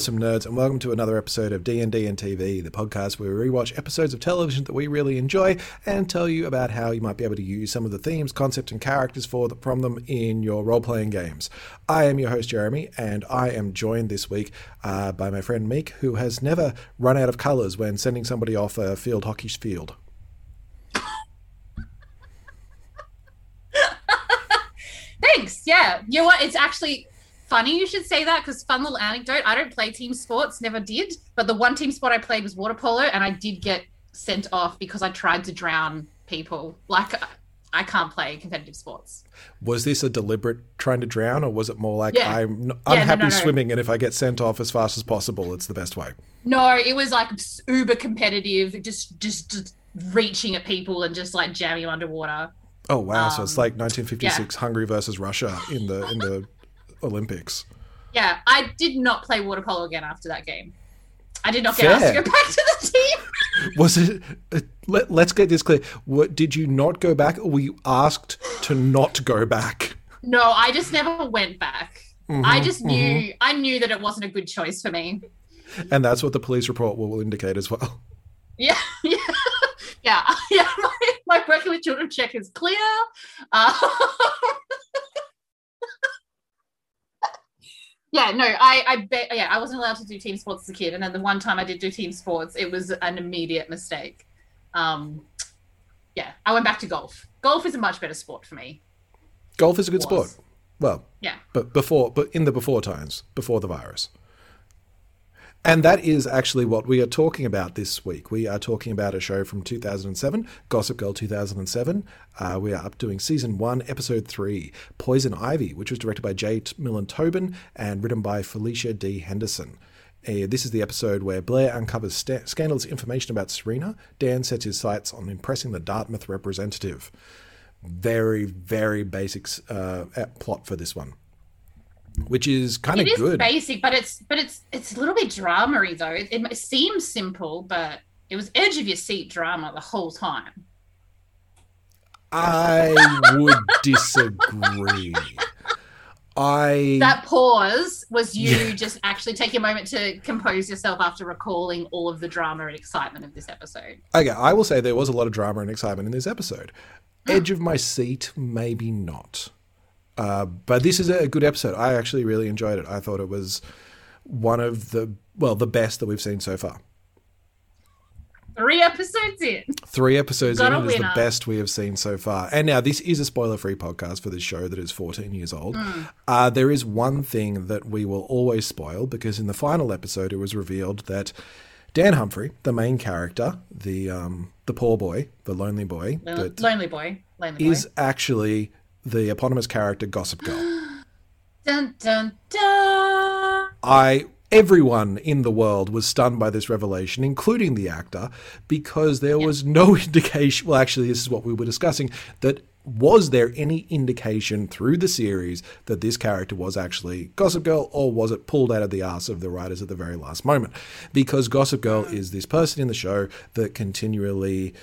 Awesome nerds, and welcome to another episode of D&D and TV, the podcast where we rewatch episodes of television that we really enjoy and tell you about how you might be able to use some of the themes, concepts, and characters for the, from them in your role-playing games. I am your host, Jeremy, and I am joined this week uh, by my friend Meek, who has never run out of colours when sending somebody off a field hockey field. Thanks. Yeah. You know what? It's actually funny you should say that because fun little anecdote. I don't play team sports, never did. But the one team sport I played was water polo, and I did get sent off because I tried to drown people. Like I can't play competitive sports. Was this a deliberate trying to drown, or was it more like Yeah. I'm Yeah, unhappy no, no, no. swimming, and if I get sent off as fast as possible, it's the best way? No, it was like uber competitive, just just, just reaching at people and just like jamming them underwater. Oh wow! so it's Um, like 1956 Hungary versus Russia in the in the Olympics. Yeah, I did not play water polo again after that game. I did not get asked to go back to the team. Was it? Uh, let, let's get this clear. What did you not go back, or were you asked to not go back? No, I just never went back. Mhm, I just knew I knew that it wasn't a good choice for me. and that's what the police report will indicate as well. Yeah, yeah, yeah, yeah. My, my working with children check is clear. Uh, yeah, no, I, I bet. Yeah, I wasn't allowed to do team sports as a kid, and then the one time I did do team sports, it was an immediate mistake. Um, yeah, I went back to golf. Golf is a much better sport for me. Golf is a good Was. sport. Well, Yeah. but before, but in the before times, before the virus. And that is actually what we are talking about this week. We are talking about a show from 2007, Gossip Girl 2007. Uh, we are up doing season one, episode three, Poison Ivy, which was directed by Jade Millen Tobin and written by Felicia D. Henderson. Uh, this is the episode where Blair uncovers sta- scandalous information about Serena. Dan sets his sights on impressing the Dartmouth representative. Very, very basic uh, plot for this one, which is kind of It is good. basic, but it's but it's it's a little bit dramery though. It, it seems simple, but it was edge of your seat drama the whole time. I would disagree. I That pause was you Yeah. just actually taking a moment to compose yourself after recalling all of the drama and excitement of this episode. okay. I will say there was a lot of drama and excitement in this episode. Edge of my seat, maybe not. Uh, but this is a good episode. I actually really enjoyed it. I thought it was one of the well, the best that we've seen so far. Three episodes in. Three episodes Got in is the best we have seen so far. And now this is a spoiler-free podcast for this show that is 14 years old. Hmm. Uh, there is one thing that we will always spoil because in the final episode it was revealed that Dan Humphrey, the main character, the um, the poor boy, the lonely boy, Lon- that Lonely boy. Lonely boy. is actually the eponymous character Gossip Girl. Dun dun dun. I everyone in the world was stunned by this revelation, including the actor, because there was no indication. Well, actually, this is what we were discussing. That was there any indication through the series that this character was actually Gossip Girl, or was it pulled out of the ass of the writers at the very last moment? Because Gossip Girl hmm. is this person in the show that continually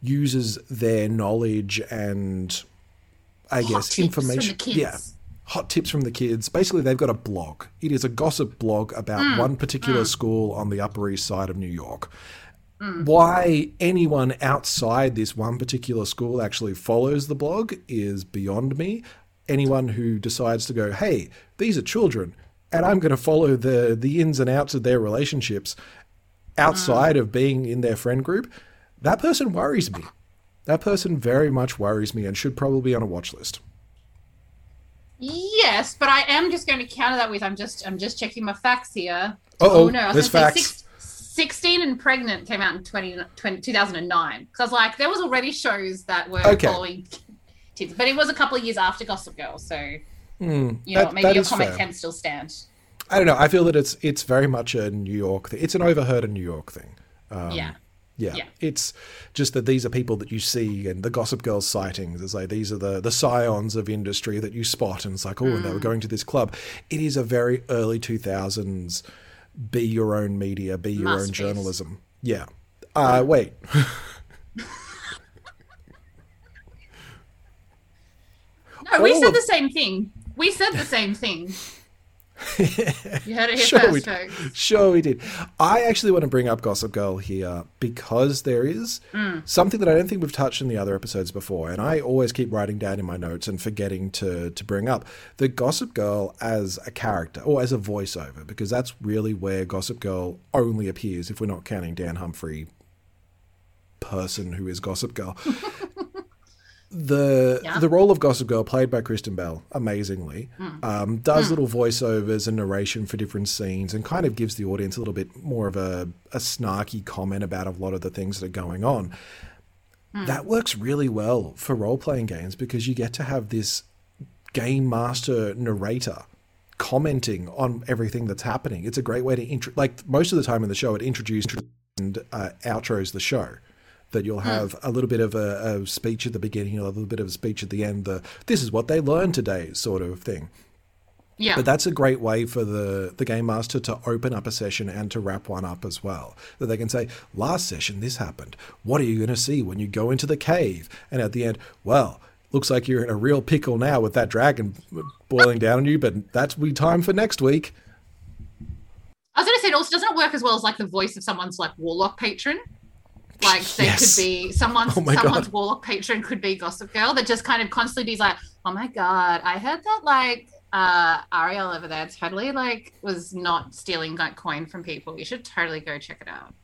uses their knowledge and I Hot guess tips from the information. Yeah, hot tips from the kids. Basically, they've got a blog. It is a gossip blog about Mm, one particular mm. school on the Upper East Side of New York. Mm. Why anyone outside this one particular school actually follows the blog is beyond me. Anyone who decides to go, hey, these are children, and I'm going to follow the the ins and outs of their relationships outside mm. of being in their friend group, that person worries me. That person very much worries me and should probably be on a watch list. Yes, but I am just going to counter that with I'm just I'm just checking my facts here. Uh-oh, no, I was there's facts. six- 16 and pregnant came out in 20, 20 2009. Because I was like, there was already shows that were Okay. following kids, but it was a couple of years after Gossip Girl, so Hmm, you know that- maybe your comment fair. can still stand. I don't know. I feel that it's it's very much a New York thing. It's an overheard in New York thing. Um, yeah, yeah. Yeah. It's just that these are people that you see and the Gossip Girl sightings. It's like these are the the scions of industry that you spot, and it's like, oh, and they Mm. were going to this club. It is a very early two thousands. Be your own media. Be your own Masterpiece. journalism. Yeah. Uh, wait. no, we all said of- the same thing. We said the same thing. You heard it here Sure first, we- folks. Sure, we did. I actually want to bring up Gossip Girl here because there is mm. something that I don't think we've touched in the other episodes before, and I always keep writing down in my notes and forgetting to to bring up the Gossip Girl as a character or as a voiceover, because that's really where Gossip Girl only appears if we're not counting Dan Humphrey person who is Gossip Girl. the Yeah. the role of Gossip Girl, played by Kristen Bell, amazingly, um, does little voiceovers and narration for different scenes, and kind of gives the audience a little bit more of a, a snarky comment about a lot of the things that are going on. That works really well for role playing games because you get to have this game master narrator commenting on everything that's happening. It's a great way to intro. Like most of the time in the show, it introduces and uh, outros the show. That you'll hmm. have a little bit of a, a speech at the beginning, a little bit of a speech at the end. The this is what they learned today, sort of thing. Yeah. But that's a great way for the, the game master to open up a session and to wrap one up as well. That they can say, last session, this happened. What are you going to see when you go into the cave? And at the end, well, looks like you're in a real pickle now with that dragon boiling down on you, but that's we time for next week. I was going to say, it also doesn't work as well as like the voice of someone's like warlock patron. Like they Yes. could be someone's Oh someone's God. warlock patron could be Gossip Girl that just kind of constantly be like, oh my god, I heard that like uh Ariel over there totally like was not stealing like coin from people. You should totally go check it out.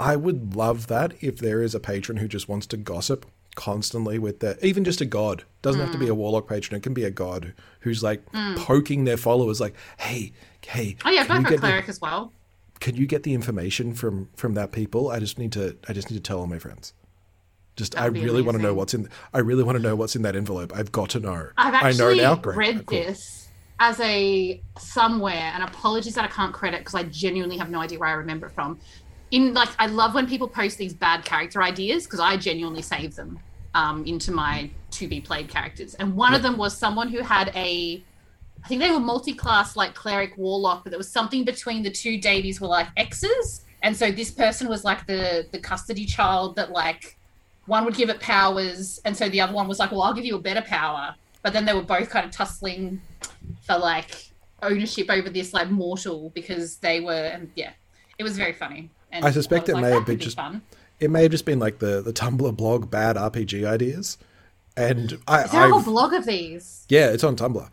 I would love that if there is a patron who just wants to gossip constantly with their, even just a god. Doesn't have to Mm. be a warlock patron. It can be a god who's like poking their followers, like, hey, hey, Oh yeah, can you go for get the- cleric as well. Can you get the information from from that people? I just need to i just need to tell all my friends. Just That i really want to know what's in i really want to know what's in that envelope. I've got to know. I've i know actually now great read cool. this as a somewhere, and apologies that I can't credit because I genuinely have no idea where I remember it from. In like, I love when people post these bad character ideas because I genuinely save them um, into my to be played characters. And one of them was someone who had a, I think they were multi-class like cleric warlock, but there was something between the two Davies were like exes, and so this person was like the the custody child that like one would give it powers, and so the other one was like, "Well, I'll give you a better power." But then they were both kind of tussling for like ownership over this like mortal because they were, and yeah, it was very funny. And I suspect was it like, may have been just- fun. it may have just been like the the tumblr blog bad rpg ideas and i Is there a whole blog of these? yeah it's on tumblr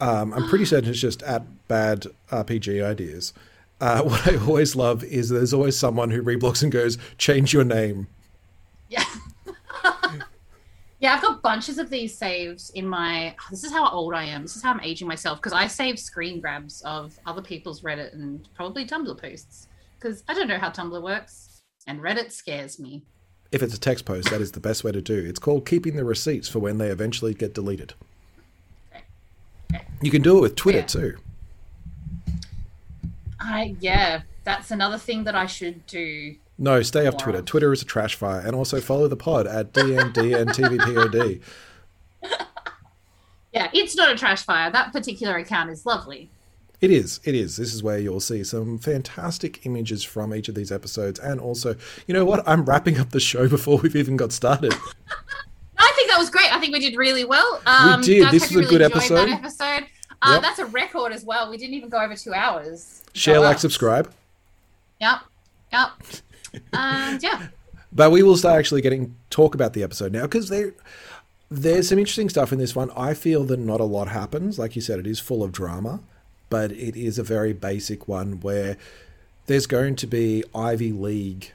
um, i'm pretty certain it's just at bad rpg ideas uh, what i always love is there's always someone who reblogs and goes change your name Yeah. yeah, I've got bunches of these saved in my. This is how old I am. This is how I'm aging myself because I save screen grabs of other people's Reddit and probably Tumblr posts because I don't know how Tumblr works and Reddit scares me. if it's a text post that is the best way to do it's called keeping the receipts for when they eventually get deleted. You can do it with twitter Yeah. too I yeah, that's another thing that I should do. No, stay off Twitter. Twitter is a trash fire. And also follow the pod at DNDNTVPOD. Yeah, it's not a trash fire. That particular account is lovely. It is. It is. This is where you'll see some fantastic images from each of these episodes. And also, you know what? I'm wrapping up the show before we've even got started. I think that was great. I think we did really well. Um, did. guys, This was a really good episode. Episode. Uh, Yep. That's a record as well. We didn't even go over two hours. Share, like, us. subscribe. Yep. Yep. and yeah. But we will start actually getting talk about the episode now because there, there's some interesting stuff in this one. I feel that not a lot happens. Like you said, it is full of drama, but it is a very basic one where there's going to be Ivy League,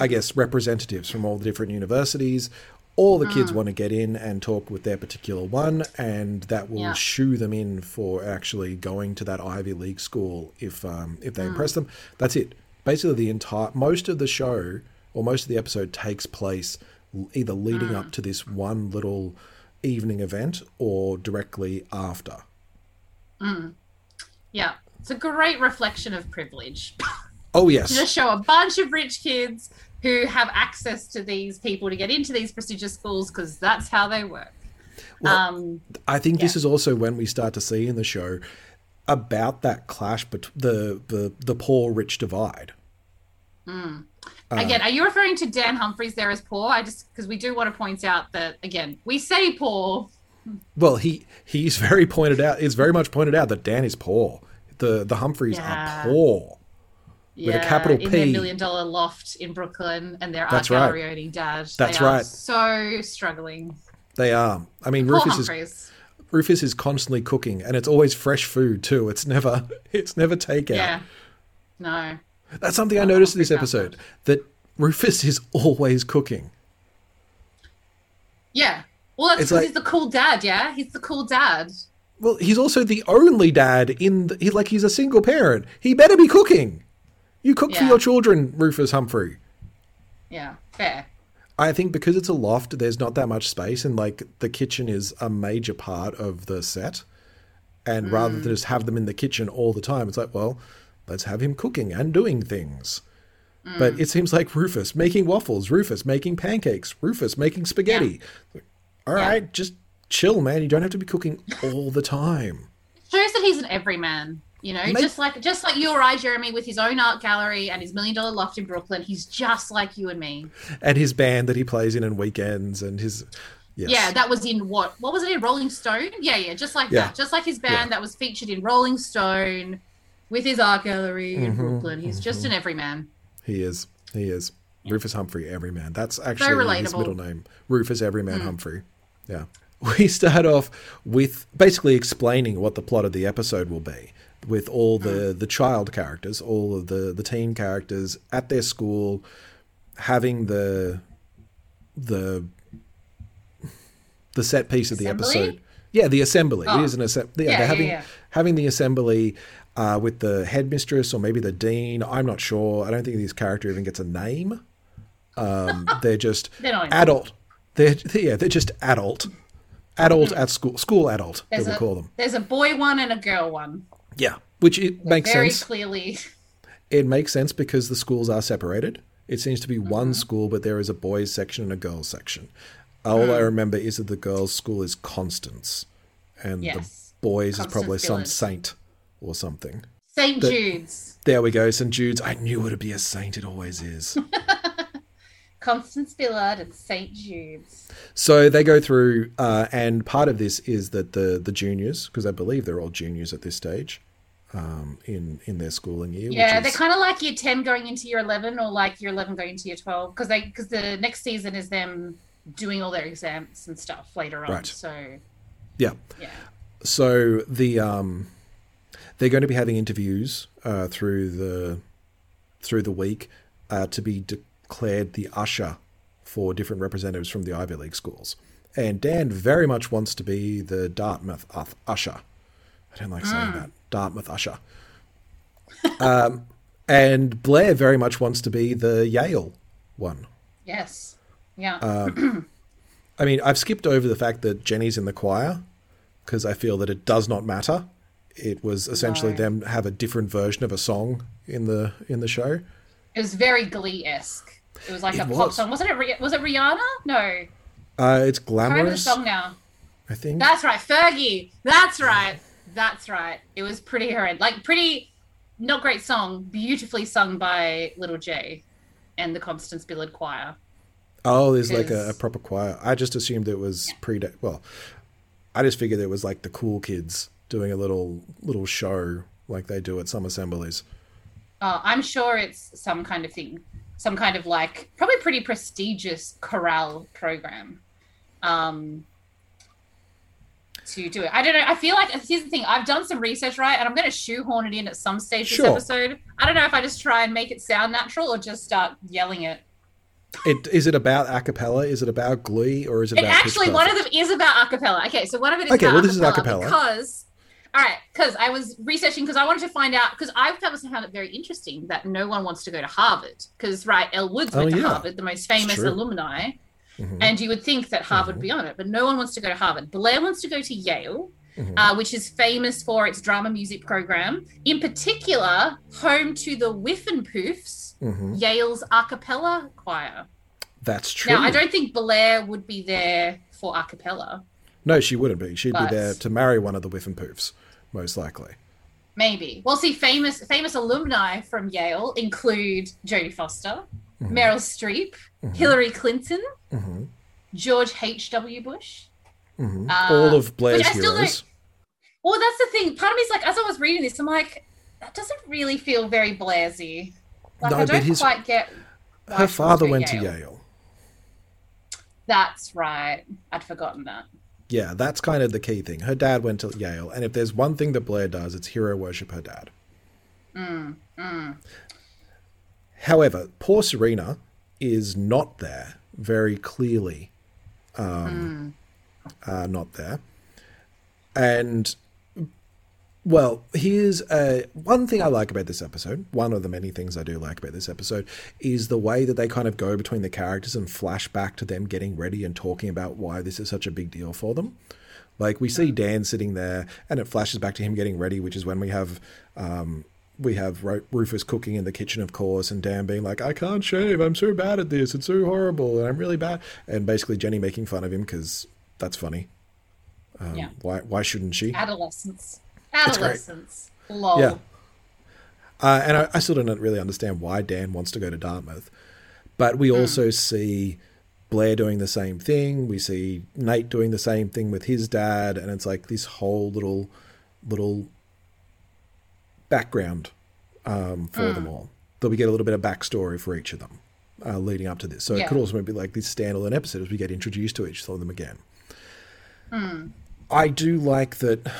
I guess, representatives from all the different universities. All the kids mm. want to get in and talk with their particular one, and that will Yeah. shoo them in for actually going to that Ivy League school if um, if they mm. impress them. That's it. Basically, the entire most of the show or most of the episode takes place either leading up mm. to this one little evening event or directly after. Yeah. It's a great reflection of privilege. Oh yes. to just show a bunch of rich kids who have access to these people to get into these prestigious schools because that's how they work. Well, um, I think this is also when we start to see in the show about that clash between the the the poor rich divide. Uh, again, are you referring to Dan Humphreys there as poor? I just because we do want to point out that again, we say poor, Well, he he's very pointed out. It's very much pointed out that Dan is poor. The the Humphreys Yeah. are poor. With a capital in their million dollar loft in Brooklyn, and their That's art right. gallery owning dad. That's they are right. So struggling. They are. I mean, Poor Rufus is Rufus is constantly cooking, and it's always fresh food too. It's never it's never takeout. Yeah. No. That's something I noticed in this episode that Rufus is always cooking. Yeah. Well, that's because like- he's the cool dad. Yeah, he's the cool dad. Well, he's also the only dad in the, he, like he's a single parent. He better be cooking. You cook for your children, Rufus Humphrey. Yeah. Fair. I think because it's a loft, there's not that much space, and like the kitchen is a major part of the set. And rather Mm. than just have them in the kitchen all the time, it's like, well, let's have him cooking and doing things. Mm. But it seems like Rufus making waffles, Rufus making pancakes, Rufus making spaghetti. All Yeah. right, just chill, man. You don't have to be cooking all the time. It shows that he's an everyman. You know, Make- just like just like you or I, Jeremy, with his own art gallery and his million dollar loft in Brooklyn, he's just like you and me. And his band that he plays in on weekends, and his yes. Yeah, that was in what? What was it in Rolling Stone? Yeah, yeah, just like Yeah. that. Just like his band Yeah. that was featured in Rolling Stone with his art gallery in Mhm, Brooklyn. He's just an everyman. He is. He is. Rufus Humphrey, Everyman. That's actually his relatable. middle name. Rufus Everyman Hmm. Humphrey. Yeah. We start off with basically explaining what the plot of the episode will be, with all the, the child characters, all of the, the teen characters at their school, having the the the set piece of the episode. Yeah, the assembly. Oh. It is an assembly. Yeah, Yeah, they're having yeah. having the assembly uh, with the headmistress or maybe the dean. I'm not sure. I don't think this character even gets a name. Um, they're just They're adult. They're yeah, they're just adult, adult at school, school adult. There's we'll a call them. there's a boy one and a girl one. Yeah, which it makes sense. Very sense. clearly. It makes sense because the schools are separated. It seems to be Mm-hmm. one school, but there is a boys section and a girls section. All Mm. I remember is that the girls' school is Constance, and Yes. the boys is Constance probably some saint or something. St. Jude's. There we go, St Jude's. I knew it'd be a saint. It always is. Constance Billard and St. Jude's. so they go through, uh, and part of this is that the the juniors, because I believe they're all juniors at this stage, um, in in their schooling year. Yeah, which they're kind of like year 10 going into year 11 or like year 11 going into year 12 because they because the next season is them doing all their exams and stuff later on. Right. So, yeah. yeah. So the um, they're going to be having interviews uh, through the through the week uh, to be declared the usher for different representatives from the Ivy League schools. And Dan very much wants to be the Dartmouth uth- usher. I don't like saying that Dartmouth usher. um, and Blair very much wants to be the Yale one. Yes. Yeah. Uh, I mean, I've skipped over the fact that Jenny's in the choir because I feel that it does not matter. It was essentially No. them have a different version of a song in the in the show. it was very Glee esque. It was like It a pop song. Wasn't it? Was it Rihanna? No. Uh, it's can't remember the song now. I think. That's right. Fergie. That's right. That's right. It was pretty horrendous. Like, pretty, not great song. Beautifully sung by Little J and the Constance Billard Choir. oh, there's like a, a proper choir. I just assumed it was pre. Well, I just figured it was like the cool kids doing a little little show like they do at some assemblies. Uh, I'm sure it's some kind of thing, some kind of like probably pretty prestigious chorale program. Um, to do it, I don't know. I feel like here's the thing. I've done some research, right, and I'm going to shoehorn it in at some stage Sure. this episode. I don't know if I just try and make it sound natural or just start yelling it. It is it about a cappella? Is it about Glee or is it It about actually, one of them is about acapella. Okay, so one of it is Okay, about well, this is acapella acapella. because, all right, because I was researching because I wanted to find out because I personally found it very interesting that no one wants to go to Harvard because right, Elle Woods went Oh, to yeah. Harvard, the most famous alumni, Mhm. and you would think that Harvard would be on it, but no one wants to go to Harvard. Blair wants to go to Yale. Mhm. Uh, which is famous for its drama music program, in particular, home to the Whiffenpoofs, Mhm. Yale's a cappella choir. That's true. Now, I don't think Blair would be there for a cappella. No, she wouldn't be. She'd But- be there to marry one of the Whiffenpoofs, most likely. Maybe. Well, see, famous famous alumni from Yale include Jodie Foster, Meryl Streep, Hillary Clinton, hmm George H. W. Bush, Mhm. Uh, All of Blair's which I still heroes. Well, that's the thing. Part of me is like, as I was reading this, I'm like, that doesn't really feel very Blairsy. Like, No, I don't his- quite get. Her father went went to Yale. That's right. I'd forgotten that. Yeah, that's kind of the key thing. Her dad went to Yale, and if there's one thing that Blair does, it's hero worship her dad. Mm, mm. However, poor Serena is not there very clearly. Um, uh, not there. And, well, here's a, one thing I like about this episode. One of the many things I do like about this episode is the way that they kind of go between the characters and flash back to them getting ready and talking about why this is such a big deal for them. Like we see Dan sitting there, and it flashes back to him getting ready, which is when we have um, we have Rufus cooking in the kitchen, of course, and Dan being like, "I can't shave. I'm so bad at this. It's so horrible, and I'm really bad." And basically Jenny making fun of him because that's funny. Um, Yeah. Why? Why shouldn't she? Adolescence. Adolescence. Lol. Yeah. Uh, and I, I still don't really understand why Dan wants to go to Dartmouth. But we also see Blair doing the same thing. We see Nate doing the same thing with his dad, and it's like this whole little little background um, for them all. That we get a little bit of backstory for each of them uh, leading up to this. So it could also be like this standalone episode as we get introduced to each of them again. I do like that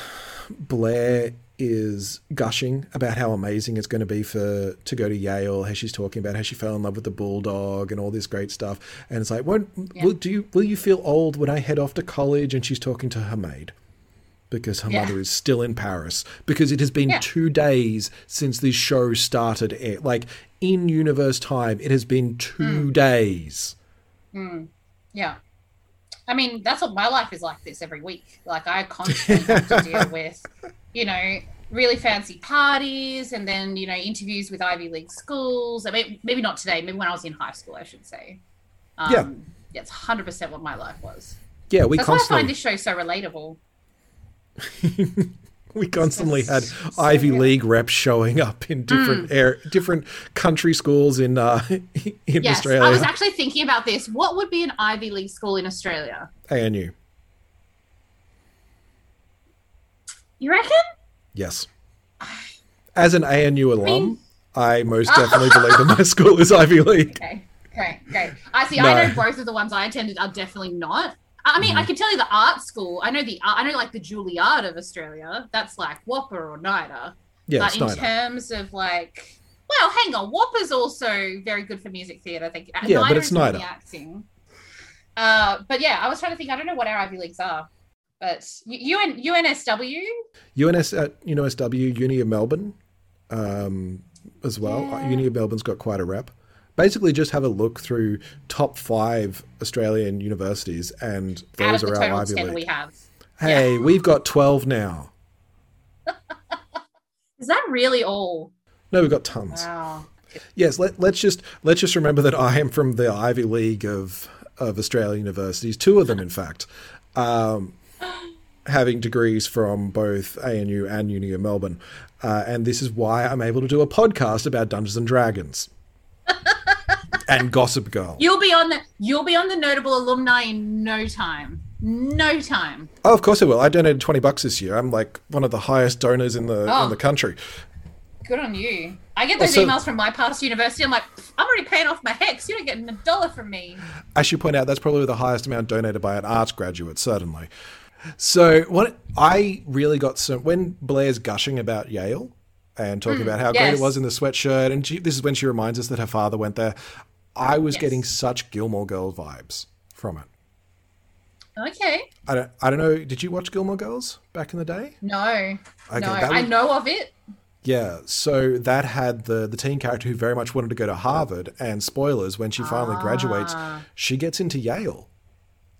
Blair is gushing about how amazing it's going to be for to go to Yale. How she's talking about how she fell in love with the bulldog and all this great stuff. And it's like, won't, Yeah. will do you will you feel old when I head off to college? And she's talking to her maid because her Yeah. mother is still in Paris because it has been Yeah. two days since this show started. Like in universe time, it has been two Hmm. days. Yeah. I mean, that's what my life is like this every week. Like, I constantly have to deal with, you know, really fancy parties and then, you know, interviews with Ivy League schools. I mean, maybe not today, maybe when I was in high school, I should say. Um, Yeah. yeah, It's 100% what my life was. Yeah, we That's why I constantly find this show so relatable. We constantly had so Ivy. League reps showing up in different Mm. air, different country schools in uh, in Yes, Australia. I was actually thinking about this. What would be an Ivy League school in Australia? ANU, You reckon? yes. As an ANU alum, mean- I most definitely believe that my school is Ivy League. Okay, okay, okay. I see. No. I know both of the ones I attended are definitely not. I mean, Mm-hmm. I can tell you the art school. I know the I know like the Juilliard of Australia. That's like WAAPA or NIDA. Yeah, but in terms of like, well, hang on, WAAPA's also very good for music theatre. I think. Uh, Yeah, but NIDA it's is mainly NIDA. acting. Uh, but yeah, I was trying to think. I don't know what our Ivy Leagues are, but U- UN UNSW. UNS at UNSW, Uni of Melbourne, um, as well. Yeah. Uni of Melbourne's got quite a rep. Basically, just have a look through top five Australian universities, and those are our Ivy League. we have, Hey, we've got twelve now. is that really all? No, we've got tons. Wow. Yes, let, let's just let's just remember that I am from the Ivy League of of Australian universities. Two of them, in fact, um, having degrees from both ANU and Uni of Melbourne, uh, and this is why I'm able to do a podcast about Dungeons and Dragons and Gossip Girl. You'll be on the you'll be on the notable alumni in no time. No time. Oh, of course I will. I donated twenty bucks this year. I'm like one of the highest donors in the Oh. in the country. Good on you. I get those Also- emails from my past university. I'm like, I'm already paying off my HECS. You're not getting a dollar from me. I should point out that's probably the highest amount donated by an arts graduate, certainly. So what I really got some when Blair's gushing about Yale and talking about how great Mm, it was in the sweatshirt, and she, this is when she reminds us that her father went there. I was Yes. getting such Gilmore Girls vibes from it. Okay. I don't, I don't know. Did you watch Gilmore Girls back in the day? No. Okay, no. that I know of it. Yeah, so that had the the teen character who very much wanted to go to Harvard, and spoilers, when she finally graduates, Ah. she gets into Yale.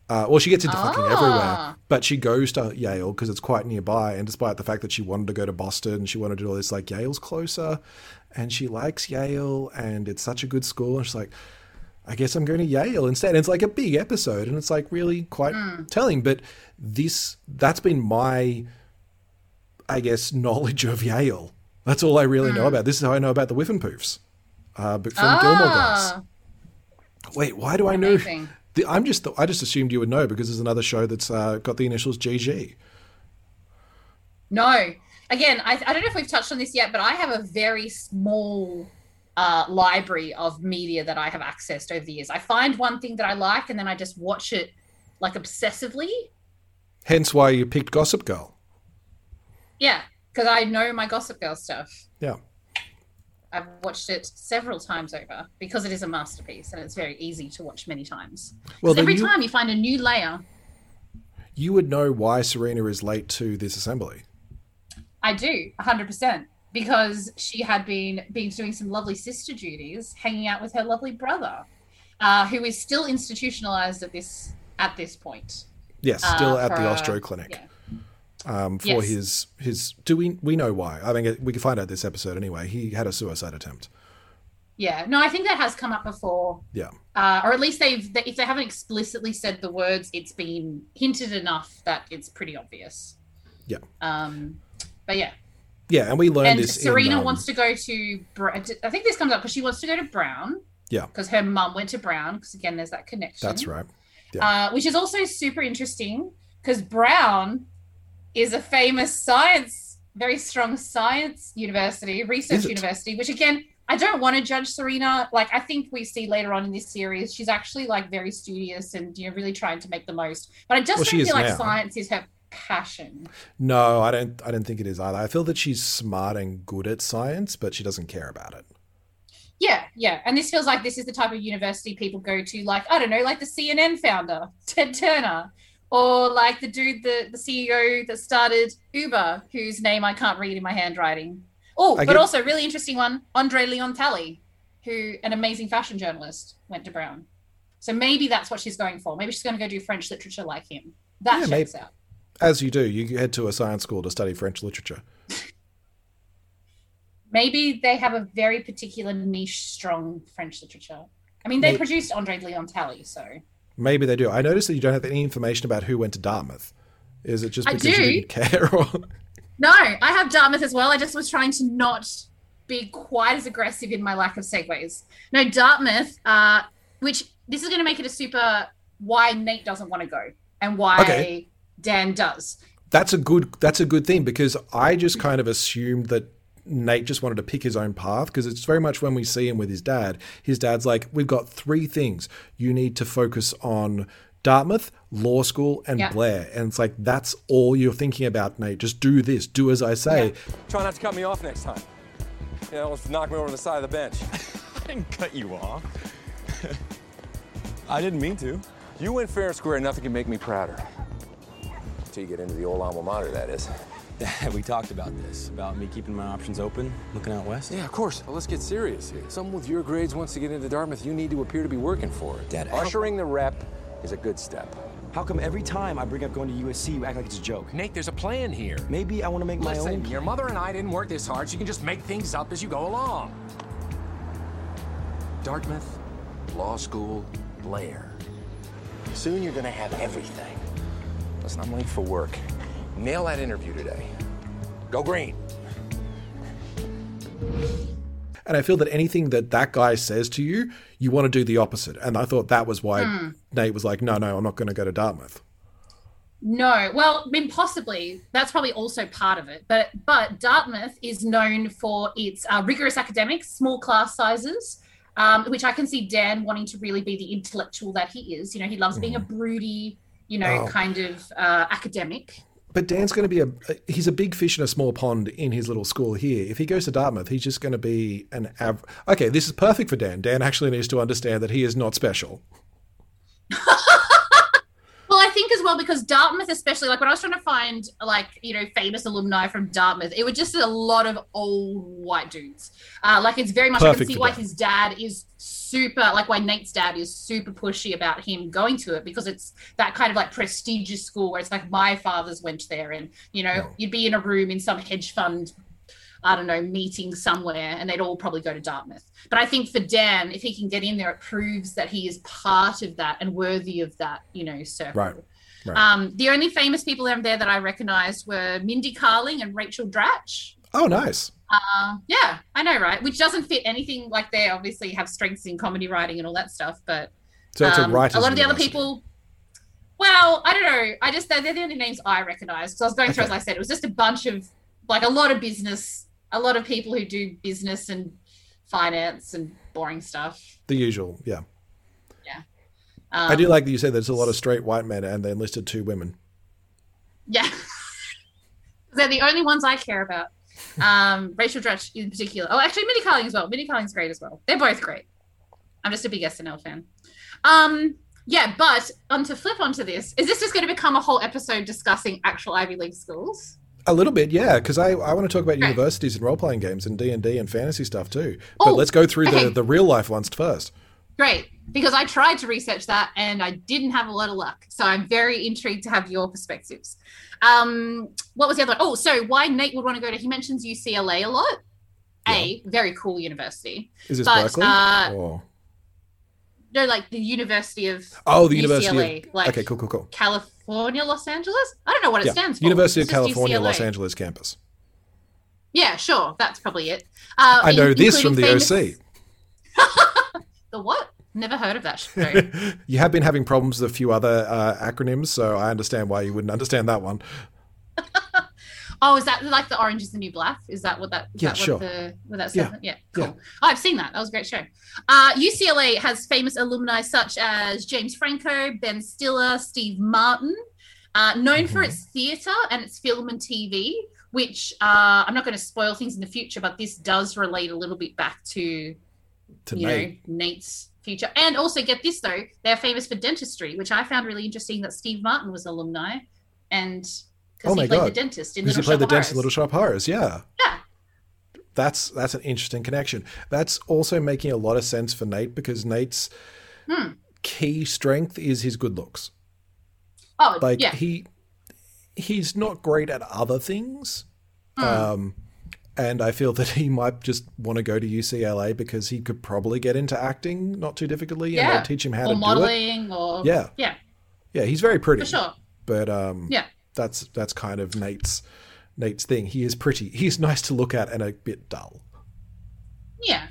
Uh, well, she gets into fucking Ah. everywhere, but she goes to Yale because it's quite nearby. And despite the fact that she wanted to go to Boston, and she wanted to do all this, like Yale's closer, and she likes Yale, and it's such a good school. And she's like, I guess I'm going to Yale instead. And it's like a big episode, and it's like really quite telling. But this that's been my, I guess, knowledge of Yale. That's all I really know about. This is how I know about the Whiffenpoofs, uh, but from Gilmore Girls. Ah, Wait, why do I know? amazing. The, I'm just I just assumed you would know because there's another show that's uh, got the initials GG. No. Again, I, I don't know if we've touched on this yet, but I have a very small uh, library of media that I have accessed over the years. I find one thing that I like and then I just watch it like obsessively. Hence why you picked Gossip Girl. Yeah, because I know my Gossip Girl stuff. Yeah. I've watched it several times over because it is a masterpiece and it's very easy to watch many times. Well, every you- time you find a new layer, You would know why Serena is late to this assembly. I do 100% because she had been been doing some lovely sister duties, hanging out with her lovely brother, uh, who is still institutionalized at this at this point. Yes, uh, still at the a- Ostroff Clinic. Yeah. Um, for Yes. his his. Do we we know why? I mean, we can find out this episode anyway. He had a suicide attempt. Yeah, no, I think that has come up before, Yeah, uh, or at least they've they, if they haven't explicitly said the words, it's been hinted enough that it's pretty obvious. Yeah. Um, but yeah, yeah, and we learned and this. Serena in, um, wants to go to. I think this comes up because she wants to go to Brown. Yeah. Because her mum went to Brown. Because again, there's that connection. That's right. Uh, which is also super interesting because Brown is a famous science, very strong science university, research university. Which again, I don't want to judge Serena. Like I think we see later on in this series, she's actually like very studious and you know really trying to make the most. But I just Well, don't feel like now. science is her passion. No, I don't. I don't think it is either. I feel that she's smart and good at science, but she doesn't care about it. Yeah, yeah. And this feels like this is the type of university people go to, like, I don't know, like the CNN founder, Ted Turner, or like the dude, the, the CEO that started Uber, whose name I can't read in my handwriting. Oh, but get- also really interesting one, Andre Leon Talley, who an amazing fashion journalist went to Brown. So maybe that's what she's going for. Maybe she's going to go do French literature like him. That Yeah, checks maybe. out. As you do, you head to a science school to study French literature. Maybe they have a very particular niche, strong French literature. I mean, they produced Andre Leon Talley, so. Maybe they do. I noticed that you don't have any information about who went to Dartmouth. Is it just because you didn't care? Or No, I have Dartmouth as well. I just was trying to not be quite as aggressive in my lack of segues. No, Dartmouth, uh, which this is going to make it a super why Nate doesn't want to go and why Okay. Dan does. that's a good. That's a good thing because I just kind of assumed that Nate just wanted to pick his own path because it's very much when we see him with his dad. His dad's like, "We've got three things. You need to focus on." Dartmouth, law school, and Yeah. Blair. And it's like, that's all you're thinking about, Nate. Just do this. Do as I say. Try not to cut me off next time. You know, almost knock me over the side of the bench. I didn't cut you off. I didn't mean to. You win fair and square, and nothing can make me prouder. Until you get into the old alma mater, that is. Dad, we talked about this, about me keeping my options open, looking out west. Yeah, of course. Well, let's get serious here. Someone with your grades wants to get into Dartmouth, you need to appear to be working for it. Dad, I Ushering the rep is a good step. How come every time I bring up going to USC, you act like it's a joke? Nate, there's a plan here. Maybe I want to make my Listen, own. your mother and I didn't work this hard, so you can just make things up as you go along. Dartmouth, law school, Blair. Soon you're gonna have everything. Listen, I'm late for work. Nail that interview today. Go green. And I feel that anything that that guy says to you, you want to do the opposite. And I thought that was why Nate was like, no, no, I'm not going to go to Dartmouth. No, well, I mean, possibly that's probably also part of it. But but Dartmouth is known for its uh, rigorous academics, small class sizes, um, which I can see Dan wanting to really be the intellectual that he is. You know, he loves being a broody, you know, Oh. kind of uh, academic. But Dan's going to be a, he's a big fish in a small pond in his little school here. If he goes to Dartmouth, he's just going to be an av. Okay, this is perfect for Dan. Dan actually needs to understand that he is not special. Well, I think as well because Dartmouth, especially like when I was trying to find like you know famous alumni from Dartmouth, it was just a lot of old white dudes. Uh, like it's very much I can Perfect see why that. his dad is super like why Nate's dad is super pushy about him going to it because it's that kind of like prestigious school where it's like my father's went there and you know you'd be in a room in some hedge fund I don't know, meeting somewhere, and they'd all probably go to Dartmouth. But I think for Dan, if he can get in there, it proves that he is part of that and worthy of that, you know, circle. Right, right. Um, the only famous people in there that I recognized were Mindy Kaling and Rachel Dratch. Oh, nice. Uh, yeah, I know, right? Which doesn't fit anything like they obviously have strengths in comedy writing and all that stuff, but So a Um, writer's A lot of the other people. Well, I don't know. I just they're, they're the only names I recognize. So I was going through, as I said, it was just a bunch of like a lot of business, a lot of people who do business and finance and boring stuff. The usual, yeah. Um, I do like that you said there's a lot of straight white men and they enlisted two women. Yeah. They're the only ones I care about. Um, Rachel Dratch in particular. Oh, actually, Mindy Kaling as well. Mindy Kaling's great as well. They're both great. I'm just a big SNL fan. Um, yeah, but on to flip onto this, is this just going to become a whole episode discussing actual Ivy League schools? A little bit, yeah, because I, I want to talk about universities and role playing games and D and D and fantasy stuff too. But Oh, let's go through okay. the, the real life ones first. Great, because I tried to research that and I didn't have a lot of luck. So I'm very intrigued to have your perspectives. Um, what was the other? Oh, so why Nate would want to go to? He mentions UCLA a lot. A very cool university. Is this But, Berkeley? uh, or... No, like the University of Oh, the University of like- okay, cool, cool, cool. California, Los Angeles. I don't know what it Yeah, stands for. University of It's just California, UCLA. Los Angeles campus. Yeah, sure, that's probably it. Uh, I know this from the including OC. The what? Never heard of that. You have been having problems with a few other uh, acronyms, so I understand why you wouldn't understand that one. oh, is that like the Orange is the New Black? Is that what that? Is Yeah, that sure. What, the, what that Yeah. Yeah, cool. yeah. Oh, I've seen that. That was a great show. Uh, UCLA has famous alumni such as James Franco, Ben Stiller, Steve Martin, uh, known for Mhm. its theatre and its film and TV. Which uh, I'm not going to spoil things in the future, but this does relate a little bit back to To you Nate. know Nate's future. And also get this though, they're famous for dentistry, which I found really interesting that Steve Martin was alumni, and because my he played God. the dentist in Because Little he played the Shop of dentist in Little Shop Horrors, yeah. Yeah. That's that's an interesting connection. That's also making a lot of sense for Nate because Nate's Hmm. key strength is his good looks. Oh, Like yeah. he he's not great at other things. Hmm. Um and I feel that he might just want to go to UCLA because he could probably get into acting not too difficultly and Yeah. they'll teach him how or to do it. modeling, or Yeah. yeah, Yeah, he's very pretty. for sure. But um Yeah, that's that's kind of Nate's Nate's thing. He is pretty. He's nice to look at and a bit dull. yeah,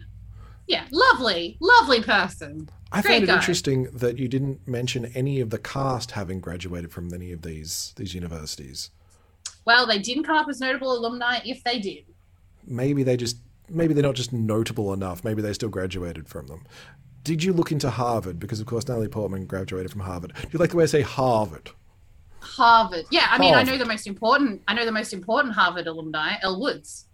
yeah. Lovely, lovely person. I Great find it guy. interesting that you didn't mention any of the cast having graduated from any of these these universities. Well, they didn't come up as notable alumni. If they did, Maybe they just maybe they're not just notable enough. Maybe they still graduated from them. Did you look into Harvard? Because of course Natalie Portman graduated from Harvard. Do you like the way I say Harvard? Harvard. Yeah, I mean, I know the most important. I know the most important Harvard alumni, Elle Woods.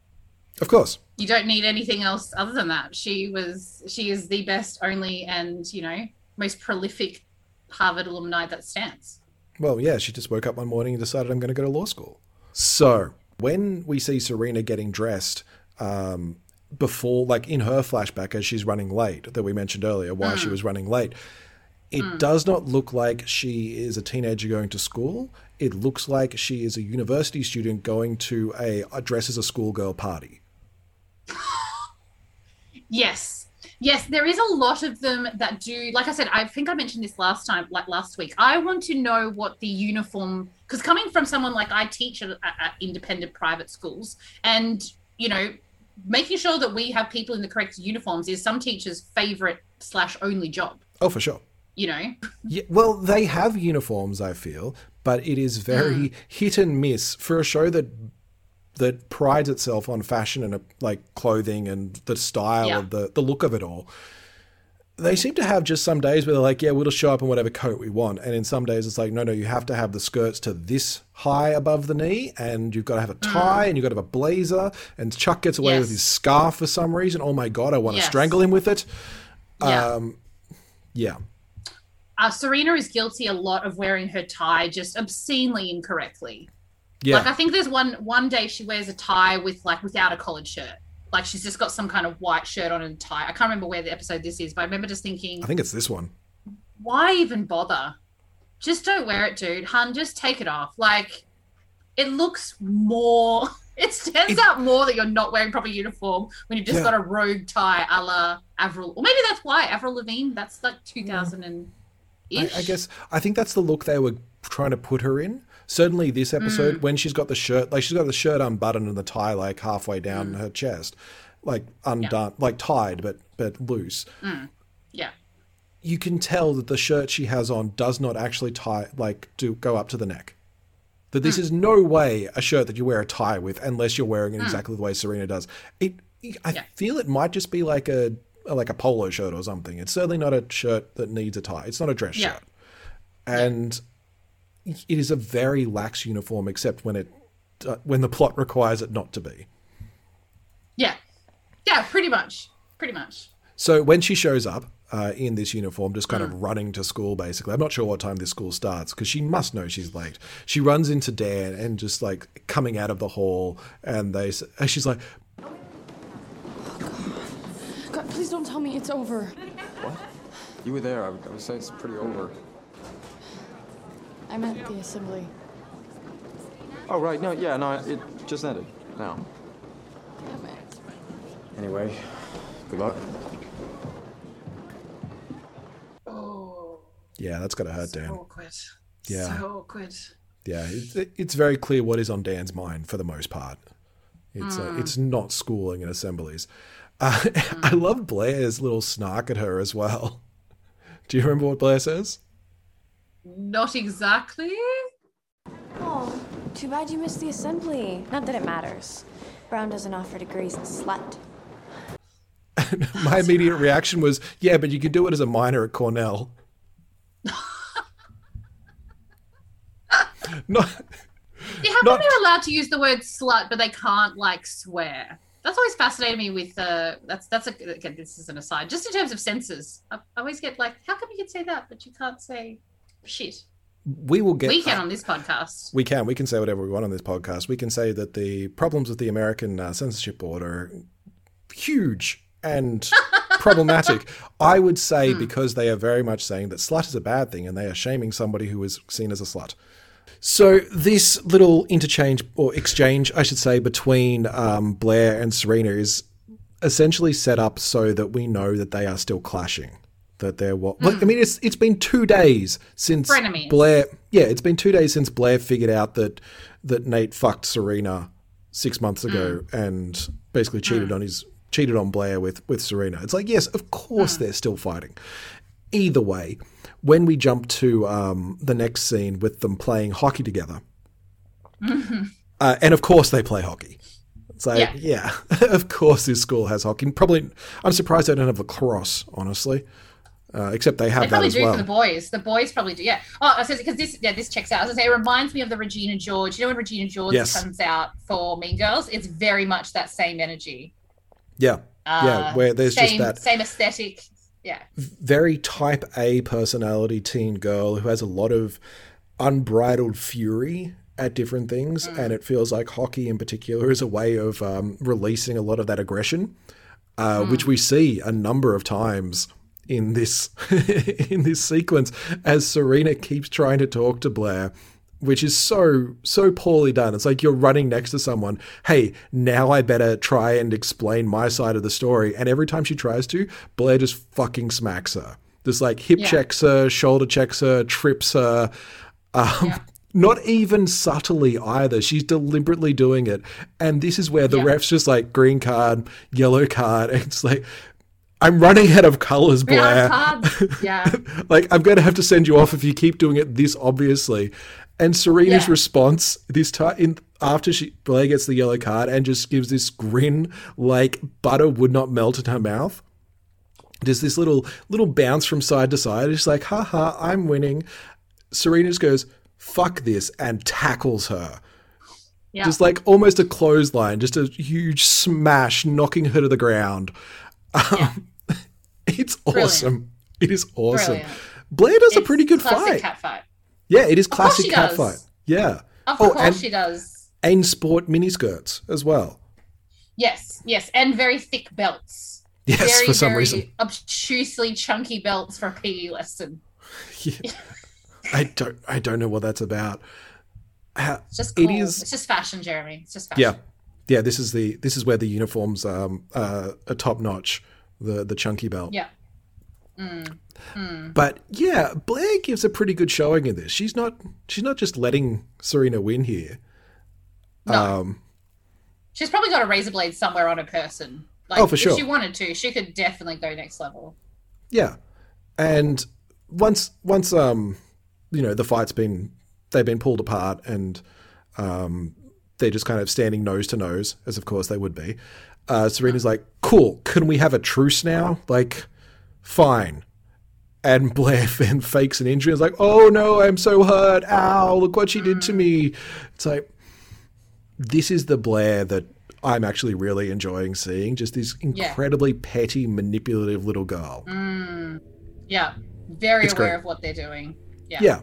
Of course. you don't need anything else other than that. She was she is the best, only, and you know most prolific Harvard alumni that stands. Well, yeah, she just woke up one morning and decided I'm going to go to law school. So when we see Serena getting dressed, um, before, like in her flashback as she's running late, that we mentioned earlier, why she was running late, it hmm. does not look like she is a teenager going to school. It looks like she is a university student going to a, a dress as a schoolgirl party. Yes. Yes, there is a lot of them that do. Like I said, I think I mentioned this last time, like last week. I want to know what the uniform, because coming from someone like I teach at, at independent private schools, and you know, making sure that we have people in the correct uniforms is some teachers' favorite slash only job. Oh, for sure. You know, Yeah, well, they have uniforms, I feel, but it is very hit and miss for a show that that prides itself on fashion and uh, like clothing and the style Yeah. of the the look of it all. They seem to have just some days where they're like, yeah, we'll just show up in whatever coat we want, and in some days it's like, no, no, you have to have the skirts to this high above the knee, and you've got to have a tie, and you've got to have a blazer, and Chuck gets away with his scarf for some reason. Oh my god, I want to strangle him with it. yeah. Um, yeah. Uh, Serena is guilty a lot of wearing her tie just obscenely incorrectly. Yeah. Like I think there's one one day she wears a tie with like without a collared shirt. Like she's just got some kind of white shirt on and tie. I can't remember where the episode this is, but I remember just thinking, I think it's this one. why even bother? Just don't wear it, dude. Hun, just take it off. Like it looks more it stands It- out more that you're not wearing proper uniform when you've just Yeah. got a rogue tie a la Avril. Or maybe that's why Avril Lavigne. That's like 2000 and I. I guess I think that's the look they were trying to put her in. Certainly, this episode Mm. when she's got the shirt, like she's got the shirt unbuttoned and the tie like halfway down Mm. her chest, like undone, like tied but but loose. Yeah. you can tell that the shirt she has on does not actually tie like do go up to the neck. That this is no way a shirt that you wear a tie with unless you're wearing it exactly the way Serena does. It I Yeah. feel it might just be like a like a polo shirt or something. It's certainly not a shirt that needs a tie. It's not a dress Yeah. shirt. And it is a very lax uniform except when it uh, when the plot requires it not to be. Yeah. Yeah, pretty much. Pretty much. So when she shows up uh, in this uniform, just kind of running to school, basically, I'm not sure what time this school starts because she must know she's late. She runs into Dan and just like coming out of the hall, and they, she's like, please don't tell me it's over. What? You were there. I would, I would say it's pretty over. I'm at the assembly. Oh, right. No, yeah, no, it just ended. Now. Damn it. Anyway, good luck. Oh, "Yeah, that's gotta hurt, Dan." awkward. Yeah. So awkward. Yeah, it, it's very clear what is on Dan's mind for the most part. It's uh, it's not schooling and assemblies. Uh, I love Blair's little snark at her as well. Do you remember what Blair says? Not exactly. Oh, too bad you missed the assembly. Not that it matters. Brown doesn't offer degrees in slut. My immediate reaction was, "Yeah, but you could do it as a minor at Cornell." Not, Yeah, how Not- come they're allowed to use the word slut, but they can't like swear? That's always fascinated me. With uh, that's that's a again, this is an aside. Just in terms of senses, I, I always get like, how come you can say that, but you can't say shit? we will get. We can on this podcast. We can. We can say whatever we want on this podcast. We can say that the problems with the American uh, censorship board are huge and problematic. I would say because they are very much saying that slut is a bad thing and they are shaming somebody who is seen as a slut. So this little interchange or exchange, I should say, between um, Blair and Serena is essentially set up so that we know that they are still clashing. That they're what? Like, I hmm. mean, it's it's been two days since Frenemies. Blair. Yeah, it's been two days since Blair figured out that that Nate fucked Serena six months ago hmm. and basically hmm. cheated on his cheated on Blair with with Serena. It's like yes, of course they're still fighting. Either way, when we jump to um, the next scene with them playing hockey together, uh, and of course they play hockey. It's like, yeah, of course this school has hockey. Probably, I'm surprised they don't have lacrosse, honestly. Uh, except they have They that probably do well. for the boys. The boys probably do. Yeah. Oh, I because this yeah this checks out. I was gonna say it reminds me of the Regina George. You know when Regina George Yes. comes out for Mean Girls, it's very much that same energy. yeah, yeah, Uh, where there's same, just that same aesthetic. Yeah. very type A personality teen girl who has a lot of unbridled fury at different things, Mm. and it feels like hockey in particular is a way of um, releasing a lot of that aggression, uh, which Mm. we see a number of times in this in this sequence as Serena keeps trying to talk to Blair. Which is so so poorly done. It's like you're running next to someone. Hey, now I better try and explain my side of the story. And every time she tries to, Blair just fucking smacks her. Just like hip Yeah. checks her, shoulder checks her, trips her. Um, Not even subtly either. She's deliberately doing it. And this is where the Yeah. ref's just like green card, yellow card. It's like, I'm running out of colors, Blair. Yeah. like, I'm going to have to send you off if you keep doing it this obviously. And Serena's Yeah. response this time in after she Blair gets the yellow card and just gives this grin like butter would not melt in her mouth. There's this little little bounce from side to side. It's like, ha ha, I'm winning. Serena just goes, fuck this, and tackles her. Yeah. Just like almost a clothesline, just a huge smash, knocking her to the ground. Um, it's awesome. It is awesome. Brilliant. Blair does a pretty good fight. cat fight. Yeah, it is classic she cat does. fight. Yeah. Of Oh, course and- she does. And sport miniskirts as well. Yes, yes, and very thick belts. Yes, very, for some reason. obtusely chunky belts for a PE lesson. Yeah. I don't I don't know what that's about. Ha- It's just cool. is- It's just fashion, Jeremy. It's just fashion. Yeah. Yeah, this is the this is where the uniforms um uh, are top notch. The the chunky belt. Yeah. But yeah, Blair gives a pretty good showing in this. She's not she's not just letting Serena win here. No. Um She's probably got a razor blade somewhere on her person. Like, Oh, for sure. If she wanted to, she could definitely go next level. Yeah. And once once um you know the fight's been they've been pulled apart and um they're just kind of standing nose to nose, as of course they would be. Uh, Serena's like, "Cool, can we have a truce now?" Like, fine. And Blair then fakes an injury. It's like, "Oh no, I'm so hurt! Ow! Look what she did to me!" It's like, this is the Blair that I'm actually really enjoying seeing. Just this Yeah. incredibly petty, manipulative little girl. Mm. Yeah. Very It's aware great. of what they're doing. Yeah. Yeah.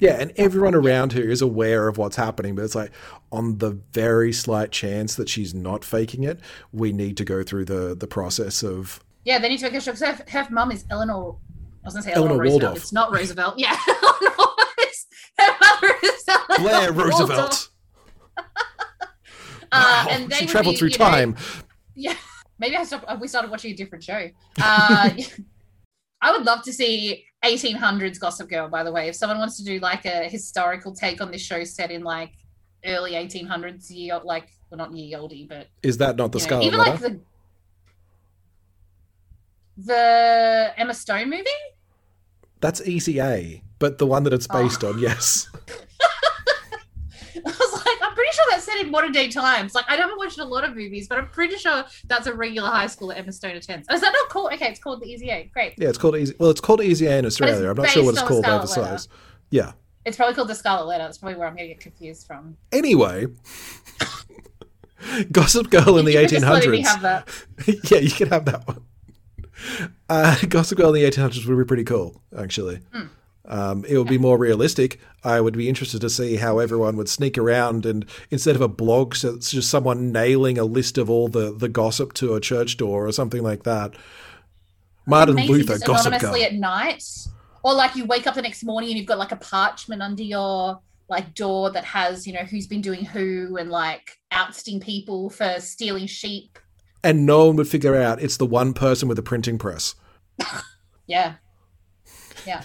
Yeah, and everyone around her is aware of what's happening, but it's like on the very slight chance that she's not faking it, we need to go through the the process of Yeah, they need to make sure because her, her mum is Eleanor. I was going to say Eleanor Eleanor. Waldorf. It's not Roosevelt. Yeah. Eleanor is- her mother is Eleanor Blair. Roosevelt. Uh, Wow, and they she traveled be, through you know, time. Yeah, maybe I stopped, we started watching a different show. Uh, I would love to see 1800s Gossip Girl. By the way, if someone wants to do like a historical take on this show set in like early 1800s, year like well not year oldie, but Is that not the you know, Scarlet even Letter? like the the Emma Stone movie. That's Easy A, but the one that it's oh. based Oh. on, yes. I was like, I'm pretty sure that's set in modern day times. Like, I haven't watched a lot of movies, but I'm pretty sure that's a regular high school that Emma Stone attends. Oh, is that not called? Okay, it's called the Easy A. Great. Yeah, it's called Easy. Well, it's called Easy A in Australia. I'm not sure what it's called Scarlet overseas. Yeah. It's probably called the Scarlet Letter. That's probably where I'm going to get confused from. Anyway, Gossip Girl in the You're just letting me 1800s. have that. yeah, you can have that one. Uh, Gossip Girl in the 1800s would be pretty cool, actually. Hmm. Um, it would be more realistic. I would be interested to see how everyone would sneak around and instead of a blog, so it's just someone nailing a list of all the, the gossip to a church door or something like that. Martin Amazing, Luther, just Gossip Girl. anonymously at night, or like you wake up the next morning and you've got like a parchment under your like door that has you know who's been doing who and like ousting people for stealing sheep. And no one would figure out it's the one person with a printing press. Yeah, yeah.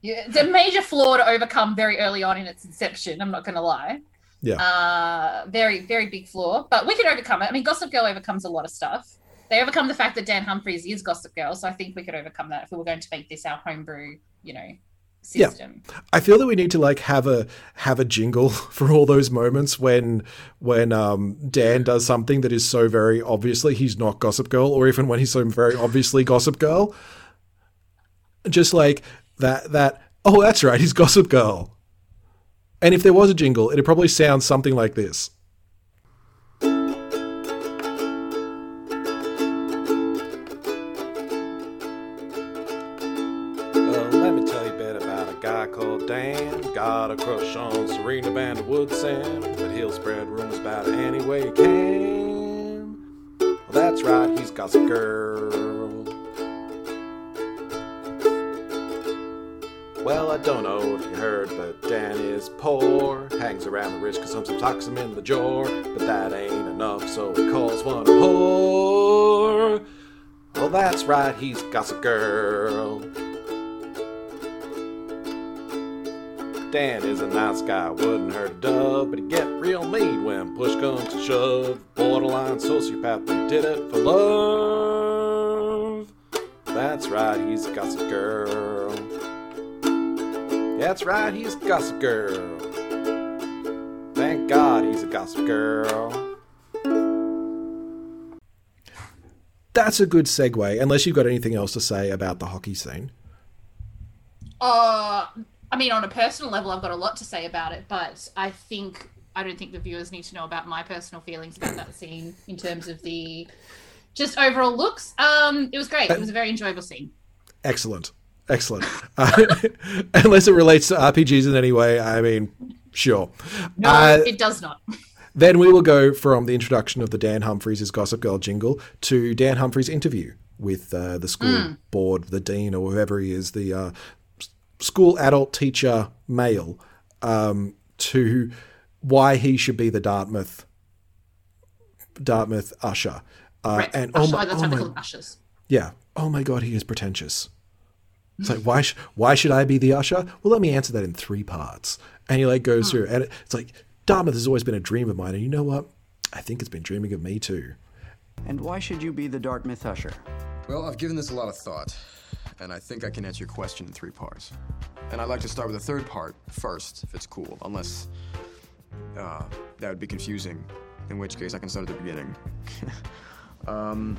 yeah. It's a major flaw to overcome very early on in its inception. I'm not going to lie. Yeah. Uh, very, very big flaw, but we can overcome it. I mean, Gossip Girl overcomes a lot of stuff. They overcome the fact that Dan Humphries is Gossip Girl, so I think we could overcome that if we were going to make this our homebrew, you know, Yeah. I feel that we need to like have a have a jingle for all those moments when when um, Dan does something that is so very obviously he's not Gossip Girl, or even when he's so very obviously Gossip Girl. Just like that that oh that's right he's Gossip Girl. And if there was a jingle, it'd probably sound something like this. Woodson, but he'll spread rumors about it any way he can. Well, that's right, he's Gossip Girl. Well, I don't know if you heard, but Dan is poor. Hangs around the rich cause some talks him in the jaw. But that ain't enough, so he calls one a whore. Well, that's right, he's Gossip Girl. Dan is a nice guy, wouldn't hurt a dove, but he get real mean when push comes to shove. Borderline sociopath, but did it for love. That's right, he's a gossip girl. That's right, he's a gossip girl. Thank God he's a gossip girl. That's a good segue, unless you've got anything else to say about the hockey scene. Uh, I mean, on a personal level, I've got a lot to say about it, but I think I don't think the viewers need to know about my personal feelings about that scene in terms of the just overall looks. Um, it was great. It was a very enjoyable scene. Excellent. Excellent. Uh, unless it relates to RPGs in any way, I mean, sure. No, Uh, it does not. Then we will go from the introduction of the Dan Humphries' Gossip Girl jingle to Dan Humphries' interview with uh, the school board, the dean, or whoever he is, the uh, school adult teacher male, um, to why he should be the Dartmouth Dartmouth usher. Uh, right. and Usher, oh my, that's oh what they my- call ushers. yeah. Oh my God, he is pretentious. It's like why sh- why should I be the usher? Well, let me answer that in three parts. And he like goes through, and it's like Dartmouth has always been a dream of mine, and you know what? I think it's been dreaming of me too. And why should you be the Dartmouth usher? Well, I've given this a lot of thought. And I think I can answer your question in three parts. And I'd like to start with the third part first, if it's cool, unless uh, that would be confusing, in which case I can start at the beginning. um,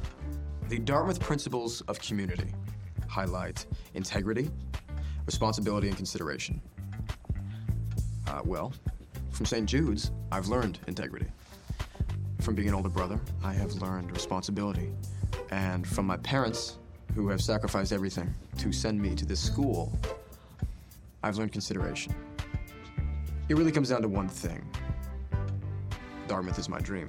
the Dartmouth Principles of Community highlight integrity, responsibility, and consideration. Uh, well, from St. Jude's, I've learned integrity. From being an older brother, I have learned responsibility. And from my parents, who have sacrificed everything to send me to this school, I've learned consideration. It really comes down to one thing Dartmouth is my dream.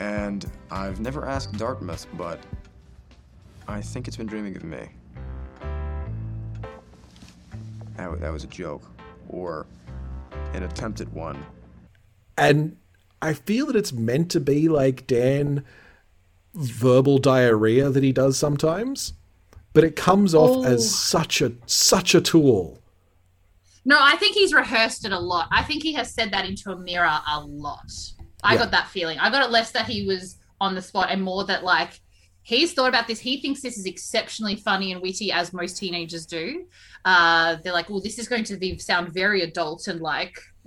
And I've never asked Dartmouth, but I think it's been dreaming of me. That, that was a joke, or an attempted one. and I feel that it's meant to be like Dan verbal diarrhea that he does sometimes, but it comes off Oh. as such a such a tool. No, I think he's rehearsed it a lot. I think he has said that into a mirror a lot. I Yeah. got that feeling. I got it less that he was on the spot and more that like he's thought about this. He thinks this is exceptionally funny and witty, as most teenagers do. Uh, they're like, "Oh, this is going to be sound very adult and like."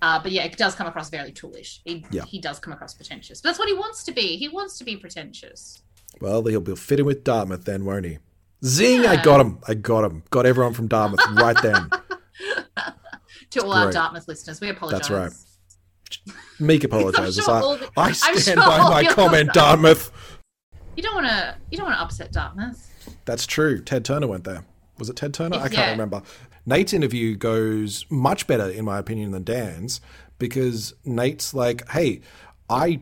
Uh, but yeah, it does come across very toolish. He, Yeah. he does come across pretentious. But that's what he wants to be. He wants to be pretentious. Well, he'll be fitting with Dartmouth then, won't he? Zing! I got him. I got him. Got everyone from Dartmouth right then. To all our. Dartmouth listeners, we apologize. That's right. Meek apologizes. sure I, the- I stand sure by my comment, Dartmouth. You don't want to. You don't want to upset Dartmouth. That's true. Ted Turner went there. Was it Ted Turner? I can't Yeah. remember. Nate's interview goes much better, in my opinion, than Dan's because Nate's like, hey, I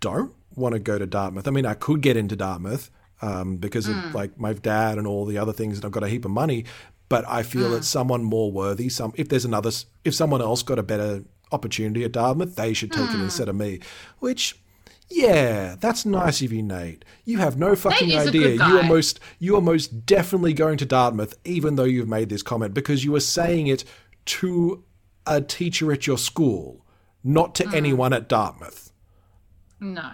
don't want to go to Dartmouth. I mean, I could get into Dartmouth um, because Mm. of like my dad and all the other things, and I've got a heap of money. But I feel Mm. that someone more worthy, some if there's another, if someone else got a better opportunity at Dartmouth, they should take it Mm. instead of me. Which, yeah, that's nice of you, Nate. You have no fucking a idea. You are most you are most definitely going to Dartmouth, even though you've made this comment, because you are saying it to a teacher at your school, not to hmm. anyone at Dartmouth. No,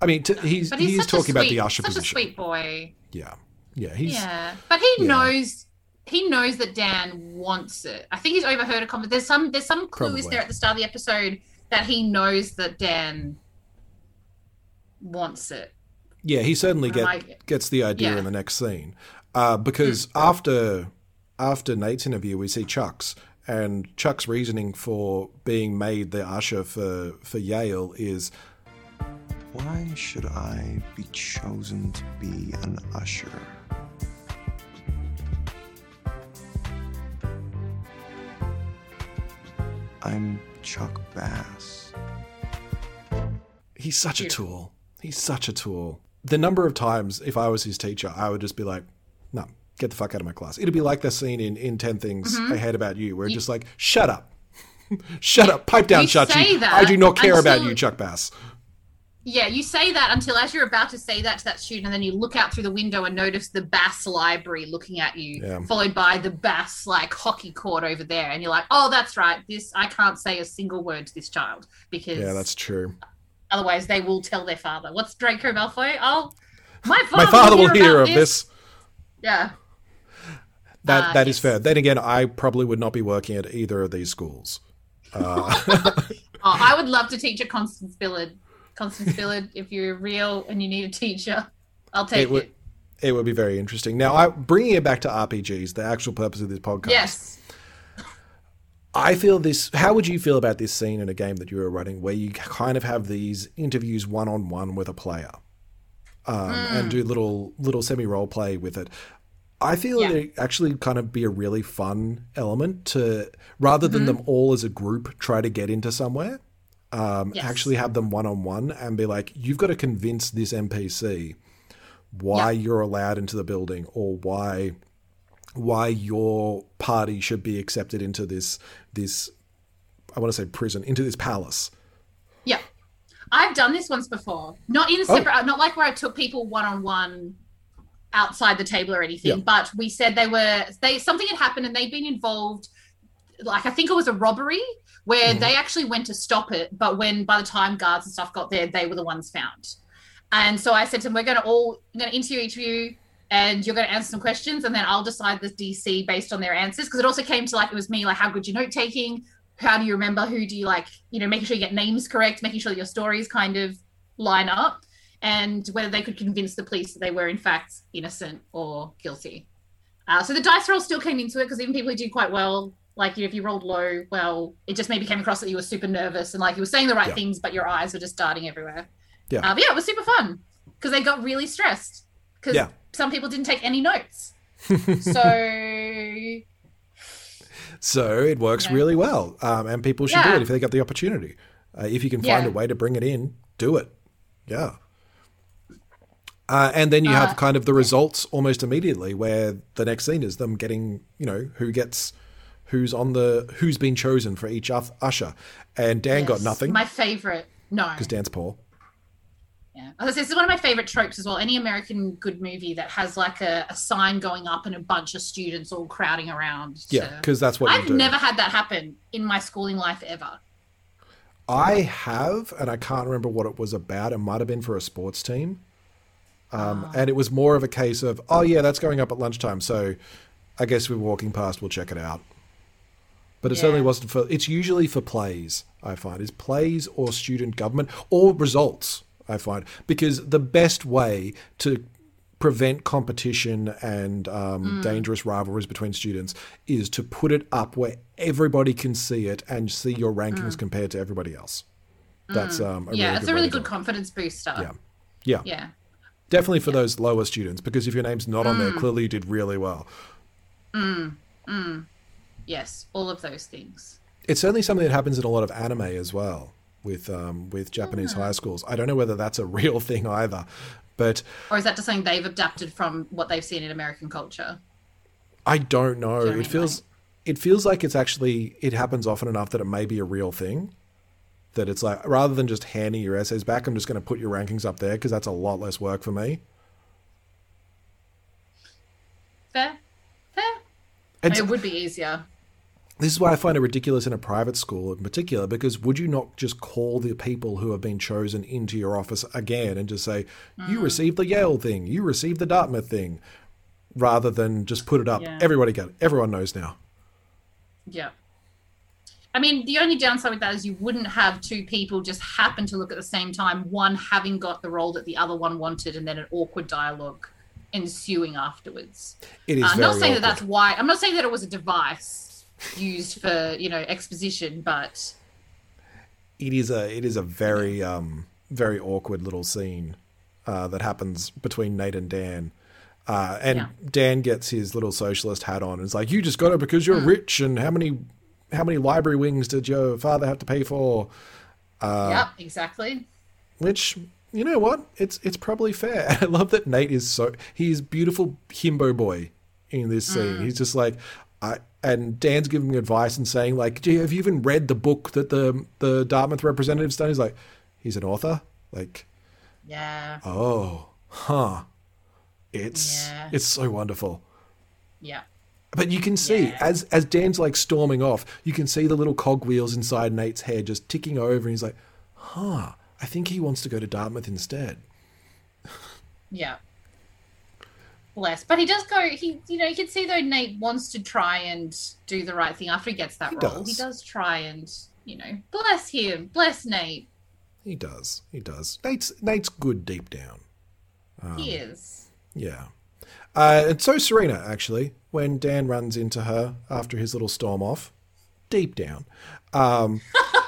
I mean, to, he's but he's, he's talking a about the usher such position. a sweet boy. Yeah, yeah, he's yeah, but he yeah. knows. He knows that Dan wants it. I think he's overheard a comment. There's some. There's some clue is Probably. there at the start of the episode that he knows that Dan wants it. Yeah, he certainly What get, I- gets the idea Yeah. in the next scene. Uh, because after after Nate's interview, we see Chuck's, and Chuck's reasoning for being made the usher for for Yale is Why should I be chosen to be an usher? I'm Chuck Bass. he's such a tool. He's such a tool. The number of times, if I was his teacher, I would just be like, "No, get the fuck out of my class." It'd be like the scene in in Ten Things Mhm. I Hate About You, where it's just like, "Shut up, shut up, pipe down, You you. that I do not care about you, Chuck Bass." Yeah, you say that until as you're about to say that to that student, and then you look out through the window and notice the Bass Library looking at you, Yeah. followed by the Bass like hockey court over there, and you're like, "Oh, that's right. This I can't say a single word to this child because Yeah, that's true. Otherwise they will tell their father." What's Draco Malfoy? Oh, my father, My father will hear of this. Yeah, That Uh, that is fair. Then again, I probably would not be working at either of these schools. Uh, oh, I would love to teach at Constance Billard. Constance Billard, if you're real and you need a teacher, I'll take it it. would it would be very interesting. Now, I, bringing it back to RPGs, the actual purpose of this podcast. Yes. I feel this. How would you feel about this scene in a game that you were running, where you kind of have these interviews one on one with a player, um, and Mm. do little little semi role play with it? I feel Yeah. it actually kind of be a really fun element to rather than Mhm. them all as a group try to get into somewhere. Um, Yes. Actually, have them one on one and be like, you've got to convince this NPC why you're allowed into the building or why why your party should be accepted into this this I want to say prison into this palace. Yeah. I've done this once before. Not in a Oh. separate, not like where I took people one on one outside the table or anything, Yeah. but we said they were, they something had happened and they'd been involved. Like I think it was a robbery where Mhm. they actually went to stop it, but when by the time guards and stuff got there, they were the ones found. And so I said to them, "We're going to all, I'm going to interview each of you, and you're going to answer some questions, and then I'll decide the DC based on their answers. Because it also came to like it was me, like how good your note taking, how do you remember, who do you like, you know, making sure you get names correct, making sure that your stories kind of line up, and whether they could convince the police that they were in fact innocent or guilty. Uh, so the dice roll still came into it because even people who did quite well, like you know, if you rolled low, well, it just maybe came across that you were super nervous and like you were saying the right Yeah. things, but your eyes were just darting everywhere. Yeah. Uh, but yeah, it was super fun because they got really stressed because Yeah. some people didn't take any notes. so So it works Yeah. really well, um, and people should do it if they get the opportunity. Uh, if you can find Yeah. a way to bring it in, do it. Yeah. Uh, and then you Uh, have kind of the results almost immediately, where the next scene is them getting, you know, who gets, who's on the, who's been chosen for each usher, and Dan got nothing My favorite. No. because Dan's poor. Yeah. As This is one of my favorite tropes as well. Any American good movie that has like a, a sign going up and a bunch of students all crowding around. Yeah, to- because that's what I've never had that happen in my schooling life ever. I have, and I can't remember what it was about. It might have been for a sports team. Um, And it was more of a case of, oh, yeah, that's going up at lunchtime. So I guess we're walking past, we'll check it out. But it certainly wasn't for, it's usually for plays, I find, is plays or student government or results, I find. Because the best way to prevent competition and um, mm. dangerous rivalries between students is to put it up where everybody can see it and see your rankings mm. compared to everybody else. Mm. That's um, a yeah, really it's good a really good confidence booster. Yeah. Yeah, Yeah. definitely for those lower students because if your name's not on there, clearly you did really well. Yes, all of those things. It's certainly something that happens in a lot of anime as well with um, with Japanese high schools. I don't know whether that's a real thing either, but Or is that just something they've adapted from what they've seen in American culture? I don't know. Do you know what I It mean? feels it feels like it's actually it happens often enough that it may be a real thing. That it's like rather than just handing your essays back, I'm just going to put your rankings up there because that's a lot less work for me. Fair? Fair? And it would be easier. This is why I find it ridiculous in a private school in particular, because would you not just call the people who have been chosen into your office again and just say, you Mm. received the Yale thing, you received the Dartmouth thing, rather than just put it up? Yeah. Everybody got it. Everyone knows now. Yeah. I mean, the only downside with that is you wouldn't have two people just happen to look at the same time, one having got the role that the other one wanted, and then an awkward dialogue ensuing afterwards. It is Uh, I'm not saying that that's why. I'm not saying that it was a device used for you know exposition, but it is a it is a very um very awkward little scene uh, that happens between Nate and Dan. Uh, and Yeah. Dan gets his little socialist hat on and is like, "You just got it because you're rich, and how many how many library wings did your father have to pay for?" Uh, yeah, exactly. Which you know what, it's it's probably fair. I love that Nate is so he's beautiful himbo boy in this scene. He's just like I and Dan's giving me advice and saying like, "Gee, have you even read the book that the the Dartmouth representative's done?" He's like, "He's an author." Like, Yeah, oh, huh. It's Yeah. it's so wonderful. yeah, But you can see Yeah. as as Dan's like storming off, you can see the little cogwheels inside Nate's head just ticking over, and he's like, "Huh, I think he wants to go to Dartmouth instead." yeah. Bless, but he does go. He, you know, you can see though Nate wants to try and do the right thing after he gets that He role. does. He does try and, you know, bless him, bless Nate. He does. He does. Nate's Nate's good deep down. Um, he is. Yeah. Uh, and so Serena, actually, when Dan runs into her after his little storm off, deep down, um,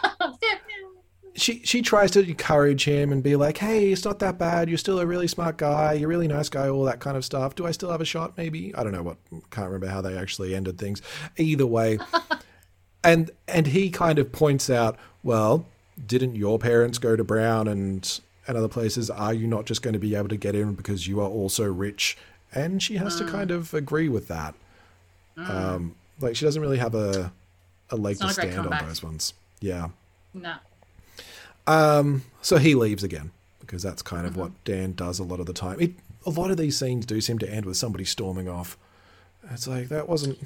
she she tries to encourage him and be like, "Hey, it's not that bad. You're still a really smart guy. You're a really nice guy. All that kind of stuff. Do I still have a shot? Maybe I don't know what. Can't remember how they actually ended things. Either way, and and he kind of points out, well, didn't your parents go to Brown and and other places? Are you not just going to be able to get in because you are also rich? And she has Mm. to kind of agree with that. Um, like she doesn't really have a a leg It's to not a great stand on those ones. Yeah. No. Um, so he leaves again because that's kind of Mm-hmm. what Dan does a lot of the time. It, a lot of these scenes do seem to end with somebody storming off. It's like that wasn't.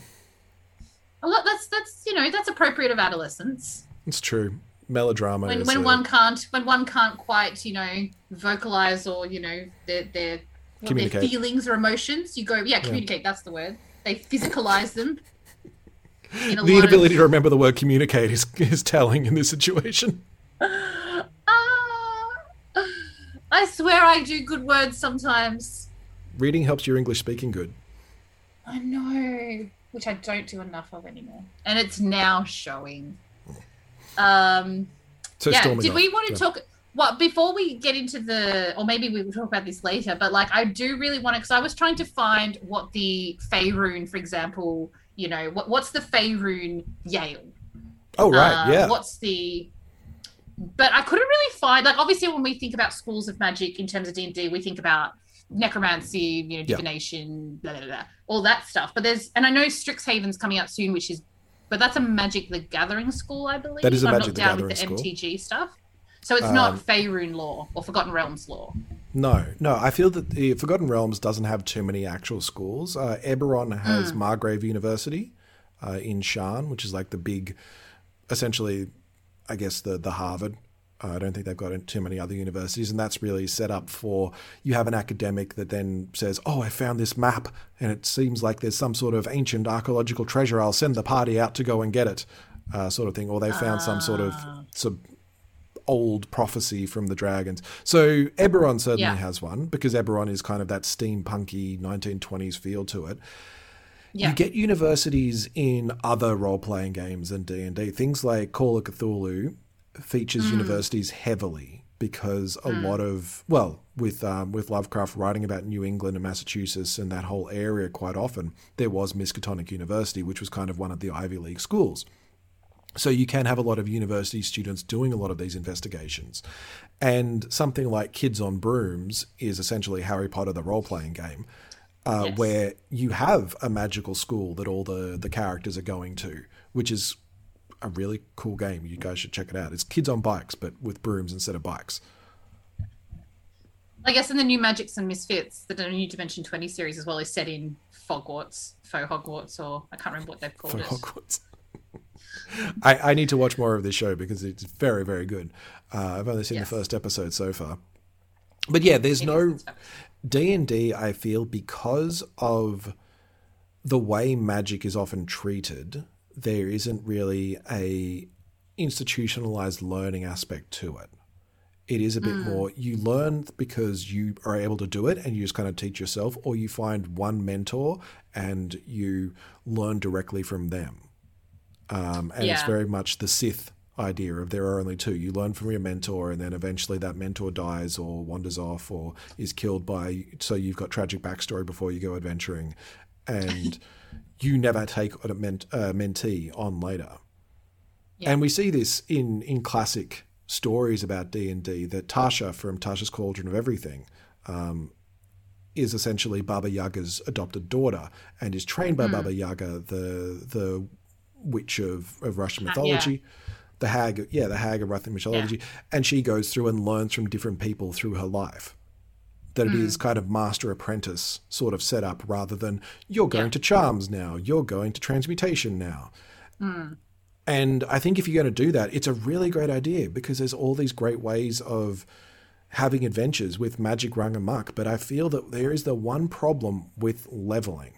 A lot. That's that's you know that's appropriate of adolescence. It's true. Melodrama. when is when a- one can't when one can't quite you know vocalize or you know their their their feelings or emotions. You go, yeah, communicate. That's the word. They physicalize them. in The lot of- inability to remember the word communicate is, is telling in this situation. I swear I do good words sometimes. Reading helps your English speaking good. I know, which I don't do enough of anymore, and it's now showing. Um, So yeah, did we want to Yeah. talk? What before we get into the, or maybe we will talk about this later. But like, I do really want to, because I was trying to find what the Faerun, for example, you know, what what's the Faerun Yale? Oh right, Uh, yeah. What's the? But I couldn't really find like obviously when we think about schools of magic in terms of D and D, we think about necromancy, you know, Yeah. divination, blah, blah, blah, all that stuff. But there's and I know Strixhaven's coming out soon, which is, but that's a Magic the Gathering school, I believe. That is a I'm Magic not the down Gathering with the school. MTG stuff. So it's not Um, Faerun lore or Forgotten Realms lore. No, no. I feel that the Forgotten Realms doesn't have too many actual schools. Uh, Eberron has Morgrave University uh, in Sharn, which is like the big, essentially, I guess the the Harvard. Uh, I don't think they've got too many other universities, and that's really set up for you have an academic that then says, "Oh, I found this map, and it seems like there's some sort of ancient archaeological treasure. I'll send the party out to go and get it," uh, sort of thing. Or they found some sort of sub old prophecy from the dragons. So Eberron certainly Yeah. has one because Eberron is kind of that steampunky 1920s feel to it. Yeah. You get universities in other role-playing games than D&D. Things like Call of Cthulhu features Mm. universities heavily because a lot of well, with um, with Lovecraft writing about New England and Massachusetts and that whole area quite often, there was Miskatonic University, which was kind of one of the Ivy League schools. So you can have a lot of university students doing a lot of these investigations. And something like Kids on Brooms is essentially Harry Potter, the role playing game, uh, Yes. where you have a magical school that all the, the characters are going to, which is a really cool game. You guys should check it out. It's Kids on Bikes, but with brooms instead of bikes. I guess in the new Magics and Misfits, the new Dimension 20 series as well is set in Hogwarts, faux Hogwarts, or I can't remember what they've called for it. Hogwarts. I, I need to watch more of this show because it's very, very good. Uh, I've only seen Yes. the first episode so far. But yeah, there's It no is, it's fabulous. D and D. I feel because of the way magic is often treated, there isn't really a institutionalized learning aspect to it. It is a bit more you learn because you are able to do it and you just kind of teach yourself, or you find one mentor and you learn directly from them. Um, and it's very much the Sith idea of there are only two. You learn from your mentor, and then eventually that mentor dies or wanders off or is killed by. So you've got tragic backstory before you go adventuring, and you never take a ment, uh, mentee on later. And we see this in in classic stories about D and D. That Tasha from Tasha's Cauldron of Everything um, is essentially Baba Yaga's adopted daughter, and is trained by Baba Yaga, the the witch of, of Russian yeah. The hag, yeah, the hag of Russian mythology, and she goes through and learns from different people through her life. That it is mm. kind of master apprentice sort of setup rather than you're going Yeah. to charms now, you're going to transmutation now. Mm. And I think if you're going to do that, it's a really great idea because there's all these great ways of having adventures with magic rung amok. But I feel that there is the one problem with leveling.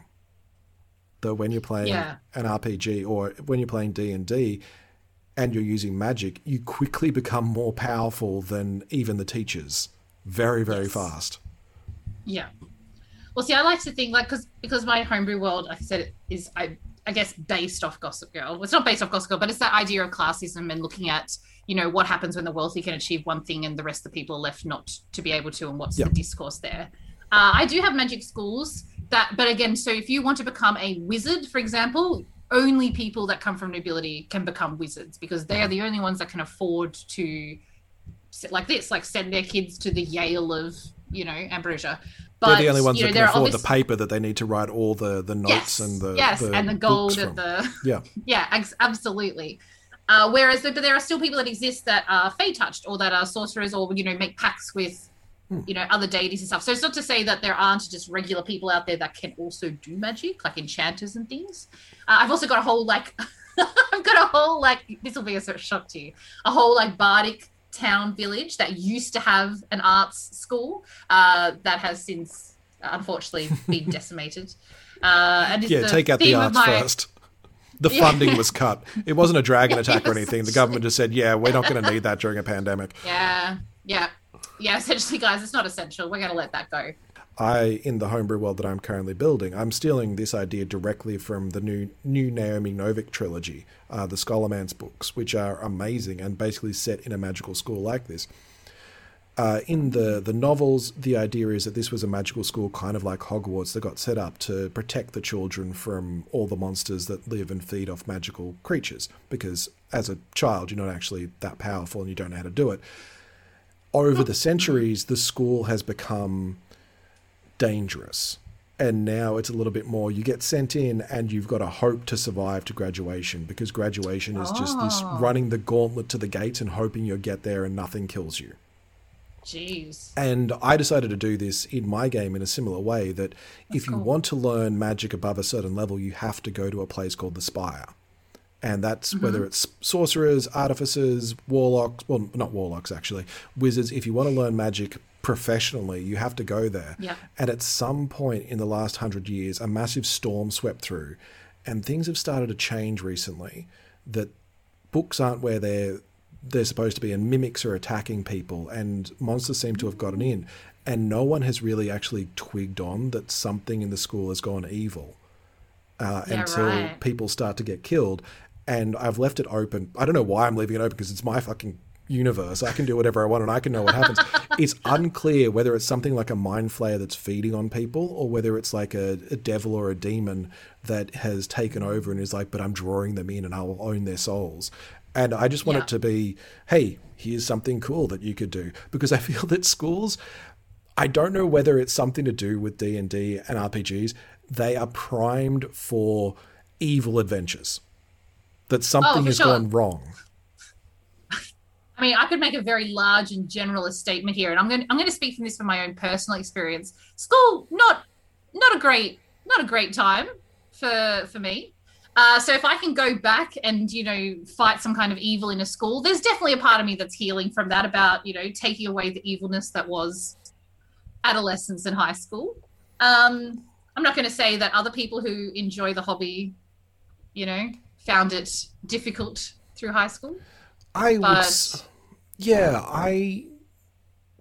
That when you're playing Yeah. an RPG or when you're playing D and D and you're using magic, you quickly become more powerful than even the teachers. Very, very Yes. fast. Yeah. Well, see, I like to think like because because my homebrew world, like I said, it is I I guess based off Gossip Girl. Well, it's not based off Gossip Girl, but it's that idea of classism and looking at you know what happens when the wealthy can achieve one thing and the rest of the people are left not to be able to, and what's Yeah. the discourse there. Uh, I do have magic schools that, but again, so if you want to become a wizard, for example, only people that come from nobility can become wizards because they are the only ones that can afford to like this, like send their kids to the Yale of you know Ambrosia. But They're the only ones you know, that can afford the paper that they need to write all the, the notes yes, and the yes, the and the gold and the yeah. yeah, ex- absolutely. Uh, whereas, but there are still people that exist that are fey touched or that are sorcerers or you know make pacts with Hmm. you know other deities and stuff. So it's not to say that there aren't just regular people out there that can also do magic, like enchanters and things. Uh, I've also got a whole like I've got a whole like this will be a sort of shock to you, a whole like bardic town village that used to have an arts school uh, that has since unfortunately been decimated. Uh, and Yeah, take out the arts my- first. The Yeah. funding was cut. It wasn't a dragon attack or anything. The government just said, "Yeah, we're not going to need that during a pandemic." Yeah, yeah, yeah. Essentially, guys, it's not essential. We're gonna let that go. I, in the homebrew world that I'm currently building, I'm stealing this idea directly from the new new Naomi Novik trilogy, uh, the Scholomance books, which are amazing and basically set in a magical school like this. Uh, in the the novels, the idea is that this was a magical school, kind of like Hogwarts, that got set up to protect the children from all the monsters that live and feed off magical creatures. Because as a child, you're not actually that powerful and you don't know how to do it. Over the centuries, the school has become dangerous. And now it's a little bit more you get sent in and you've got a hope to survive to graduation because graduation is just this Oh. running the gauntlet to the gates and hoping you'll get there and nothing kills you. Jeez. And I decided to do this in my game in a similar way that if you want to learn magic above a certain level, you have to go to a place called the Spire. And that's mm-hmm. whether it's sorcerers, artificers, warlocks, well, not warlocks actually, wizards. If you want to learn magic professionally, you have to go there. Yeah. And at some point in the last hundred years, a massive storm swept through, and things have started to change recently. That books aren't where they're they're supposed to be, and mimics are attacking people, and monsters seem to have gotten in, and no one has really actually twigged on that something in the school has gone evil uh, Yeah, until right. people start to get killed. And I've left it open. I don't know why I'm leaving it open because it's my fucking universe. I can do whatever I want and I can know what happens. it's unclear whether it's something like a mind flayer that's feeding on people or whether it's like a, a devil or a demon that has taken over and is like, but I'm drawing them in and I will own their souls. And I just want Yeah. it to be, hey, here's something cool that you could do because I feel that schools I don't know whether it's something to do with D and D and RPGs. They are primed for evil adventures. That something Oh, has sure. gone wrong. I mean, I could make a very large and generalist statement here, and I'm going. to I'm going to speak from this from my own personal experience. School, not not a great not a great time for for me. Uh, so if I can go back and you know fight some kind of evil in a school, there's definitely a part of me that's healing from that. About you know taking away the evilness that was adolescence and high school. Um, I'm not going to say that other people who enjoy the hobby, you know, found it difficult through high school. I would, But- s- yeah, I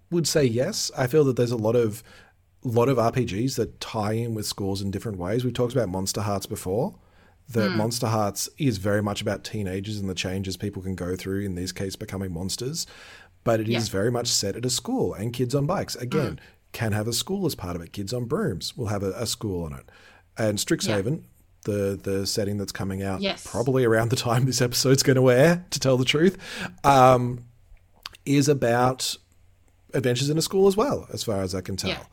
would say yes. I feel that there's a lot of lot of RPGs that tie in with schools in different ways. We talked about Monster Hearts before. That hmm. Monster Hearts is very much about teenagers and the changes people can go through. In this case, becoming monsters, but it is Yeah. very much set at a school and kids on bikes. Again, hmm. can have a school as part of it. Kids on brooms will have a, a school on it, and Strixhaven. The, the setting that's coming out Yes. probably around the time this episode's going to air, to tell the truth, um, is about adventures in a school as well, as far as I can tell. Yeah.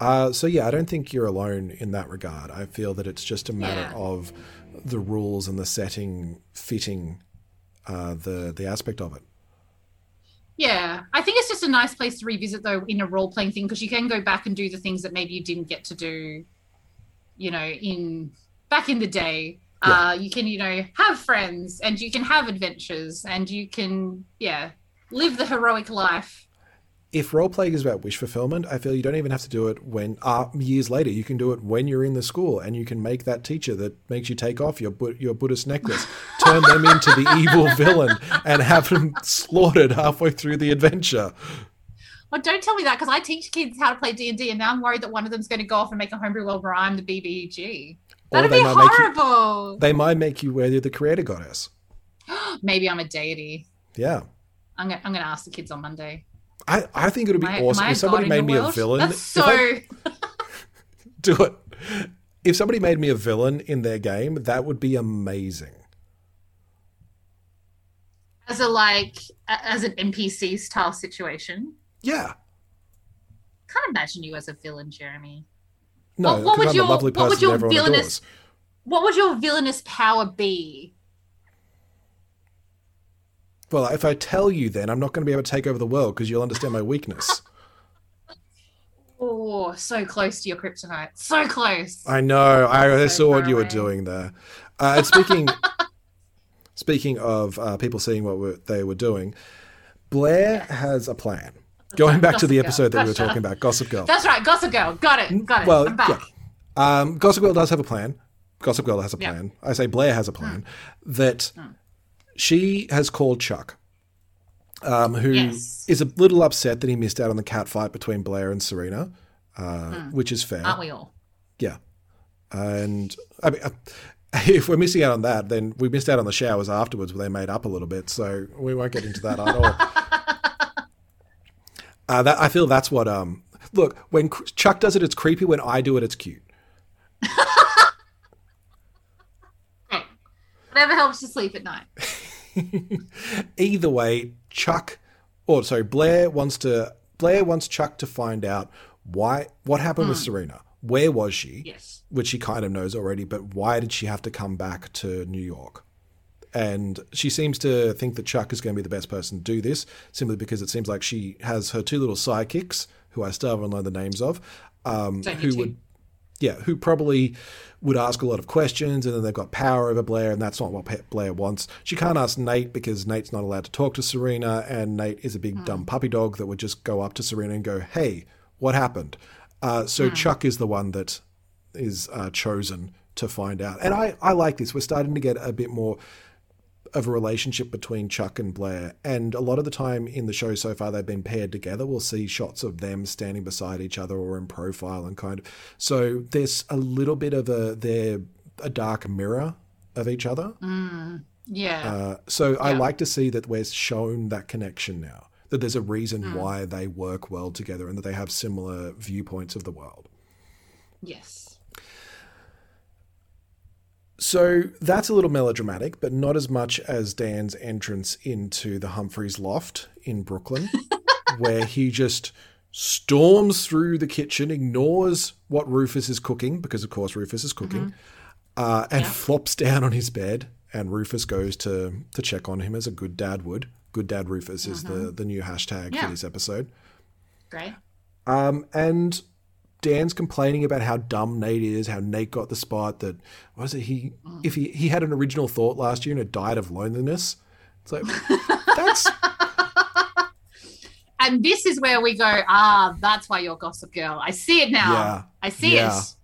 Uh, so yeah, I don't think you're alone in that regard. I feel that it's just a matter Yeah. of the rules and the setting fitting uh, the the aspect of it. Yeah, I think it's just a nice place to revisit though in a role playing thing because you can go back and do the things that maybe you didn't get to do, you know, in back in the day. Uh, you can, you know, have friends and you can have adventures and you can, yeah, live the heroic life. If role playing is about wish fulfillment, I feel you don't even have to do it when uh, years later. You can do it when you're in the school, and you can make that teacher that makes you take off your your Buddhist necklace, turn them into the evil villain, and have them slaughtered halfway through the adventure. Well, don't tell me that because I teach kids how to play D and D, and now I'm worried that one of them's going to go off and make a homebrew world where I'm the BBG. Or That'd they be might make you- horrible. They might make you wear the creator goddess. Maybe I'm a deity. Yeah. I'm gonna, I'm gonna ask the kids on Monday. I, I think it would be I- awesome if somebody made me a villain. That's so. I- do it. If somebody made me a villain in their game, that would be amazing. as a like as an NPC style situation. Yeah. Can't imagine you as a villain, Jeremy. No, What- what would I'm your- a lovely what would your villainous- adores. What would your villainous power be? Well, if I tell you, then I'm not going to be able to take over the world because you'll understand my weakness. Oh, so close to your kryptonite. So close. I know. I, I So saw what you were doing there. Uh, and speaking, speaking of uh, people seeing what we're, they were doing, Blair has a plan. Going back to Gossip the Girl. episode that we were talking about, Gossip Girl. That's right, Gossip Girl. Got it. Got it. well, I'm back. yeah. Um, Gossip Girl does have a plan. Gossip Girl has a plan. I say Blair has a plan Hmm. that she has called Chuck, um, who is Yes. a little upset that he missed out on the cat fight between Blair and Serena, uh, which is fair. Aren't we all? Yeah. And I mean, if we're missing out on that, then we missed out on the showers afterwards where they made up a little bit. So we won't get into that at all. uh, that I feel that's what. Um, look, when Chuck does it, it's creepy. When I do it, it's cute. Hey, whatever helps you sleep at night. Either way, Chuck, or sorry, Blair wants to. Blair wants Chuck to find out why what happened with Serena. Where was she? Yes. which she kind of knows already, but why did she have to come back to New York? And she seems to think that Chuck is going to be the best person to do this, simply because it seems like she has her two little sidekicks, who I still haven't learned the names of, um, who would, yeah, who probably would ask a lot of questions, and then they've got power over Blair, and that's not what Blair wants. She can't ask Nate because Nate's not allowed to talk to Serena, and Nate is a big dumb puppy dog that would just go up to Serena and go, "Hey, what happened?" Uh, so Chuck is the one that is uh, chosen to find out. And I, I like this. We're starting to get a bit more of a relationship between Chuck and Blair. And a lot of the time in the show so far, they've been paired together. We'll see shots of them standing beside each other or in profile and kind of. So there's a little bit of a, they're a dark mirror of each other. Yeah. Uh, so I like to see that we're shown that connection now. That there's a reason Mm. why they work well together and that they have similar viewpoints of the world. yes. So that's a little melodramatic, but not as much as Dan's entrance into the Humphreys loft in Brooklyn, where he just storms through the kitchen, ignores what Rufus is cooking, because of course Rufus is cooking, uh, and flops down on his bed. And Rufus goes to to check on him as a good dad would. Good dad Rufus is the the new hashtag Yeah. for this episode. Great. Um, and Dan's complaining about how dumb Nate is, how Nate got the spot. That what is it? He if he he had an original thought last year and it died of loneliness. It's like that's And this is where we go, ah, that's why you're Gossip Girl. I see it now. Yeah. I see Yeah. it.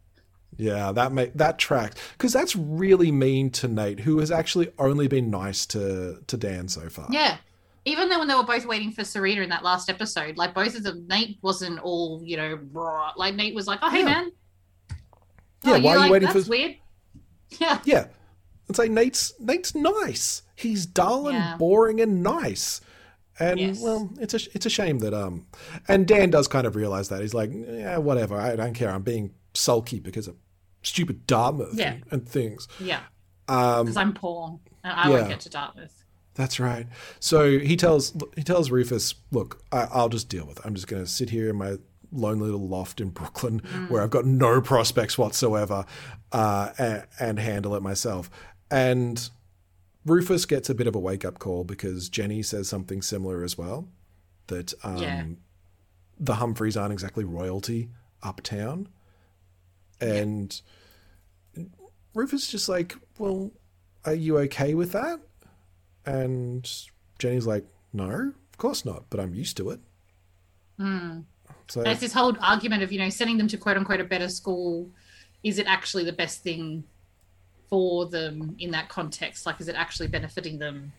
yeah that make that tracks because that's really mean to Nate, who has actually only been nice to to Dan so far. Yeah. Even though when they were both waiting for Serena in that last episode, like both of them, Nate wasn't all, you know, raw. like Nate was like, oh, hey, Yeah. man. Yeah, oh, why are you like, waiting That's for- weird. Yeah. Yeah. It's like Nate's Nate's nice. He's dull and Yeah. boring and nice. And Yes. well, it's a it's a shame that um and Dan does kind of realize that. He's like, yeah, whatever. I don't care. I'm being sulky because of stupid Dartmouth Yeah. and, and things. Yeah. Um Because I'm poor. And I yeah. won't get to Dartmouth. That's right. So he tells he tells Rufus, "Look, I, I'll just deal with it. I'm just going to sit here in my lonely little loft in Brooklyn, where I've got no prospects whatsoever, uh, and, and handle it myself." And Rufus gets a bit of a wake up call because Jenny says something similar as well. That um, Yeah. the Humphreys aren't exactly royalty uptown, and Rufus is just like, "Well, are you okay with that?" And Jenny's like, no, of course not, but I'm used to it. Hmm. So, And it's this whole argument of, you know, sending them to quote unquote a better school. Is it actually the best thing for them in that context? Like, is it actually benefiting them?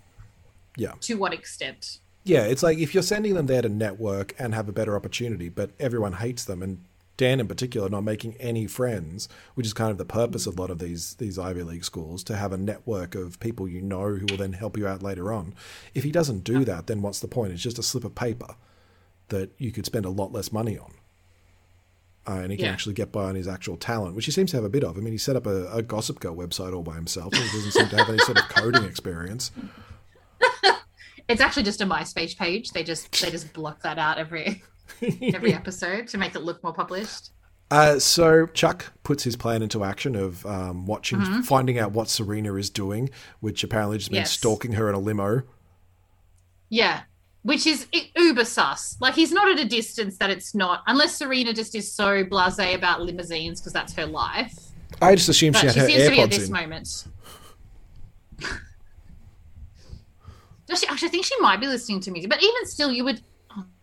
yeah. To what extent? Yeah, it's like if you're sending them there to network and have a better opportunity, but everyone hates them, and Dan in particular not making any friends, which is kind of the purpose of a lot of these these Ivy League schools to have a network of people you know who will then help you out later on. If he doesn't do that, then what's the point? It's just a slip of paper that you could spend a lot less money on. Uh, and he can Yeah. actually get by on his actual talent, which he seems to have a bit of. I mean, he set up a, a Gossip Girl website all by himself, he doesn't seem to have any sort of coding experience. It's actually just a MySpace page. They just they just block that out every every episode to make it look more published. Uh, so Chuck puts his plan into action of um, watching, Mhm. finding out what Serena is doing, which apparently just means Yes. stalking her in a limo. Yeah. Which is uber sus. Like he's not at a distance that it's not, unless Serena just is so blasé about limousines because that's her life. I just assumed But she had she her seems to be at this in. moment. Does she, actually, I think she might be listening to music, but even still, you would.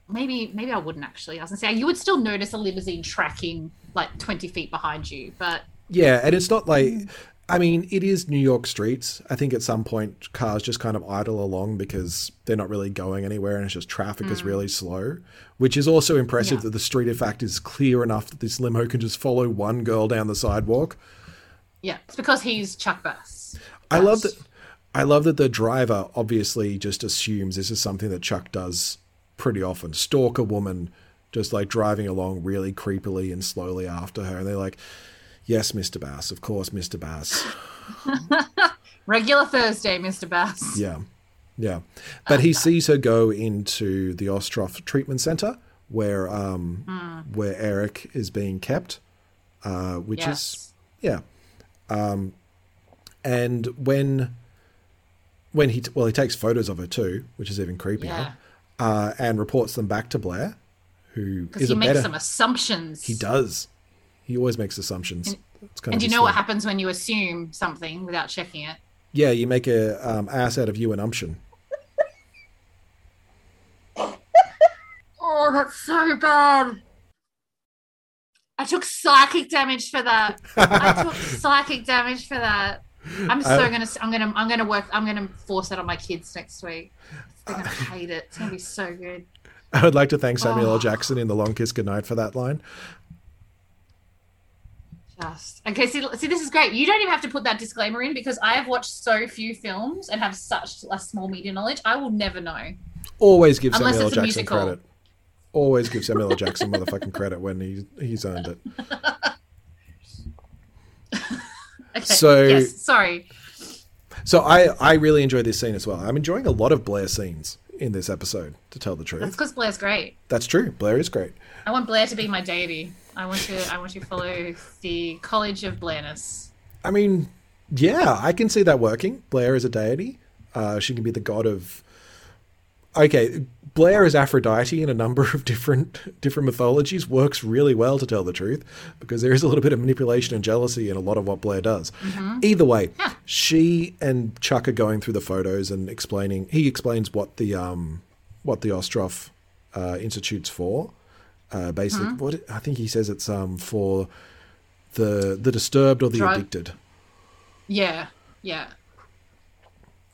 Maybe maybe I wouldn't actually. I was gonna say you would still notice a limousine tracking like twenty feet behind you, but Yeah, and it's not like I mean, it is New York streets. I think at some point cars just kind of idle along because they're not really going anywhere and it's just traffic is mm. really slow, which is also impressive Yeah. that the street in fact is clear enough that this limo can just follow one girl down the sidewalk. yeah, it's because he's Chuck Bass. I love that I love that the driver obviously just assumes this is something that Chuck does pretty often. Stalk a woman just like driving along really creepily and slowly after her and they're like, "Yes, Mr. Bass, of course, Mr. Bass." Regular Thursday, Mr. Bass. Yeah. Yeah. But he sees her go into the Ostroff treatment center where um where Eric is being kept. Uh which is yeah. Um and when when he well he takes photos of her too, which is even creepier. Yeah. Uh and reports them back to Blair, who Because he makes better some assumptions. he does. He always makes assumptions. It's kind And of you know what happens when you assume something without checking it? Yeah, you make a um, ass out of you and umption. Oh, that's so bad. I took psychic damage for that. I took psychic damage for that. I'm so I- gonna. I'm gonna. I'm gonna work. I'm gonna force that on my kids next week. They're gonna hate it. It's gonna be so good. I would like to thank Samuel Oh. L. Jackson in The Long Kiss Goodnight for that line. Just okay. See, see, this is great. You don't even have to put that disclaimer in because I have watched so few films and have such a small media knowledge. I will never know. Always give Unless Samuel L. Jackson musical. credit. Always give Samuel L. Jackson motherfucking credit when he he's earned it. Okay. So- yes. Sorry. So I I really enjoy this scene as well. I'm enjoying a lot of Blair scenes in this episode, to tell the truth. That's because Blair's great. That's true. Blair is great. I want Blair to be my deity. I want to. I want to follow the College of Blairness. I mean, yeah, I can see that working. Blair is a deity. Uh, she can be the god of. Okay, Blair is Aphrodite in a number of different different mythologies. Works really well to tell the truth, because there is a little bit of manipulation and jealousy in a lot of what Blair does. Either way, she and Chuck are going through the photos and explaining. He explains what the um what the Ostroff uh, Institute's for. Uh, basically, what I think he says it's um for the the disturbed or the Drug- addicted. Yeah. Yeah.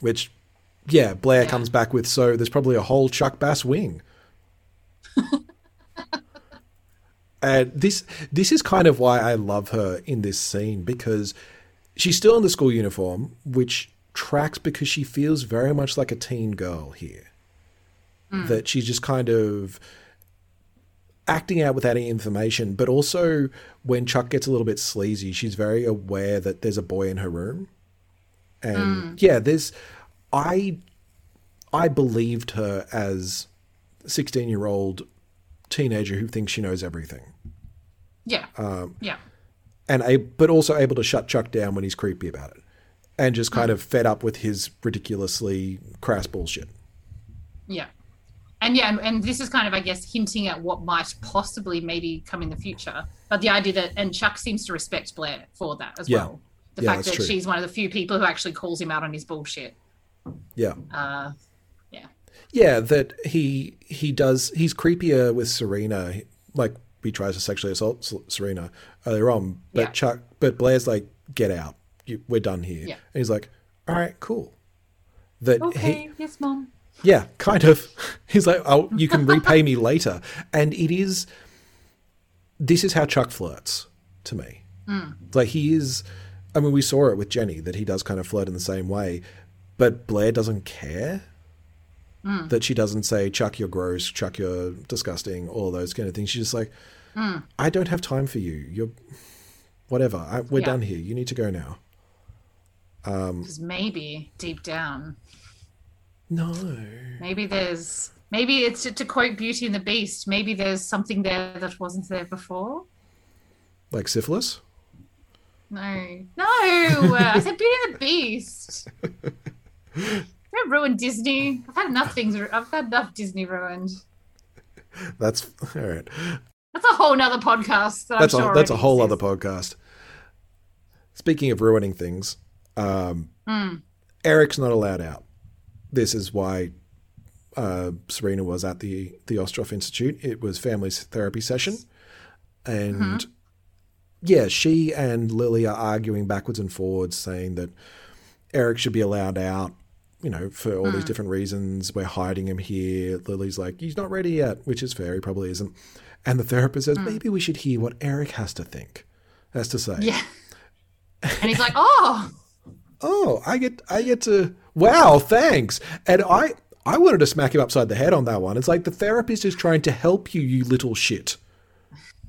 Which, yeah, Blair Yeah. comes back with. So there's probably a whole Chuck Bass wing. and this this is kind of why I love her in this scene because she's still in the school uniform, which tracks because she feels very much like a teen girl here. Hmm. That she's just kind of acting out without any information, but also when Chuck gets a little bit sleazy, she's very aware that there's a boy in her room. And hmm. yeah, there's I I believed her as a 16-year-old teenager who thinks she knows everything. Yeah. Um, yeah. And a, but also able to shut Chuck down when he's creepy about it. And just kind of fed up with his ridiculously crass bullshit. Yeah. And yeah, and, and this is kind of, I guess, hinting at what might possibly maybe come in the future. But the idea that, and Chuck seems to respect Blair for that as Yeah. well. The Yeah, fact that true. she's one of the few people who actually calls him out on his bullshit. Yeah. Uh, yeah. Yeah, that he he does. He's creepier with Serena. Like he tries to sexually assault Serena earlier on, but Yeah. Chuck, but Blair's like, "Get out. You, we're done here." Yeah. And he's like, "All right, cool." That he, yes, mom. yeah, kind of. He's like, "Oh, you can repay me later," and it is. This is how Chuck flirts to me. Like he is. I mean, we saw it with Jenny that he does kind of flirt in the same way, but Blair doesn't care mm. that she doesn't say chuck you're gross chuck you're disgusting all those kind of things. She's just like mm. i don't have time for you. You're whatever. I, we're Yeah. done here. You need to go now. Um, because maybe deep down, no. Maybe there's, maybe it's to, to quote Beauty and the Beast, maybe there's something there that wasn't there before. like syphilis? No, no. I said Beauty and the Beast. Don't ruin Disney. I've had enough things. I've had enough Disney ruined. that's all right That's a whole nother podcast. That that's a that's a whole other podcast speaking of ruining things um Hmm. eric's not allowed out this is why uh, Serena was at the the Ostroff Institute. It was family therapy session, and yeah, she and Lily are arguing backwards and forwards, saying that Eric should be allowed out. You know, for all these hmm. different reasons, we're hiding him here. Lily's like, he's not ready yet, which is fair. He probably isn't. And the therapist says, hmm. maybe we should hear what Eric has to think, has to say. Yeah. And he's like, oh, oh, I get I get to wow, thanks. And I I wanted to smack him upside the head on that one. It's like the therapist is trying to help you, you little shit.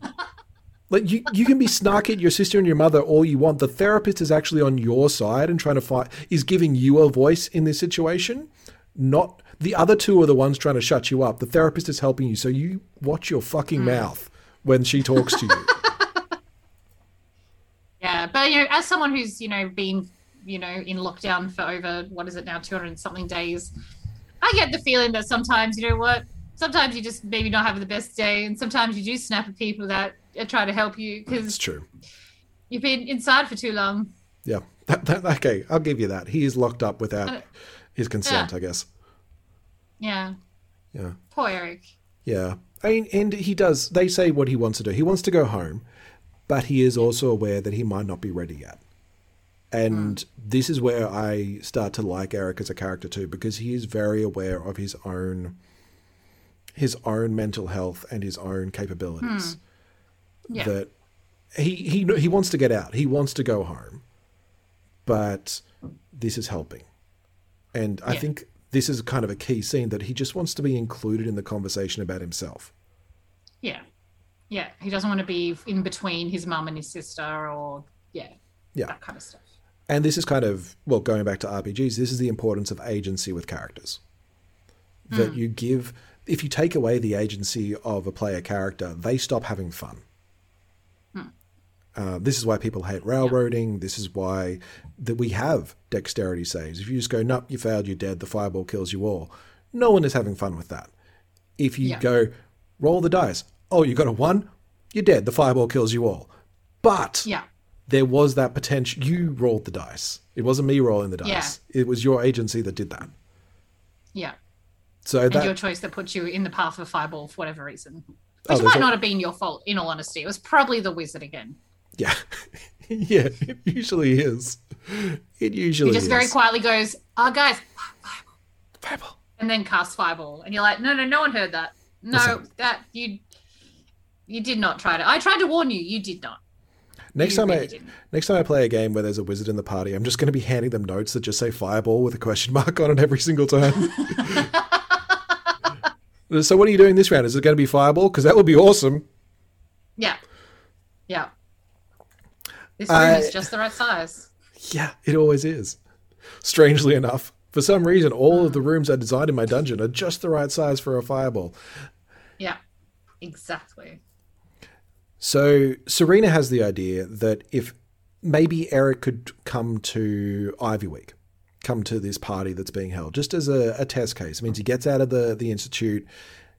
Like you, you can be snarky at your sister and your mother all you want. The therapist is actually on your side and trying to fight is giving you a voice in this situation. Not the other two are the ones trying to shut you up. The therapist is helping you, so you watch your fucking mm. mouth when she talks to you. yeah. But, you know, as someone who's, you know, been, you know, in lockdown for over, what is it now, 200 and something days, I get the feeling that sometimes, you know what, sometimes you just maybe not have the best day. And sometimes you do snap at people that try to help you because it's true. you've been inside for too long. Yeah. That, that, okay, I'll give you that. He is locked up without Uh, his consent, yeah. I guess. Yeah. Yeah. Poor Eric. Yeah. I mean, and he does, they say what he wants to do. He wants to go home, but he is also aware that he might not be ready yet. And this is where I start to like Eric as a character too, because he is very aware of his own his own mental health and his own capabilities. Hmm. Yeah. That he he he wants to get out. He wants to go home. But this is helping. And I Yeah. think this is kind of a key scene that he just wants to be included in the conversation about himself. Yeah. Yeah. He doesn't want to be in between his mum and his sister or, yeah, Yeah. that kind of stuff. And this is kind of, well, going back to RPGs, this is the importance of agency with characters. That hmm. you give, if you take away the agency of a player character, they stop having fun. Uh, this is why people hate railroading. This is why that we have dexterity saves. If you just go, nope, you failed, you're dead, the fireball kills you all. No one is having fun with that. If you Yeah. go, roll the dice, oh, you got a one, you're dead, the fireball kills you all. But Yeah. there was that potential. You rolled the dice. It wasn't me rolling the dice. It was your agency that did that. Yeah. So And that your choice that puts you in the path of fireball for whatever reason. Oh, Which there's might not have been your fault, in all honesty. It was probably the wizard again. yeah, yeah, it usually is. It usually He just is. very quietly goes, oh, guys, Fireball. and then casts fireball. And you're like, no, no, no one heard that. No, Listen. that you you did not try to. I tried to warn you. You did not. Next You time really I didn't. next time I play a game where there's a wizard in the party, I'm just going to be handing them notes that just say fireball with a question mark on it every single time. so what are you doing this round? Is it going to be fireball? Because that would be awesome. Yeah. Yeah. This room I- is just the right size. Yeah, it always is. Strangely enough, for some reason, all of the mm. rooms I designed in my dungeon are just the right size for a fireball. Yeah. Exactly. So Serena has the idea that if maybe Eric could come to Ivy Week, come to this party that's being held, just as a, a test case. It means he gets out of the, the institute,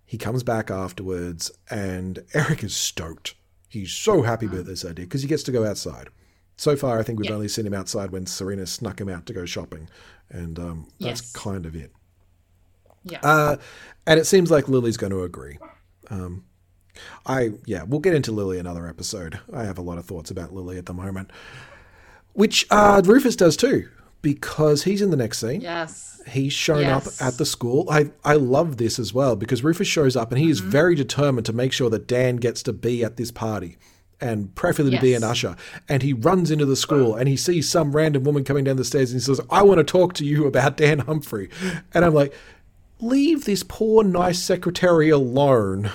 he comes back afterwards, and Eric is stoked. He's so happy with this idea because he gets to go outside. So far, I think we've Yeah. only seen him outside when Serena snuck him out to go shopping, and um, that's Yes. kind of it. Yeah. Uh, and it seems like Lily's going to agree. Um, I yeah, we'll get into Lily another episode. I have a lot of thoughts about Lily at the moment, which uh, Rufus does too, because he's in the next scene. yes. He's shown Yes. up at the school. I I love this as well because Rufus shows up and he is Mm-hmm. very determined to make sure that Dan gets to be at this party. And preferably to be an usher. And he runs into the school and he sees some random woman coming down the stairs and he says, I want to talk to you about Dan Humphrey. And I'm like, leave this poor, nice secretary alone.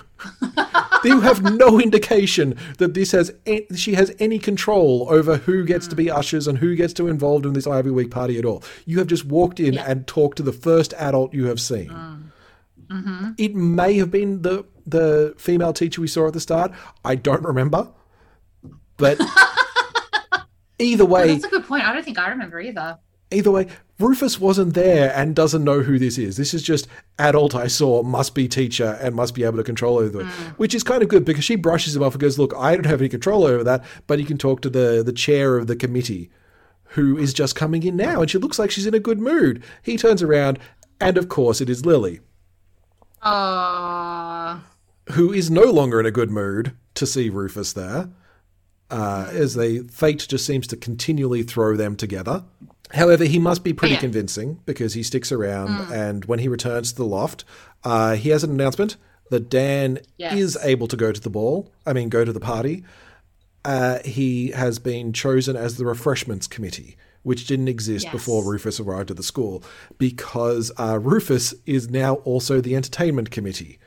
you have no indication that this has a- she has any control over who gets to be mm. ushers and who gets to involved in this Ivy Week party at all. You have just walked in and talked to the first adult you have seen. Mm. Mm-hmm. It may have been the the female teacher we saw at the start. I don't remember, but either way, that's a good point. I don't think I remember either. Either way, Rufus wasn't there and doesn't know who this is. This is just adult I saw, must be teacher and must be able to control over it, which is kind of good because she brushes him off and goes, "Look, I don't have any control over that, but you can talk to the the chair of the committee, who is just coming in now, and she looks like she's in a good mood." He turns around, and of course, it is Lily. Oh, who is no longer in a good mood to see Rufus there, uh, as they fate just seems to continually throw them together. However, he must be pretty Yeah. convincing because he sticks around, and when he returns to the loft, uh, he has an announcement that Dan Yes. is able to go to the ball. I mean, go to the party. Uh, he has been chosen as the refreshments committee, which didn't exist Yes. before Rufus arrived at the school, because uh, Rufus is now also the entertainment committee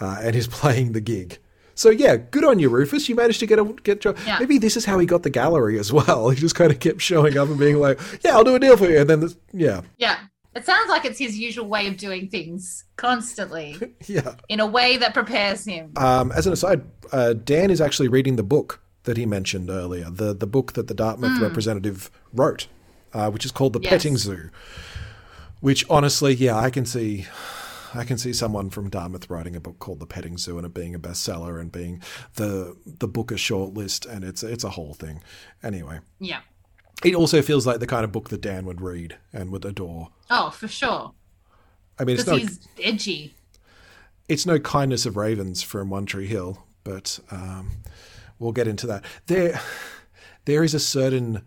uh, and is playing the gig. So yeah, good on you, Rufus. You managed to get a get job. Yeah. Maybe this is how he got the gallery as well. He just kind of kept showing up and being like, "Yeah, I'll do a deal for you," and then yeah, yeah. It sounds like it's his usual way of doing things constantly yeah. in a way that prepares him. Um, as an aside, uh, Dan is actually reading the book that he mentioned earlier, the the book that the Dartmouth representative wrote, uh, which is called The Yes. Petting Zoo. Which honestly, yeah, I can see, I can see someone from Dartmouth writing a book called The Petting Zoo and it being a bestseller and being the the Booker shortlist, and it's it's a whole thing. Anyway, yeah. it also feels like the kind of book that Dan would read and would adore. Oh, for sure. I mean, it's no he's edgy. it's no kindness of ravens from One Tree Hill, but um, we'll get into that. There, there is a certain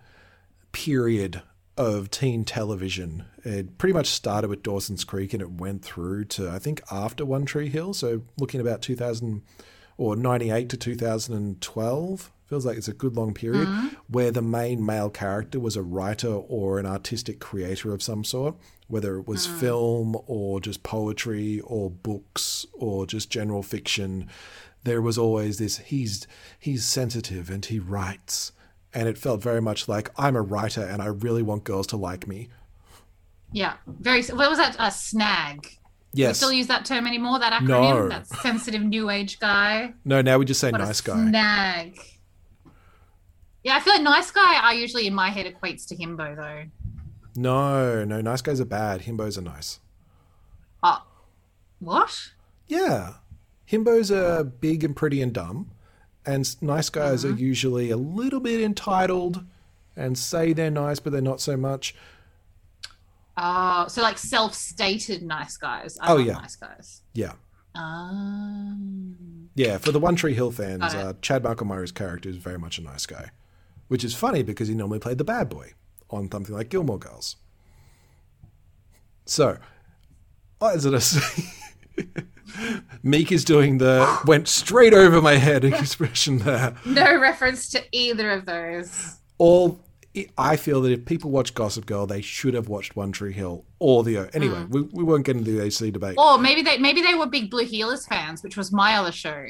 period of teen television. It pretty much started with Dawson's Creek and it went through to I think after One Tree Hill. So looking about 2000 or 98 to 2012 feels like it's a good long period mm-hmm. where the main male character was a writer or an artistic creator of some sort whether it was mm. film or just poetry or books or just general fiction there was always this he's he's sensitive and he writes and it felt very much like I'm a writer and I really want girls to like me. Yeah. Very. What was that? A snag. Yes. Still use that term anymore? That acronym? No. That sensitive new age guy? No, now we just say What nice guy. Snag. Yeah, I feel like nice guy. I usually in my head equates to himbo though. No, no, nice guys are bad. Himbos are nice. Oh, what? Yeah. Himbos are big and pretty and dumb. And nice guys Uh-huh. are usually a little bit entitled and say they're nice, but they're not so much. Oh, so like self-stated nice guys. I Oh, yeah. nice guys. Yeah. Um, Yeah, for the One Tree Hill fans, uh, Chad Michael Murray's character is very much a nice guy, which is funny because he normally played the bad boy on something like Gilmore Girls. So, as it is, Meek is doing the went straight over my head expression there. no reference to either of those. All I feel that if people watch Gossip Girl, they should have watched One Tree Hill or the anyway. Mm. We, we won't get into the AC debate. Or maybe they maybe they were big Blue Heelers fans, which was my other show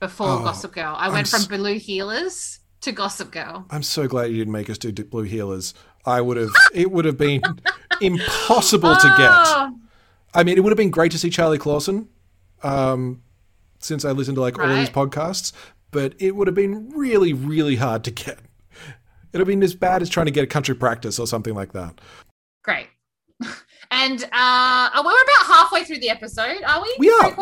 before Oh, Gossip Girl. I I'm went from s- Blue Heelers to Gossip Girl. I'm so glad you didn't make us do Blue Heelers. I would have. It would have been impossible to get. Oh, I mean, it would have been great to see Charlie Clausen, um, since I listen to like all of these podcasts. But it would have been really, really hard to get. It'd have been as bad as trying to get a country practice or something like that. great. And uh, oh, we're about halfway through the episode, are we? We are.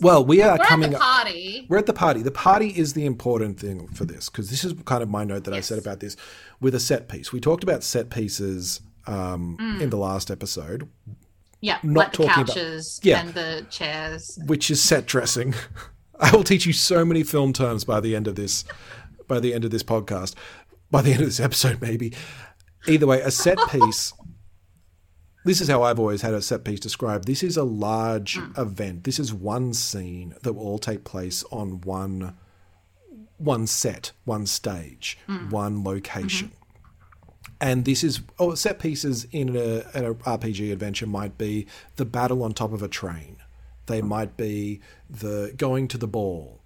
Well, we are We're coming. at the party. We're at the party. The party is the important thing for this because this is kind of my note that I said about this with a set piece. We talked about set pieces um, Mm. in the last episode, Yeah, not like the talking about- couches Yeah. and the chairs. which is set dressing. I will teach you so many film terms by the end of this, by the end of this podcast, by the end of this episode, maybe. Either way, a set piece. This is how I've always had a set piece described. This is a large hmm. event. This is one scene that will all take place on one, one set, one stage, hmm. one location. And this is oh, set pieces in a, an RPG adventure might be the battle on top of a train. They might be the going to the ball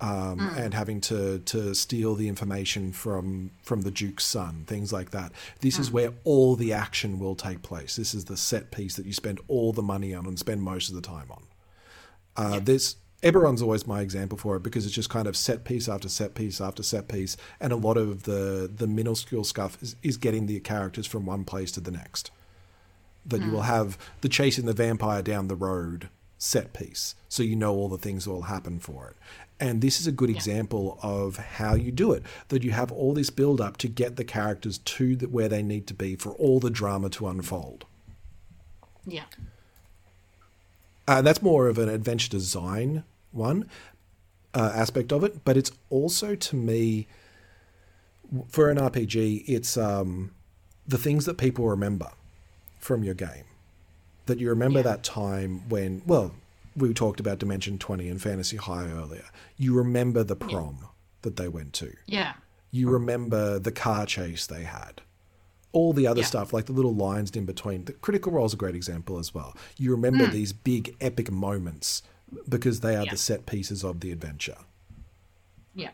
um, and having to, to steal the information from from the Duke's son, things like that. This is where all the action will take place. This is the set piece that you spend all the money on and spend most of the time on. Uh, This Eberron's always my example for it because it's just kind of set piece after set piece after set piece, and a lot of the the minuscule stuff is, is getting the characters from one place to the next. That you will hmm. have the chasing the vampire down the road set piece, so you know all the things that will happen for it. And this is a good example of how you do it. That you have all this build up to get the characters to the, where they need to be for all the drama to unfold. Yeah. Uh, that's more of an adventure design one uh, aspect of it, but it's also to me for an RPG, it's um, the things that people remember from your game. That you remember that time when, well, we talked about Dimension 20 and Fantasy High earlier. You remember the prom that they went to. Yeah. You remember the car chase they had. All the other Yeah. stuff, like the little lines in between. The Critical Role is a great example as well. You remember Mm. these big epic moments because they are Yeah. the set pieces of the adventure. Yeah.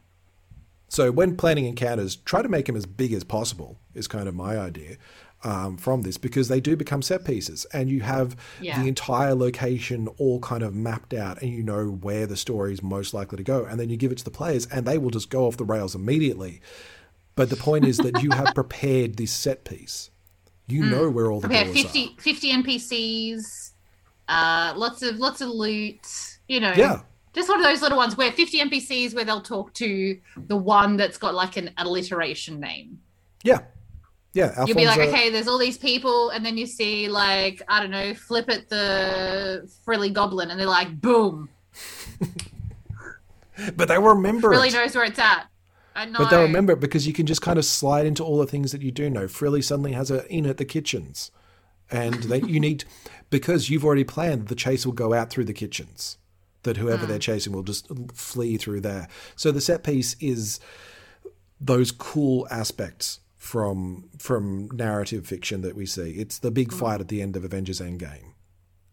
So when planning encounters, try to make them as big as possible. Is kind of my idea um, from this because they do become set pieces, and you have Yeah. the entire location all kind of mapped out, and you know where the story is most likely to go, and then you give it to the players, and they will just go off the rails immediately. But the point is that you have prepared this set piece. You know where all the Okay, doors 50, 50 NPCs, uh, lots of lots of loot. You know, Yeah. just one of those little ones where 50 NPCs where they'll talk to the one that's got like an alliteration name. are. Yeah, yeah. You'll be like, okay, there's all these people, and then you see like I don't know, flip it the frilly goblin, and they're like, boom, but they remember really knows where it's at. I know. But they'll remember it because you can just kind of slide into all the things that you do know. Frilly suddenly has a in at the kitchens, and they, you need because you've already planned the chase will go out through the kitchens. That whoever they're hmm. chasing will just flee through there. So the set piece is those cool aspects from from narrative fiction that we see. It's the big hmm. fight at the end of Avengers Endgame.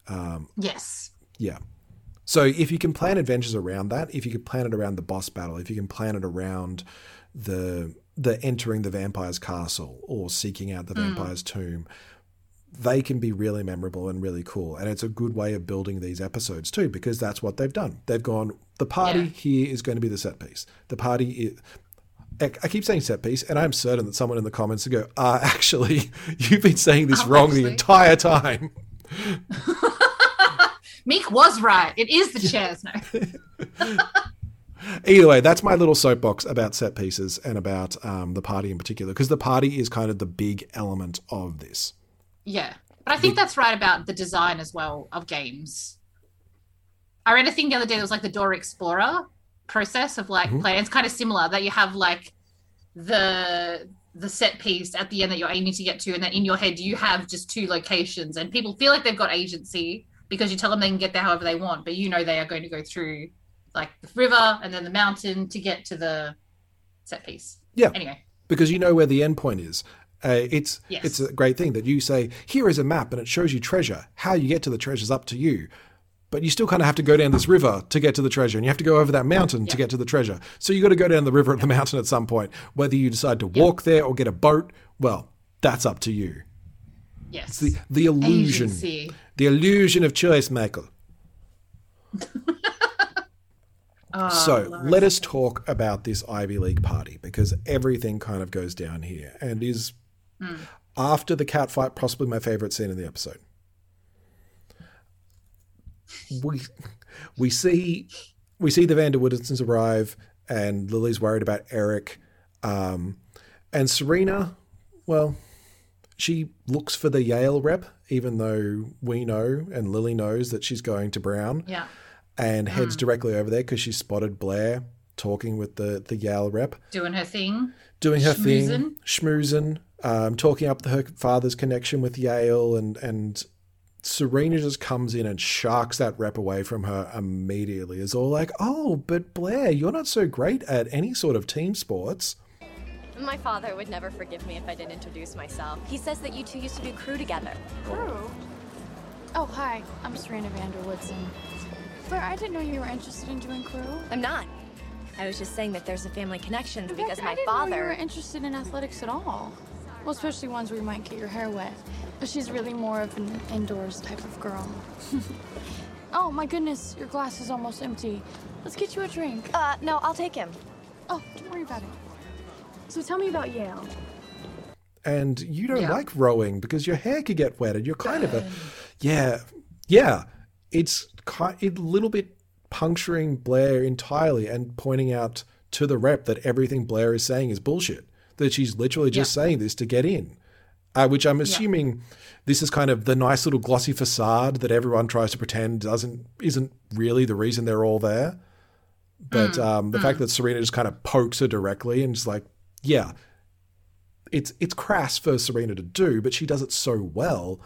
Um, yes. Yeah. So if you can plan adventures around that, if you can plan it around the boss battle, if you can plan it around the the entering the vampire's castle or seeking out the vampire's tomb, they can be really memorable and really cool. And it's a good way of building these episodes too, because that's what they've done. They've gone, the party Yeah. here is going to be the set piece. The party is. I keep saying set piece, and I'm certain that someone in the comments will go, uh, actually, you've been saying this Oh, wrong the entire time. Meek was right. It is the chairs. No. Either way, that's my little soapbox about set pieces and about um, the party in particular, because the party is kind of the big element of this. Yeah. But I think that's right about the design as well of games. I read a thing the other day that was like the Dora Explorer process of like Mhm. play. It's kind of similar that you have like the the set piece at the end that you're aiming to get to, and then in your head you have just two locations, and people feel like they've got agency because you tell them they can get there however they want, but you know they are going to go through like the river and then the mountain to get to the set piece. Yeah. Anyway. because you know where the end point is. Uh, it's Yes. it's a great thing that you say here is a map and it shows you treasure. How you get to the treasure is up to you, but you still kind of have to go down this river to get to the treasure, and you have to go over that mountain to get to the treasure. So you got to go down the river or the mountain at some point. Whether you decide to walk there or get a boat, well, that's up to you. Yes. The the illusion, Agency. the illusion of choice, Michael. Oh, So let us talk about this Ivy League party because everything kind of goes down here and is Hmm. after the cat fight possibly my favorite scene in the episode. We we see we see the Vanderwoodensons arrive and Lily's worried about Eric, um, and Serena. Well, she looks for the Yale rep, even though we know and Lily knows that she's going to Brown Yeah. and heads directly over there because she spotted Blair talking with the the Yale rep, Doing her thing. doing her Schmoozin'. thing, schmoozing, um, talking up her father's connection with Yale, and and Serena just comes in and sharks that rep away from her immediately. Is all like, oh, but Blair, you're not so great at any sort of team sports. My father would never forgive me if I didn't introduce myself. He says that you two used to do crew together. Crew? Oh, hi. I'm Serena Vanderwoodson. Blair, I didn't know you were interested in doing crew. I'm not. I was just saying that there's a family connection fact, because I my didn't know you father. were interested in athletics at all. Well, especially ones where you might get your hair wet. But she's really more of an indoors type of girl. oh my goodness, your glass is almost empty. Let's get you a drink. Uh, no, I'll take him. Oh, don't worry about it. So tell me about Yale. and you don't Yeah. like rowing because your hair could get wet and you're kind of a yeah yeah. It's ki- a little bit puncturing blair entirely and pointing out to the rep that everything blair is saying is bullshit that she's literally just saying this to get in. Uh, which I'm assuming this is kind of the nice little glossy facade that everyone tries to pretend doesn't isn't really the reason they're all there. But Mm, um, the fact that Serena just kind of pokes her directly and is like, yeah, it's it's crass for Serena to do, but she does it so well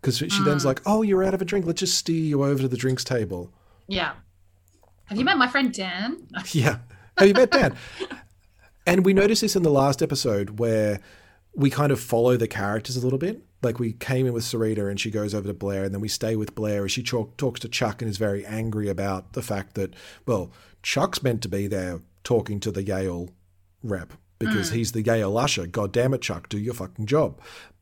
because she then's Mm. like, oh, you're out of a drink. Let's just steer you over to the drinks table. Yeah. Have you met my friend Dan? Yeah. Have you met Dan? and we noticed this in the last episode where we kind of follow the characters a little bit. Like we came in with Sarita and she goes over to Blair, and then we stay with Blair as she talk, talks to Chuck and is very angry about the fact that, well, Chuck's meant to be there talking to the Yale rep because Mm. he's the Yale usher. God damn it, Chuck, do your fucking job.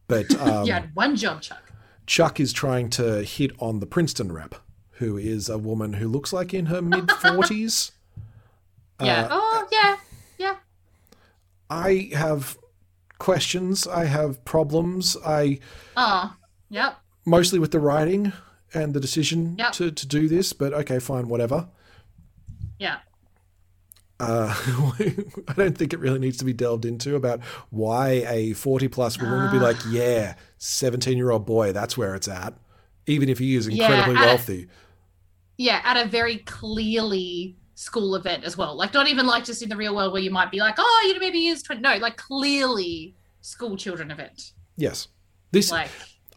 But um, you had one job, Chuck. Chuck is trying to hit on the Princeton rep, who is a woman who looks like in her mid 40s. Yeah. Uh, oh, yeah. Yeah. I have questions. I have problems. I Oh, yep. mostly with the writing and the decision Yep. to, to do this, but okay, fine, whatever. Yeah. Uh, I don't think it really needs to be delved into about why a 40 plus woman would be Ah. like, yeah, 17 year old boy, that's where it's at, even if he is incredibly I- wealthy. Yeah, at a very clearly school event as well. Like, not even like just in the real world where you might be like, oh, you know, maybe he is 20. No, like clearly school children event. Yes. This Like,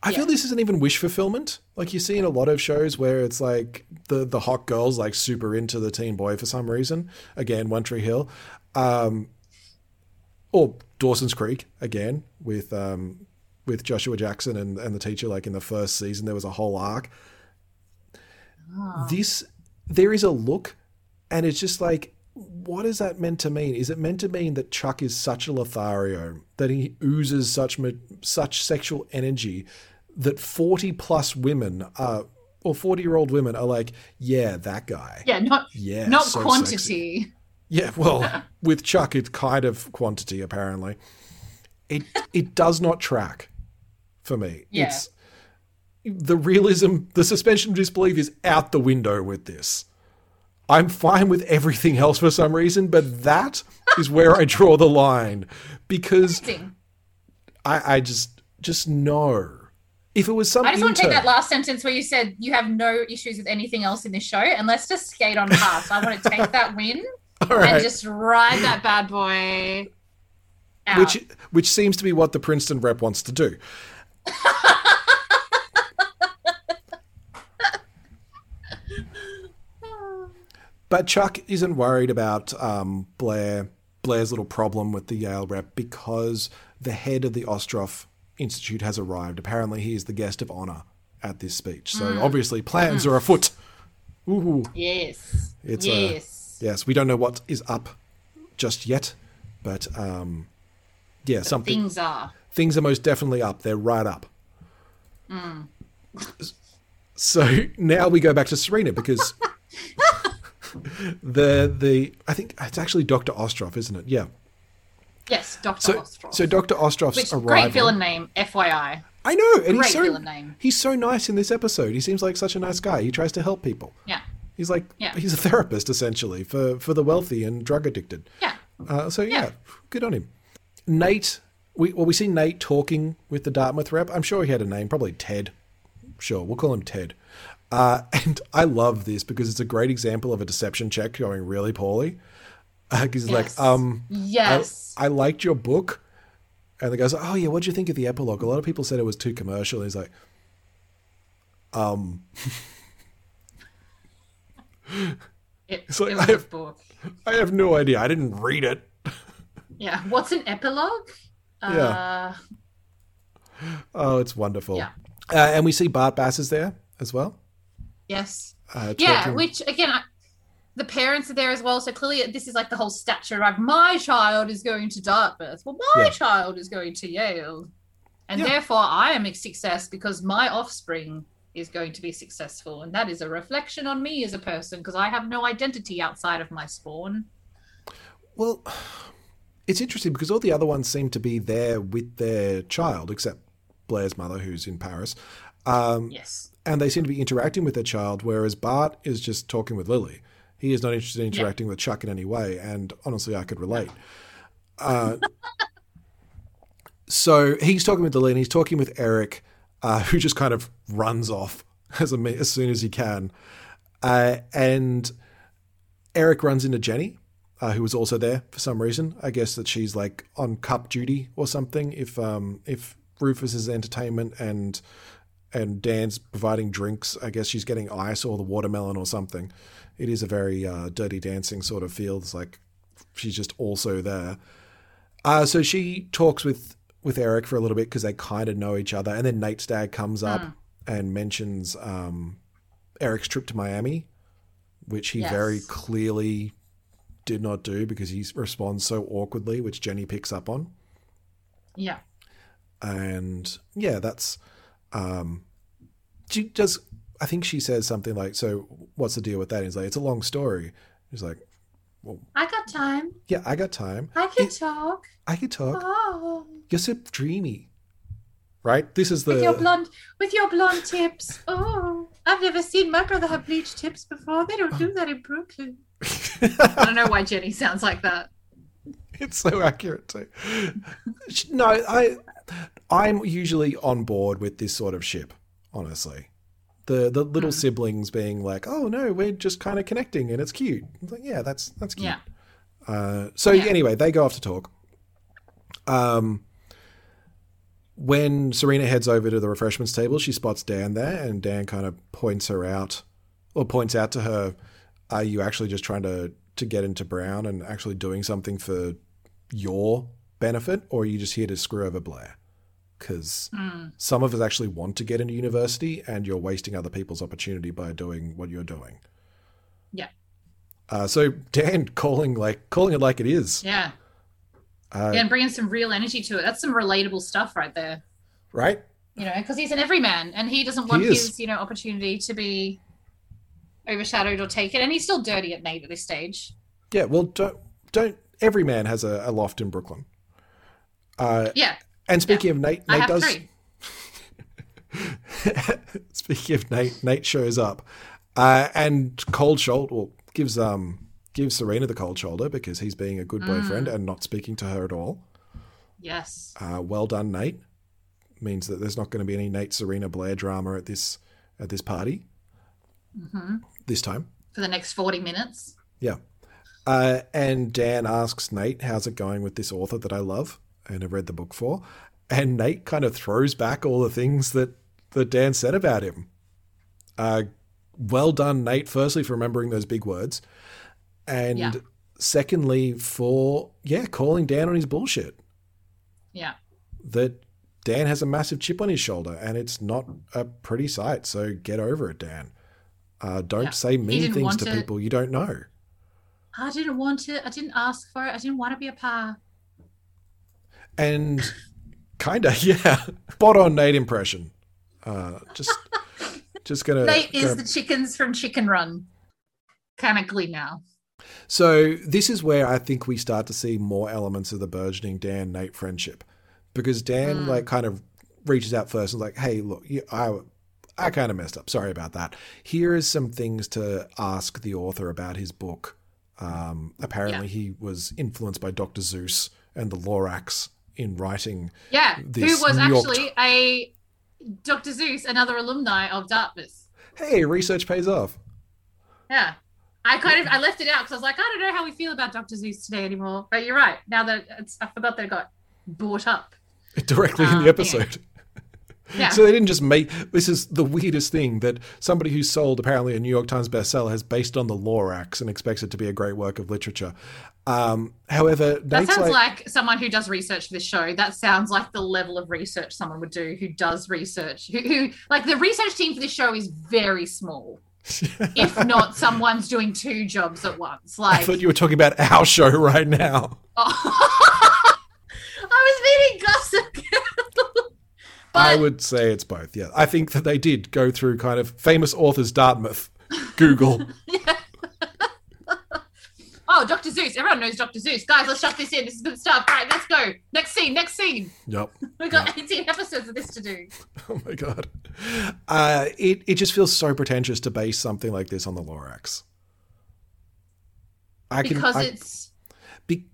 I feel this isn't even wish fulfillment. Like you see in a lot of shows where it's like the the hot girls like super into the teen boy for some reason. Again, One Tree Hill, um, or Dawson's Creek again with um, with Joshua Jackson and and the teacher. Like in the first season, there was a whole arc. This there is a look, and it's just like, what is that meant to mean? Is it meant to mean that Chuck is such a Lothario that he oozes such such sexual energy that forty plus women are or forty year old women are like, yeah, that guy. yeah, not, Yeah, not so quantity. sexy. Yeah, well, with Chuck, it's kind of quantity apparently. It it does not track for me. Yeah. It's the realism, the suspension of disbelief is out the window with this. I'm fine with everything else for some reason, but that is where I draw the line because I, I just just know if it was some I just want to take that last sentence where you said you have no issues with anything else in this show, and let's just skate on past. I want to take that win right. and just ride that bad boy out. which which seems to be what the Princeton rep wants to do. but Chuck isn't worried about um, Blair Blair's little problem with the Yale rep because the head of the Ostroff Institute has arrived. Apparently, he is the guest of honor at this speech. So Mm. obviously, plans Mm. are afoot. Ooh. yes. It's uh, yes. yes. We don't know what is up just yet, but um, yeah, something Things are. things are most definitely up. They're right up. Mm. So now we go back to Serena because the the I think it's actually Doctor Ostroff, isn't it? Yeah. Yes, Doctor So Ostroff. so Doctor Ostroff's Which arrival. great villain name, FYI. I know, and Great he's so villain name. he's so nice in this episode. He seems like such a nice guy. He tries to help people. Yeah. He's like Yeah. he's a therapist essentially for for the wealthy and drug addicted. Yeah. Uh, so yeah, good on him. Nate, we well we see Nate talking with the Dartmouth rep. I'm sure he had a name, probably Ted. Sure, we'll call him Ted. Uh, and I love this because it's a great example of a deception check going really poorly. He's Yes. like, um, Yes. I, I liked your book. And the guy's like, oh yeah, what'd you think of the epilogue? A lot of people said it was too commercial. And he's like, um, It, It's like, it I have- book. I have no idea. I didn't read it. Yeah. What's an epilogue? Yeah. Uh, Oh, it's wonderful. Yeah. Uh, and we see Bart Bass is there as well. yes. Uh, yeah, which again, I, the parents are there as well. So clearly, this is like the whole stature of my child is going to Dartmouth. Well, my Yeah. child is going to Yale, and Yeah. therefore I am a success because my offspring is going to be successful, and that is a reflection on me as a person because I have no identity outside of my spawn. Well, it's interesting because all the other ones seem to be there with their child, except Blair's mother, who's in Paris. Um, Yes. And they seem to be interacting with their child, whereas Bart is just talking with Lily. He is not interested in Yeah. interacting with Chuck in any way, and honestly, I could relate. Uh, so he's talking with Delaney. He's talking with Eric, uh, who just kind of runs off as a, as soon as he can, uh, and Eric runs into Jenny, uh, who was also there for some reason. I guess that she's like on cup duty or something. If um if Rufus is entertainment and and Dan's providing drinks, I guess she's getting ice or the watermelon or something. It is a very uh, dirty dancing sort of feel. It's like she's just also there. Uh, so she talks with with Eric for a little bit because they kind of know each other, and then Nate's dad comes up Mm. and mentions um, Eric's trip to Miami, which he Yes. very clearly did not do because he responds so awkwardly, which Jenny picks up on. Yeah. And yeah, that's um, she does. I think she says something like, "So what's the deal with that?" He's like, "It's a long story." He's like, well, I got time. "Yeah, I got time. I can talk. I can talk. Oh, You're so dreamy." Right? This is the with your blonde, with your blonde tips. Oh, I've never seen my brother have bleached tips before. They don't do that in Brooklyn. I don't know why Jenny sounds like that. it's so accurate too. No, I I'm usually on board with this sort of ship, honestly. The the little siblings being like, "Oh no, we're just kind of connecting and it's cute." It's like, "Yeah, that's that's cute." Yeah. Uh, so anyway, they go off to talk. Um, when Serena heads over to the refreshments table, she spots Dan there, and Dan kind of points her out, or points out to her, "Are you actually just trying to to get into Brown and actually doing something for your benefit, or are you just here to screw over Blair?" Because Hmm. some of us actually want to get into university, and you're wasting other people's opportunity by doing what you're doing. Yeah. Uh, so Dan calling like calling it like it is. Yeah. Uh, yeah, and bringing some real energy to it. That's some relatable stuff right there. right? You know, because he's an everyman and he doesn't want is. his, you know, opportunity to be overshadowed or taken. And he's still dirty at Nate at this stage. Yeah. Well, don't don't. Every man has a, a loft in Brooklyn. Uh, Yeah. And speaking of Nate, I Nate have does. speaking of Nate, Nate shows up, uh, and cold shoulder well, gives um gives Serena the cold shoulder because he's being a good Mm. boyfriend and not speaking to her at all. Yes. Uh, well done, Nate. Means that there's not going to be any Nate Serena Blair drama at this at this party hmm this time. For the next 40 minutes. Yeah. Uh, and Dan asks Nate, how's it going with this author that I love and have read the book for? And Nate kind of throws back all the things that, that Dan said about him. Uh, well done, Nate, firstly, for remembering those big words. And Yeah. secondly, for, yeah, calling Dan on his bullshit. Yeah. That Dan has a massive chip on his shoulder and it's not a pretty sight. So get over it, Dan. Uh, don't Yeah. say mean things to it. people you don't know. I didn't want it. I didn't ask for it. I didn't want to be a pa. And kind of yeah. Spot on nate impression. Uh just just gonna, Nate is gonna- the chickens from Chicken Run. kind of Canonically now. so this is where i think we start to see more elements of the burgeoning dan nate friendship. Because dan Mm. like kind of reaches out first and like hey look i i kind of messed up. Sorry about that. Here is some things to ask the author about his book. Um apparently he was influenced by dr seuss and the lorax in writing Yeah. who was actually a Dr. Seuss, another alumni of Dartmouth. hey research pays off Yeah. I kind of I left it out because I was like, I don't know how we feel about Dr. Seuss today anymore. But you're right. Now that it's, I forgot that it got brought up. directly in Um, the episode. Yeah. So they didn't just make this is the weirdest thing that somebody who sold apparently a New York Times bestseller has based on the Lorax and expects it to be a great work of literature. Um, however, That Nate's sounds like, like, someone who does research for this show. That sounds like the level of research someone would do who does research. Who, who like the research team for this show is very small. if not, someone's doing two jobs at once. Like I thought you were talking about our show right now. I was meeting Gossip. I would say it's both. Yeah, I think that they did go through kind of famous authors Dartmouth, Google. Oh, Dr. Seuss. Everyone knows Dr. Seuss. Guys, let's shut this in. This is good stuff. All right, let's go. Next scene, next scene. yep. We've got 18 episodes of this to do. Oh my god. Uh, it it just feels so pretentious to base something like this on the Lorax. I can Because I- it's Be-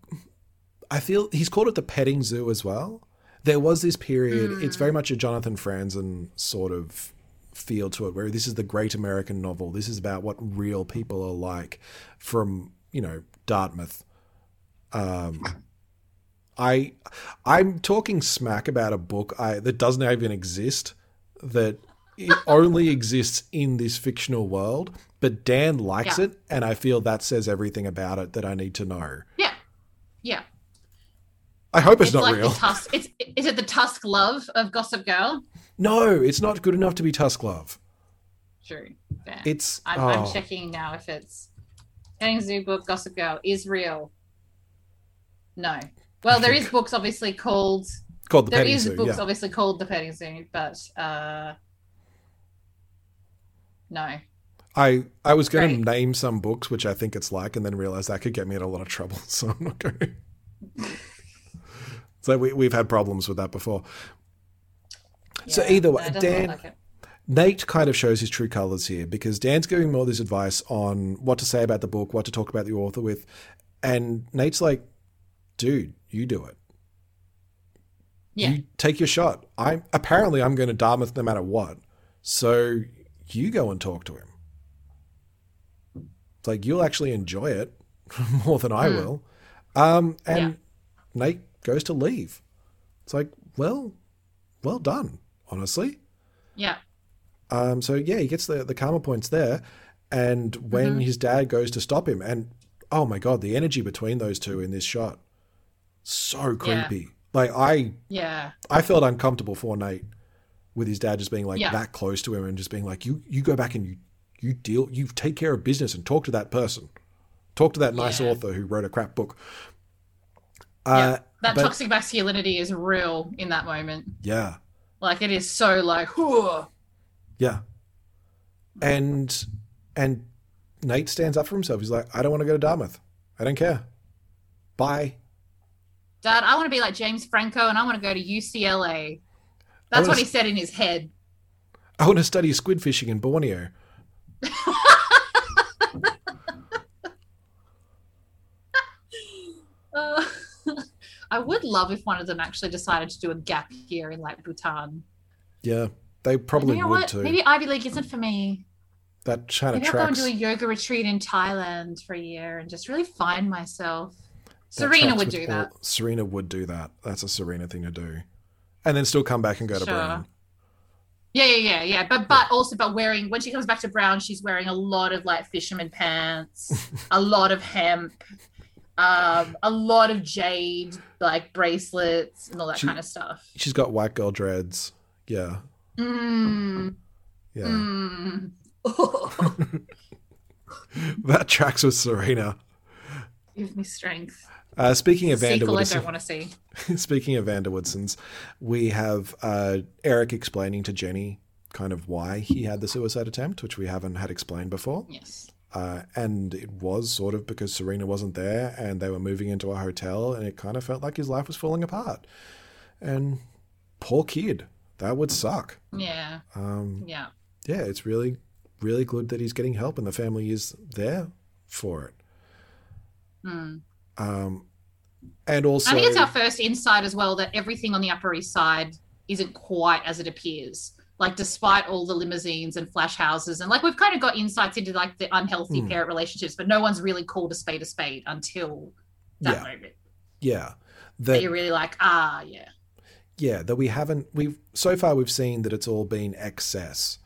I feel he's called it the petting zoo as well. There was this period. It's Mm. very much a Jonathan Franzen sort of feel to it, where this is the great American novel. This is about what real people are like from you know Dartmouth. Um, I I'm talking smack about a book I, that doesn't even exist. That it only exists in this fictional world, but Dan likes Yeah. it, and I feel that says everything about it that I need to know. Yeah. I hope it's, not like real. the Tusk. It's is it the Tusk love of Gossip Girl? No, it's not good enough to be Tusk Love. True. Fair. It's I'm, oh, I'm checking now if it's Petting Zoo book Gossip Girl is real. No. Well, there is books obviously called. called the There Petting is Zoo. books yeah. obviously called the Petting Zoo, but uh, no. I I was going to name some books which I think it's like, and then realize that could get me in a lot of trouble. So I'm not going. so we we've had problems with that before. so either way, it doesn't look Dan like. Nate kind of shows his true colors here because Dan's giving more this advice on what to say about the book, what to talk about the author with, and Nate's like, "Dude, you do it. Yeah. You take your shot. I'm apparently I'm going to Dartmouth no matter what. So you go and talk to him. It's like you'll actually enjoy it more than I Hmm. will. Um, and Nate goes to leave. It's like, well, well done, honestly. Yeah. Um, so yeah, he gets the the karma points there, and when Mhm. his dad goes to stop him, and oh my god, the energy between those two in this shot, so Yeah. creepy. Like I, Yeah. I felt uncomfortable for Nate with his dad just being like Yeah. that close to him and just being like, you you go back and you you deal, you take care of business and talk to that person, talk to that nice Yeah. author who wrote a crap book. yeah. Uh, That but- toxic masculinity is real in that moment. yeah, Like it is so like, whew. Yeah. And and Nate stands up for himself. He's like, I don't want to go to Dartmouth. I don't care. Bye. Dad, I want to be like James Franco and I want to go to UCLA. That's what he said in his head. I want to study squid fishing in Borneo. Uh, I would love if one of them actually decided to do a gap year in like Bhutan. Yeah, they probably you know would what? too. Maybe Ivy League isn't for me. that of Maybe I'll go and do a yoga retreat in Thailand for a year and just really find myself. that Serena would do all- that. Serena would do that. That's a Serena thing to do. And then still come back and go to Sure. Brown. Yeah, yeah, yeah, yeah. But but also but wearing when she comes back to Brown, she's wearing a lot of like fisherman pants, a lot of hemp, um, a lot of jade like bracelets and all that She- kind of stuff. She's got white girl dreads. Yeah. Mm. Yeah. Mm. That tracks with Serena. Give me strength. Uh, speaking of Vander I Woodson, don't want to see. Speaking of van der Woodsens, we have uh, Eric explaining to Jenny kind of why he had the suicide attempt, which we haven't had explained before. Yes. Uh, and it was sort of because Serena wasn't there and they were moving into a hotel, and it kind of felt like his life was falling apart. And poor kid, that would suck. Yeah. Um, Yeah. yeah, it's really, really good that he's getting help and the family is there for it. Hmm. Um, and also, I think it's our first insight as well that everything on the Upper East Side isn't quite as it appears. Like, despite all the limousines and flash houses, and like we've kind of got insights into like the unhealthy Hmm. parent relationships, but no one's really called a spade a spade until that Yeah. moment. yeah, That that you're really like, ah, yeah, yeah that we haven't we've so far we've seen that it's all been excess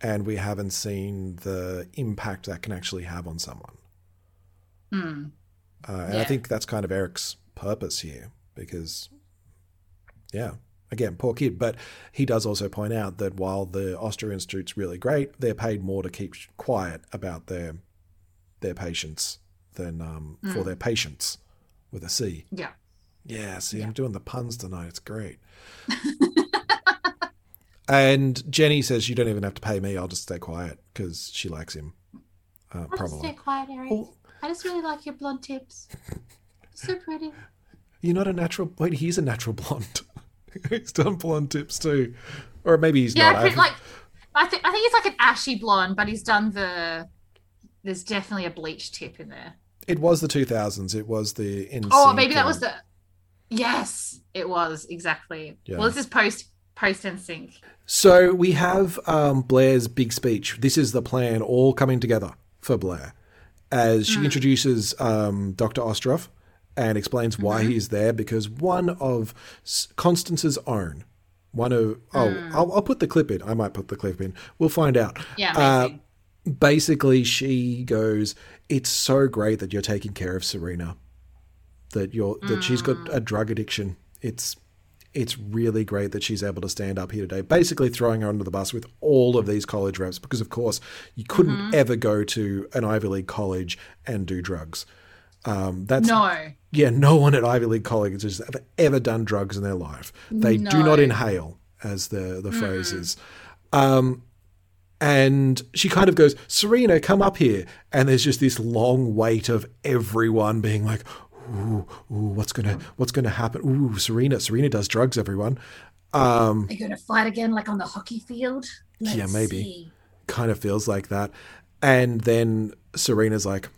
and we haven't seen the impact that can actually have on someone Hmm. uh, and i think that's kind of eric's purpose here because yeah again poor kid but he does also point out that while the Ostroff institute's really great they're paid more to keep quiet about their their patients than um, for Mm. their patients with a c yeah. yeah, see, I'm doing the puns tonight. It's great. and Jenny says, You don't even have to pay me. I'll just stay quiet because she likes him. Uh, I'll just probably. stay quiet, Eric. Oh. I just really like your blonde tips. so pretty. You're not a natural. Wait, he's a natural blonde. he's done blonde tips too. Or maybe he's yeah, not. I've- like I think I think he's like an ashy blonde, but he's done the. There's definitely a bleach tip in there. It was the 2000s. It was the. Oh, maybe that was the. Yes, it was exactly. Yeah. Well, this is post post and sync. So we have um, Blair's big speech. This is the plan all coming together for Blair as she Mm. introduces um, Dr. Ostroff and explains why Mhm. he's there because one of Constance's own, one of, oh, Mm. I'll, I'll put the clip in. I might put the clip in. We'll find out. Yeah, Uh, basically, she goes, It's so great that you're taking care of Serena, that you're that she's got Mm. a drug addiction. It's it's really great that she's able to stand up here today, basically throwing her under the bus with all of these college reps, because of course you couldn't Mhm. ever go to an Ivy League college and do drugs. Um, that's No. Yeah, no one at Ivy League colleges have ever done drugs in their life. They do not inhale, as the the phrase Mm. is. Um, and she kind of goes, Serena, come up here. And there's just this long wait of everyone being like, ooh, ooh, what's gonna what's gonna happen? Ooh, Serena, Serena does drugs, everyone. Um, They're going to fight again, like on the hockey field. Let's yeah, maybe. see. Kind of feels like that. And then Serena's like,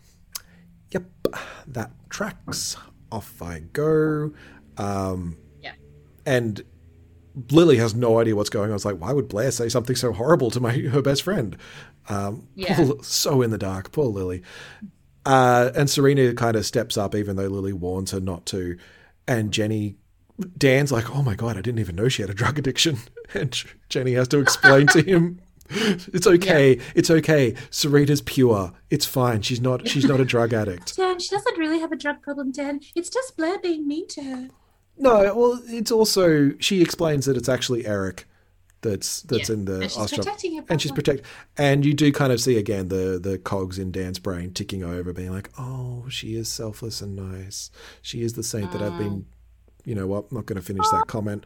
Yep, that tracks. Off I go. Um, Yeah. And Lily has no idea what's going on. It's like, why would Blair say something so horrible to my her best friend? Um, Yeah. poor- so in the dark. Poor Lily. Uh, and Serena kind of steps up, even though Lily warns her not to. And Jenny, Dan's like, oh my God, I didn't even know she had a drug addiction. And Jenny has to explain to him. It's okay. It's okay. Serena's pure. It's fine. She's not. She's not a drug addict. Dan, she doesn't really have a drug problem, Dan. It's just Blair being mean to her. No. Well, it's also she explains that it's actually Eric that's that's Yeah, in the and she's protecting her and she's protect. And you do kind of see again the the cogs in Dan's brain ticking over, being like, oh, she is selfless and nice. She is the saint that I've been. You know what? I'm not going to finish that comment.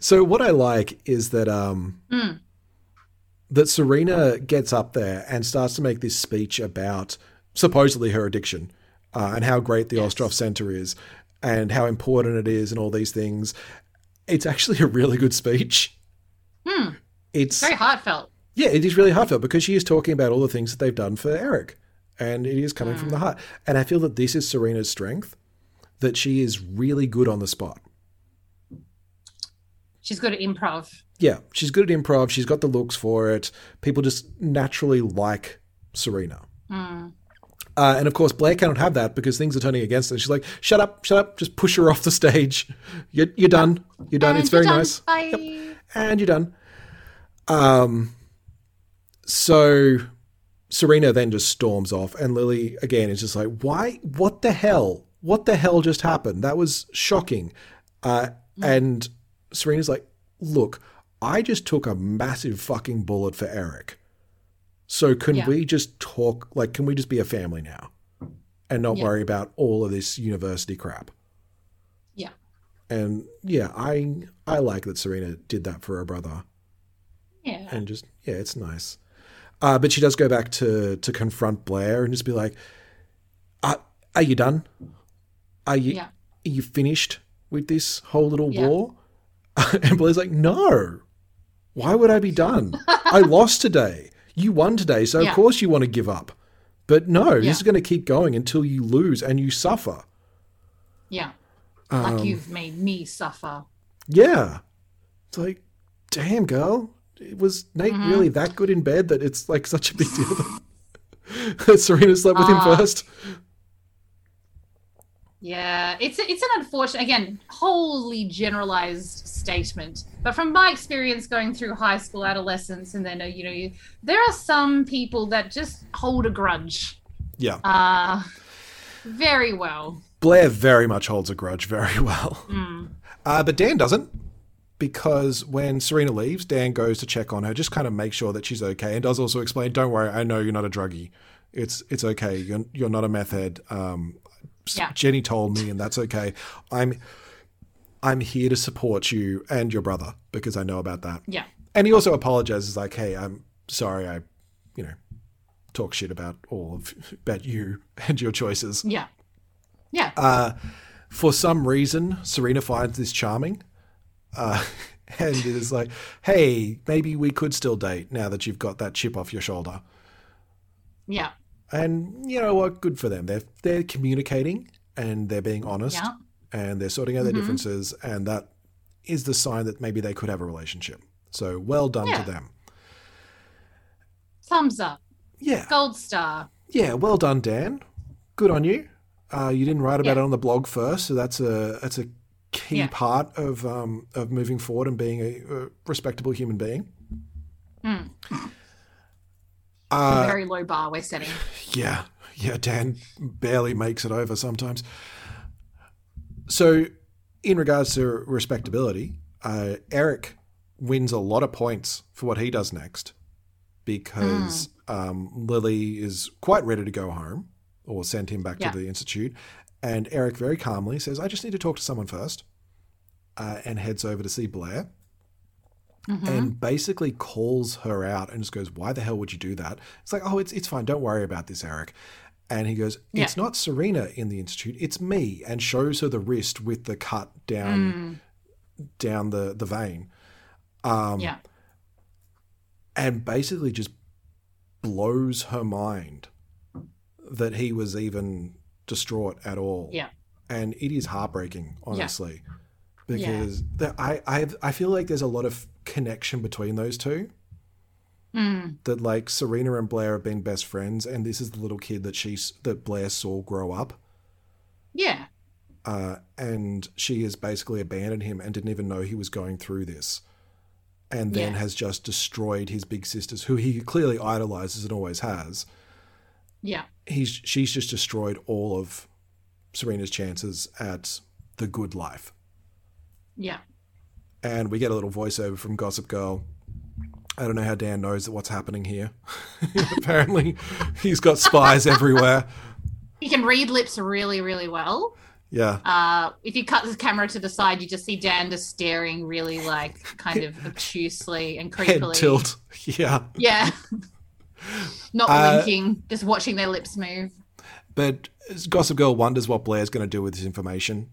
So what I like is that um Mm. That Serena gets up there and starts to make this speech about supposedly her addiction uh, and how great the Ostroff Center is and how important it is and all these things. It's actually a really good speech. Hmm. It's Very heartfelt. yeah, it is really heartfelt because she is talking about all the things that they've done for Eric, and it is coming from the heart. And I feel that this is Serena's strength, that she is really good on the spot. She's good at improv. Yeah, she's good at improv. She's got the looks for it. People just naturally like Serena. Mm. Uh, and of course, Blair cannot have that because things are turning against her. She's like, "Shut up, shut up! Just push her off the stage. You're, you're done. You're done. And it's very done. nice, Bye. and you're done." Um. So, Serena then just storms off, and Lily again is just like, "Why? What the hell? What the hell just happened? That was shocking." Uh, and Serena's like, "Look, I just took a massive fucking bullet for Eric." So can Yeah. we just talk like can we just be a family now and not Yeah. worry about all of this university crap? Yeah. And yeah, I I like that Serena did that for her brother Yeah. and just yeah, it's nice. Uh, but she does go back to to confront Blair and just be like, "Are are you done? Are you Yeah. are you finished with this whole little Yeah. war?" and Blair's like, "No. Why would I be done? I lost today. You won today, so Yeah. of course you want to give up. But no, Yeah. this is going to keep going until you lose and you suffer." Yeah. Um, like you've made me suffer. Yeah. It's like, damn, girl. It was Nate Mhm. really that good in bed that it's like such a big deal that Serena slept with him Ah. first? Yeah, it's it's an unfortunate again, wholly generalized statement. But from my experience going through high school, adolescence, and then uh, you know, you, there are some people that just hold a grudge. Yeah. Uh very well. Blair very much holds a grudge very well. Mm. Uh, but Dan doesn't. Because when Serena leaves, Dan goes to check on her, just kind of make sure that she's okay, and does also explain, "Don't worry, I know you're not a druggie. It's it's okay. You're you're not a meth head. Um, Yeah. Jenny told me, and that's okay. I'm I'm here to support you and your brother because I know about that. Yeah. And he also apologizes, like, "Hey, I'm sorry. I, you know, talk shit about all of about you and your choices." Yeah. Yeah. Uh, for some reason, Serena finds this charming, uh, and is like, "Hey, maybe we could still date now that you've got that chip off your shoulder." yeah. And you know what? Good for them. They're they're communicating and they're being honest. Yeah. and they're sorting out their Mhm. differences, and that is the sign that maybe they could have a relationship. So well done Yeah. to them. Thumbs up. Yeah. Gold star. Yeah, well done, Dan. Good on you. Uh, you didn't write about Yeah. it on the blog first, so that's a that's a key Yeah. part of um, of moving forward and being a, a respectable human being. Mm. Uh, Very low bar we're setting. Yeah, yeah, Dan barely makes it over sometimes. So, in regards to respectability, uh, Eric wins a lot of points for what he does next because um, Lily is quite ready to go home or send him back Yeah. to the institute. And Eric very calmly says, I just need to talk to someone first, uh, and heads over to see Blair Mhm. and basically calls her out and just goes, "Why the hell would you do that?" It's like, "Oh, it's it's fine. Don't worry about this, Eric." And he goes, "It's Yeah. not Serena in the institute. It's me," and shows her the wrist with the cut down down the the vein. Um, yeah. and basically just blows her mind that he was even distraught at all. Yeah. And it is heartbreaking, honestly, Yeah. because the, I, I I feel like there's a lot of connection between those two. Mm. That like Serena and Blair have been best friends, and this is the little kid that she's that Blair saw grow up. Yeah. uh, and she has basically abandoned him and didn't even know he was going through this, and then Yeah. has just destroyed his big sisters, who he clearly idolizes and always has. Yeah. He's she's just destroyed all of Serena's chances at the good life, Yeah. And we get a little voiceover from Gossip Girl. I don't know how Dan knows that what's happening here. Apparently, he's got spies everywhere. He can read lips really, really well. Yeah. Uh, if you cut the camera to the side, you just see Dan just staring really like kind of obtusely and creepily. Head tilt. Yeah. Yeah. Not Uh, blinking, just watching their lips move. But Gossip Girl wonders what Blair's going to do with this information.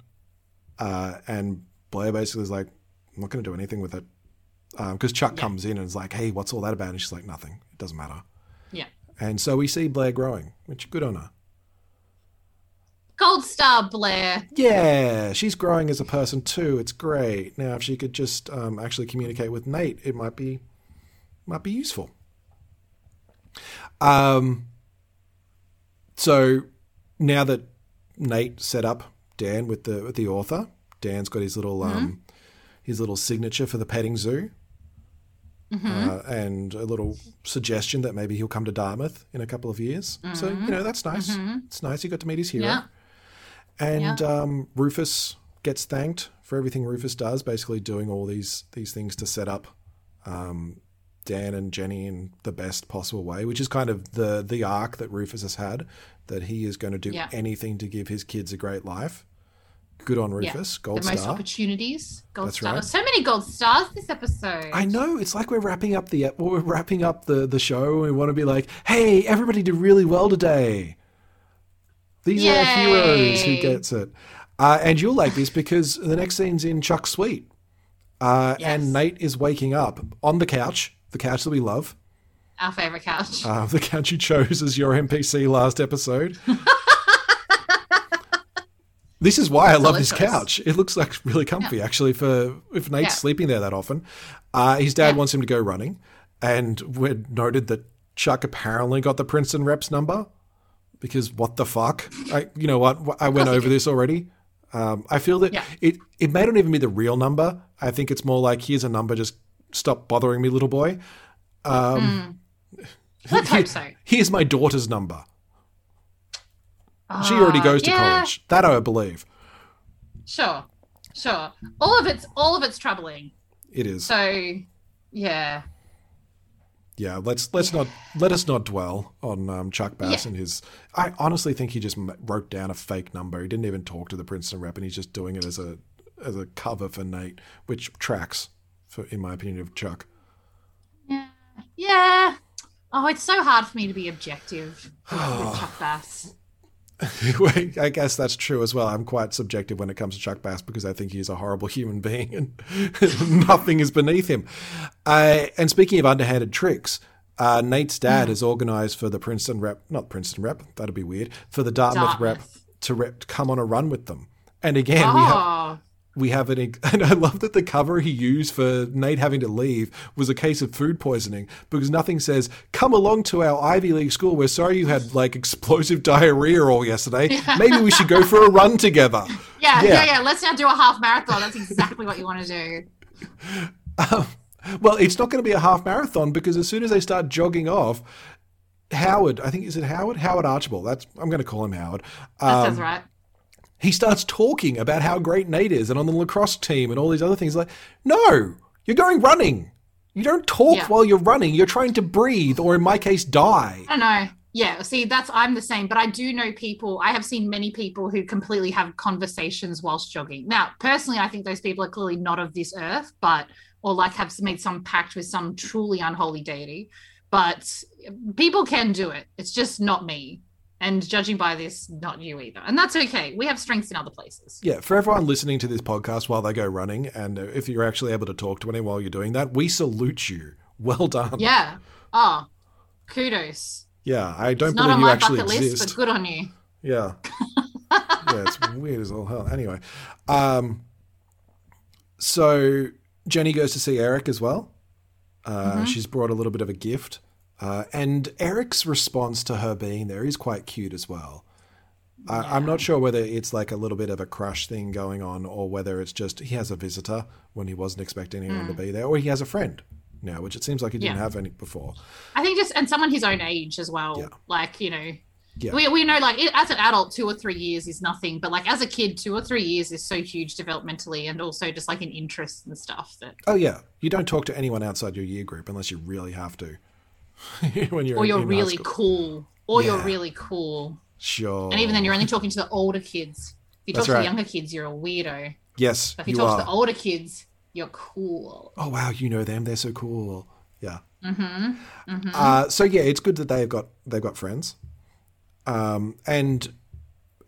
Uh, and Blair basically is like, I'm not going to do anything with it. Because Chuck comes in and is like, hey, what's all that about? And she's like, nothing. It doesn't matter. Yeah. And so we see Blair growing, which good on her. Gold star Blair. Yeah, she's growing as a person too. It's great. Now, if she could just um, actually communicate with Nate, it might be might be useful. Um. So now that Nate set up Dan with the with the author, Dan's got his little um his little signature for the petting zoo. Uh, and a little suggestion that maybe he'll come to Dartmouth in a couple of years. So you know that's nice. Mhm. It's nice he got to meet his hero. Yeah. And Yeah. um, Rufus gets thanked for everything Rufus does, basically doing all these these things to set up um, Dan and Jenny in the best possible way, which is kind of the the arc that Rufus has had, that he is going to do Yeah. anything to give his kids a great life. Good on Rufus, yeah. gold the most star. opportunities. Gold That's star. right. So many gold stars this episode. I know it's like we're wrapping up the well, we're wrapping up the the show. and We want to be like, hey, everybody did really well today. These are our heroes. Who gets it? Uh, and you'll like this because the next scene's in Chuck's suite, uh, and Nate is waking up on the couch, the couch that we love, Our favorite couch. uh, the couch you chose as your NPC last episode. This is why I love this couch. It looks like really comfy, actually. For if Nate's Yeah. sleeping there that often, uh, his dad wants him to go running, and we noted that Chuck apparently got the Princeton reps number because what the fuck? I, you know what? I went over this already. Um, I feel that Yeah. it it may not even be the real number. I think it's more like here's a number. Just stop bothering me, little boy. Um, Let's hope so. Here's my daughter's number. She already Ah, goes to yeah. college. That I believe. Sure. Sure. All of it's all of it's troubling. It is. So yeah. Yeah, let's let's not let us not dwell on um, Chuck Bass Yeah. and his. I honestly think he just wrote down a fake number. He didn't even talk to the Princeton rep, and he's just doing it as a as a cover for Nate, which tracks, for in my opinion, of Chuck. Yeah. Yeah. Oh, it's so hard for me to be objective with Chuck Bass. I guess that's true as well. I'm quite subjective when it comes to Chuck Bass because I think he's a horrible human being and nothing is beneath him. Uh, and speaking of underhanded tricks, uh, Nate's dad has organised for the Princeton rep, not Princeton rep, that'd be weird, for the Dartmouth, rep to rep, to come on a run with them. And again, we have Oh, we have an and I love that the cover he used for Nate having to leave was a case of food poisoning because nothing says come along to our Ivy League school. We're sorry you had like explosive diarrhea all yesterday. Maybe we should go for a run together. yeah, Yeah. yeah, yeah, Let's now do a half marathon. That's exactly what you want to do. Well, it's not going to be a half marathon because as soon as they start jogging off, Howard, I think is it Howard? Howard Archibald. That's I'm going to call him Howard. That Um, sounds right. He starts talking about how great Nate is and on the lacrosse team and all these other things. Like, no, you're going running. You don't talk Yeah. while you're running. You're trying to breathe, or in my case, die. I don't know. Yeah, see, that's I'm the same, but I do know people. I have seen many people who completely have conversations whilst jogging. Now, personally, I think those people are clearly not of this earth, but or like have made some pact with some truly unholy deity. But people can do it. It's just not me. And judging by this, not you either. And that's okay. We have strengths in other places. Yeah, for everyone listening to this podcast while they go running, and if you're actually able to talk to anyone while you're doing that, we salute you. Well done. Yeah. Oh, kudos. Yeah, I don't It's believe you actually exist. list, but good on you. Yeah. yeah, it's weird as all hell. Anyway, um, so Jenny goes to see Eric as well. Uh, Mm-hmm. She's brought a little bit of a gift. Uh, and Eric's response to her being there is quite cute as well. I, I'm not sure whether it's like a little bit of a crush thing going on or whether it's just he has a visitor when he wasn't expecting anyone to be there or he has a friend now, which it seems like he didn't Mm. Yeah. have any before. I think just and someone his own age as well. Yeah. Like you know, Yeah. we we know like as an adult, two or three years is nothing, but like as a kid, two or three years is so huge developmentally, and also just like an interest and stuff. That Oh, yeah. You don't talk to anyone outside your year group unless you really have to. when you're or you're really cool, or you're really cool, Sure. and even then, you're only talking to the older kids. If you talk That's to right. the younger kids, you're a weirdo. Yes, But if you, you talk are. to the older kids, you're cool. oh wow, you know them. They're so cool. Yeah. Mm-hmm. Mm-hmm. Uh, so yeah, it's good that they've got they've got friends. Um, and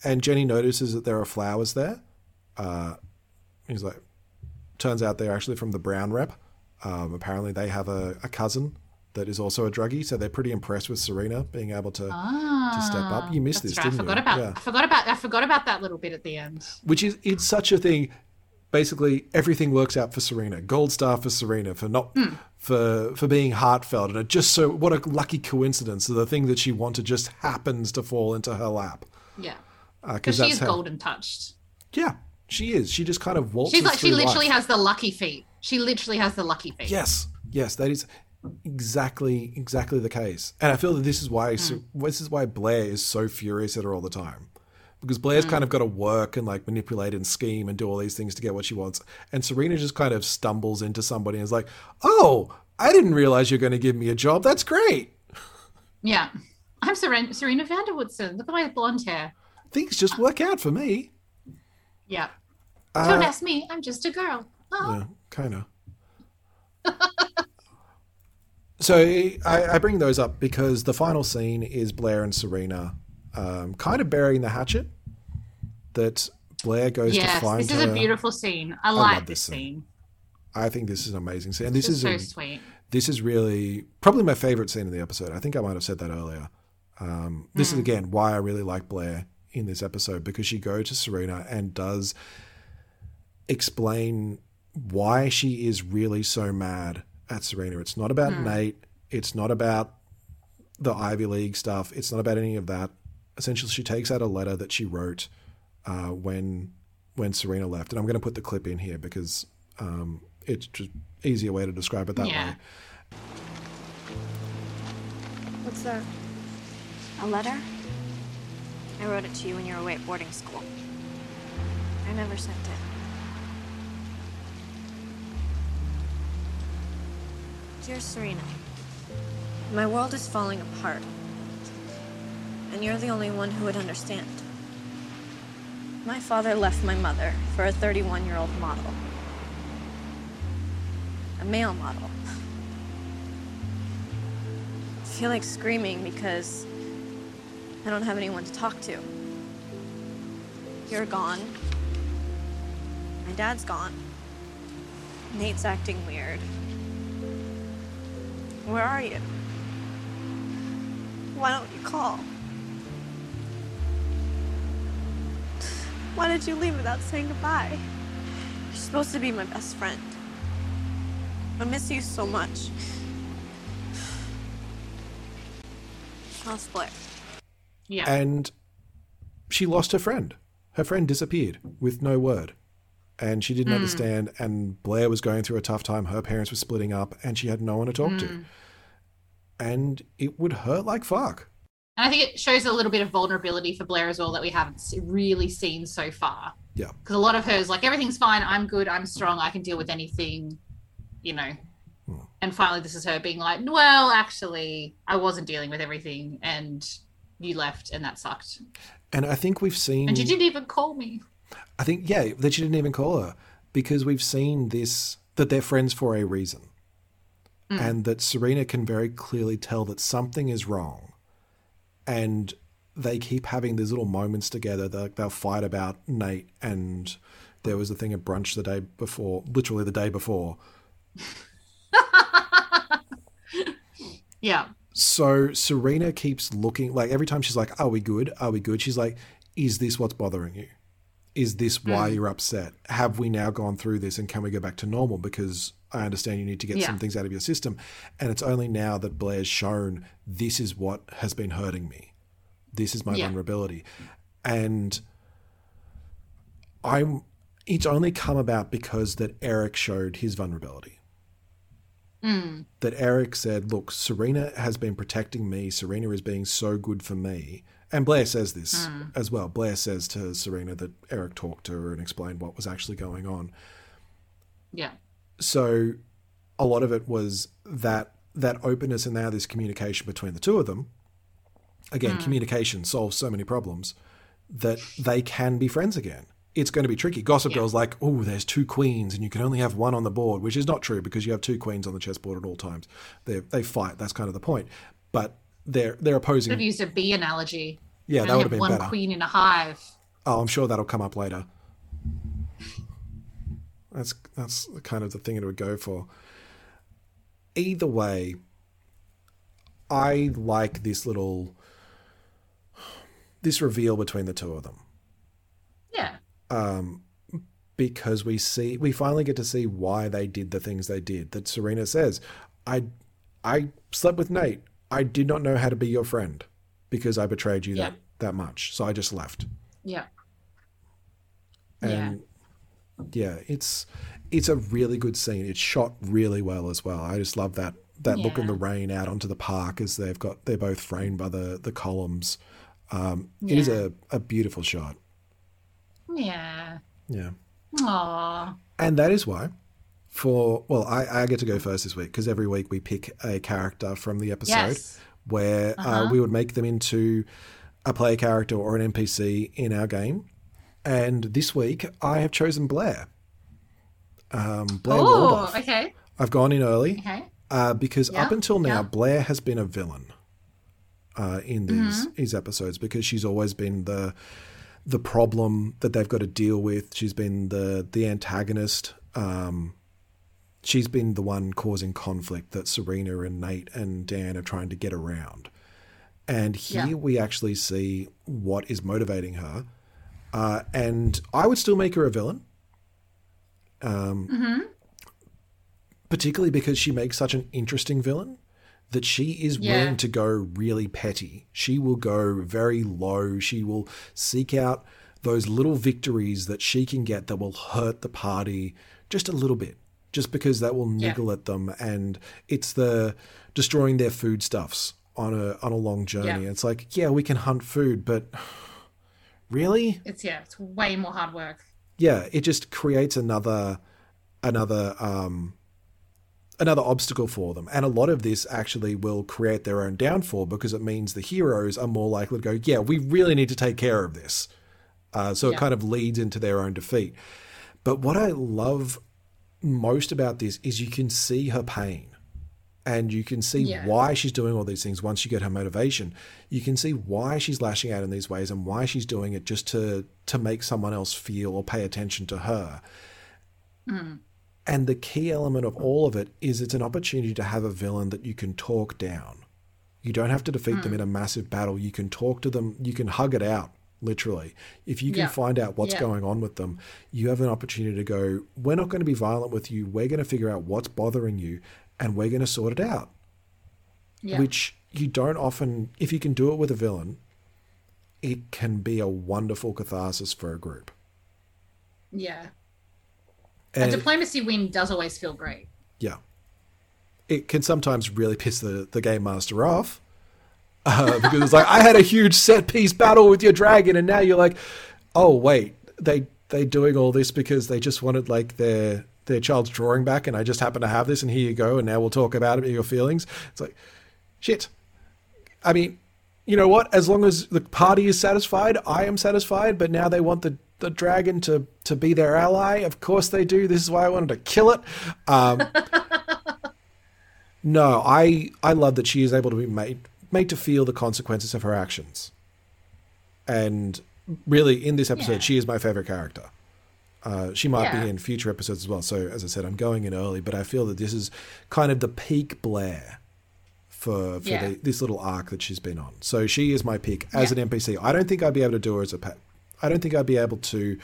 and Jenny notices that there are flowers there. Uh, he's like, turns out they're actually from the Brown rep. Um, apparently, they have a, a cousin that is also a druggie, so they're pretty impressed with Serena being able to to step up. You missed Ah, this, right. I didn't forgot you? about. Yeah. I forgot about. I forgot about that little bit at the end. which is it's such a thing. Basically, everything works out for Serena. Gold star for Serena for not Hmm. for for being heartfelt, and it just so what a lucky coincidence. that The thing that she wanted just happens to fall into her lap. Yeah, Because because she is how. golden touched. Yeah, she is. She just kind of waltzes She's like she literally life. has the lucky feet. She literally has the lucky feet. Yes, yes, that is exactly exactly the case. And I feel that this is why Hmm. this is why Blair is so furious at her all the time. Because Blair's Hmm. kind of got to work and like manipulate and scheme and do all these things to get what she wants. And Serena just kind of stumbles into somebody and is like, "Oh, I didn't realize you're going to give me a job. That's great. Yeah. I'm Serena, Serena van der Woodsen. Look at my blonde hair. Things just work out for me." Yeah. Uh, Don't ask me. I'm just a girl. Oh. Yeah, kind of. so I, I bring those up because the final scene is Blair and Serena um, kind of burying the hatchet that Blair goes to Yes, find this is her. a beautiful scene. I love like this this scene. I think this is an amazing scene. And this This is so a- sweet. This is really probably my favorite scene in the episode. I think I might have said that earlier. Um, this is Hmm. again why I really like Blair in this episode because she goes to Serena and does explain why she is really so mad at Serena. It's not about Hmm. Nate. It's not about the Ivy League stuff. It's not about any of that. Essentially, she takes out a letter that she wrote uh, when when Serena left, and I'm going to put the clip in here because um, it's just easier way to describe it that Yeah. way. What's that? A letter? I wrote it to you when you were away at boarding school. I never sent it. Dear Serena, my world is falling apart. And you're the only one who would understand. My father left my mother for a 31 year old model. A male model. I feel like screaming because I don't have anyone to talk to. You're gone. My dad's gone. Nate's acting weird. Where are you? Why don't you call? Why did you leave without saying goodbye? You're supposed to be my best friend. I miss you so much. I'll split. Yeah. And she lost her friend. Her friend disappeared with no word. And she didn't Mm. understand. And Blair was going through a tough time. Her parents were splitting up, and she had no one to talk to. Mm. And it would hurt like fuck. And I think it shows a little bit of vulnerability for Blair as well that we haven't really seen so far. Yeah. Because a lot of hers, like, everything's fine. I'm good. I'm strong. I can deal with anything, you know. Hmm. And finally, this is her being like, well, actually, I wasn't dealing with everything and you left and that sucked. And I think we've seen. And you didn't even call me. I think, yeah, that she didn't even call her because we've seen this that they're friends for a reason. Mm. And that Serena can very clearly tell that something is wrong. And they keep having these little moments together. They'll, they'll fight about Nate, and there was a thing at brunch the day before, literally the day before. Yeah. So Serena keeps looking like every time she's like, Are we good? Are we good? She's like, Is this what's bothering you? Is this why Mm. you're upset? Have we now gone through this and can we go back to normal? Because I understand you need to get Yeah. some things out of your system. And it's only now that Blair's shown this is what has been hurting me. This is my Yeah. vulnerability. And I'm it's only come about because that Eric showed his vulnerability Mm. that Eric said, Look, Serena has been protecting me. Serena is being so good for me. And Blair says this Mm. as well. Blair says to Serena that Eric talked to her and explained what was actually going on. Yeah. So a lot of it was that that openness and now this communication between the two of them. Again, Mm. communication solves so many problems that they can be friends again. It's going to be tricky. Gossip Girl's like, oh, there's two queens and you can only have one on the board, which is not true because you have two queens on the chessboard at all times. They they fight. That's kind of the point. But they're they're opposing. Could have used a bee analogy. Yeah, that would have have been one better. queen in a hive. Oh, I'm sure that'll come up later. That's that's kind of the thing it would go for. Either way, I like this little this reveal between the two of them. Yeah. Um, because we see we finally get to see why they did the things they did. That Serena says, "I I slept with Nate. I did not know how to be your friend because I betrayed you Yeah. that that much. So I just left." Yeah. and yeah. it's it's a really good scene it's shot really well as well i just love that that look in the rain out onto the park as they've got they're both framed by the the columns um it is Yeah. a, a beautiful shot Yeah. yeah Aww. and that is why for well i i get to go first this week because every week we pick a character from the episode Yes. where uh, Uh-huh. we would make them into a player character or an npc in our game and this week i have chosen blair um, Blair Oh, okay. I've gone in early Okay. uh, because Yeah, up until now, yeah. Blair has been a villain uh, in these Mhm. these episodes because she's always been the the problem that they've got to deal with. She's been the the antagonist. Um, she's been the one causing conflict that Serena and Nate and Dan are trying to get around. And here Yeah. we actually see what is motivating her. Uh, and I would still make her a villain. Um, Mm-hmm. particularly because she makes such an interesting villain that she is Yeah. willing to go really petty. She will go very low. She will seek out those little victories that she can get that will hurt the party just a little bit, just because that will Yeah. niggle at them. And it's the destroying their foodstuffs on a on a long journey. Yeah. It's like, yeah, we can hunt food, but really? It's yeah, it's way more hard work. yeah, it just creates another another um another obstacle for them. And a lot of this actually will create their own downfall because it means the heroes are more likely to go, yeah, we really need to take care of this. Uh, so it kind of leads into their own defeat. But what I love most about this is you can see her pain. And you can see Yeah. why she's doing all these things once you get her motivation. You can see why she's lashing out in these ways and why she's doing it just to to make someone else feel or pay attention to her. Mm. and the key element of all of it is it's an opportunity to have a villain that you can talk down. You don't have to defeat them Mm. in a massive battle. You can talk to them. You can hug it out literally. If you can Yeah. find out what's Yeah. going on with them, you have an opportunity to go, we're not going to be violent with you. We're going to figure out what's bothering you and we're going to sort it out. Yeah. Which you don't often, if you can do it with a villain, it can be a wonderful catharsis for a group. Yeah. And a diplomacy win does always feel great. yeah, it can sometimes really piss the, the game master off. Uh, because it's like I had a huge set piece battle with your dragon, and now you're like, oh wait, they they doing all this because they just wanted like their their child's drawing back, and I just happen to have this, and here you go, and now we'll talk about it, your feelings. It's like, shit. I mean, you know what? As long as the party is satisfied, I am satisfied. But now they want the the dragon to to be their ally. Of course they do. This is why I wanted to kill it. Um, no, I I love that she is able to be made made to feel the consequences of her actions. And really, in this episode, Yeah. she is my favorite character. Uh, she might Yeah. be in future episodes as well. So, as I said, I'm going in early, but I feel that this is kind of the peak Blair for, for Yeah. the, this little arc that she's been on. So, she is my pick as an NPC. I don't think I'd be able to do her as a pet. I don't think I'd be able to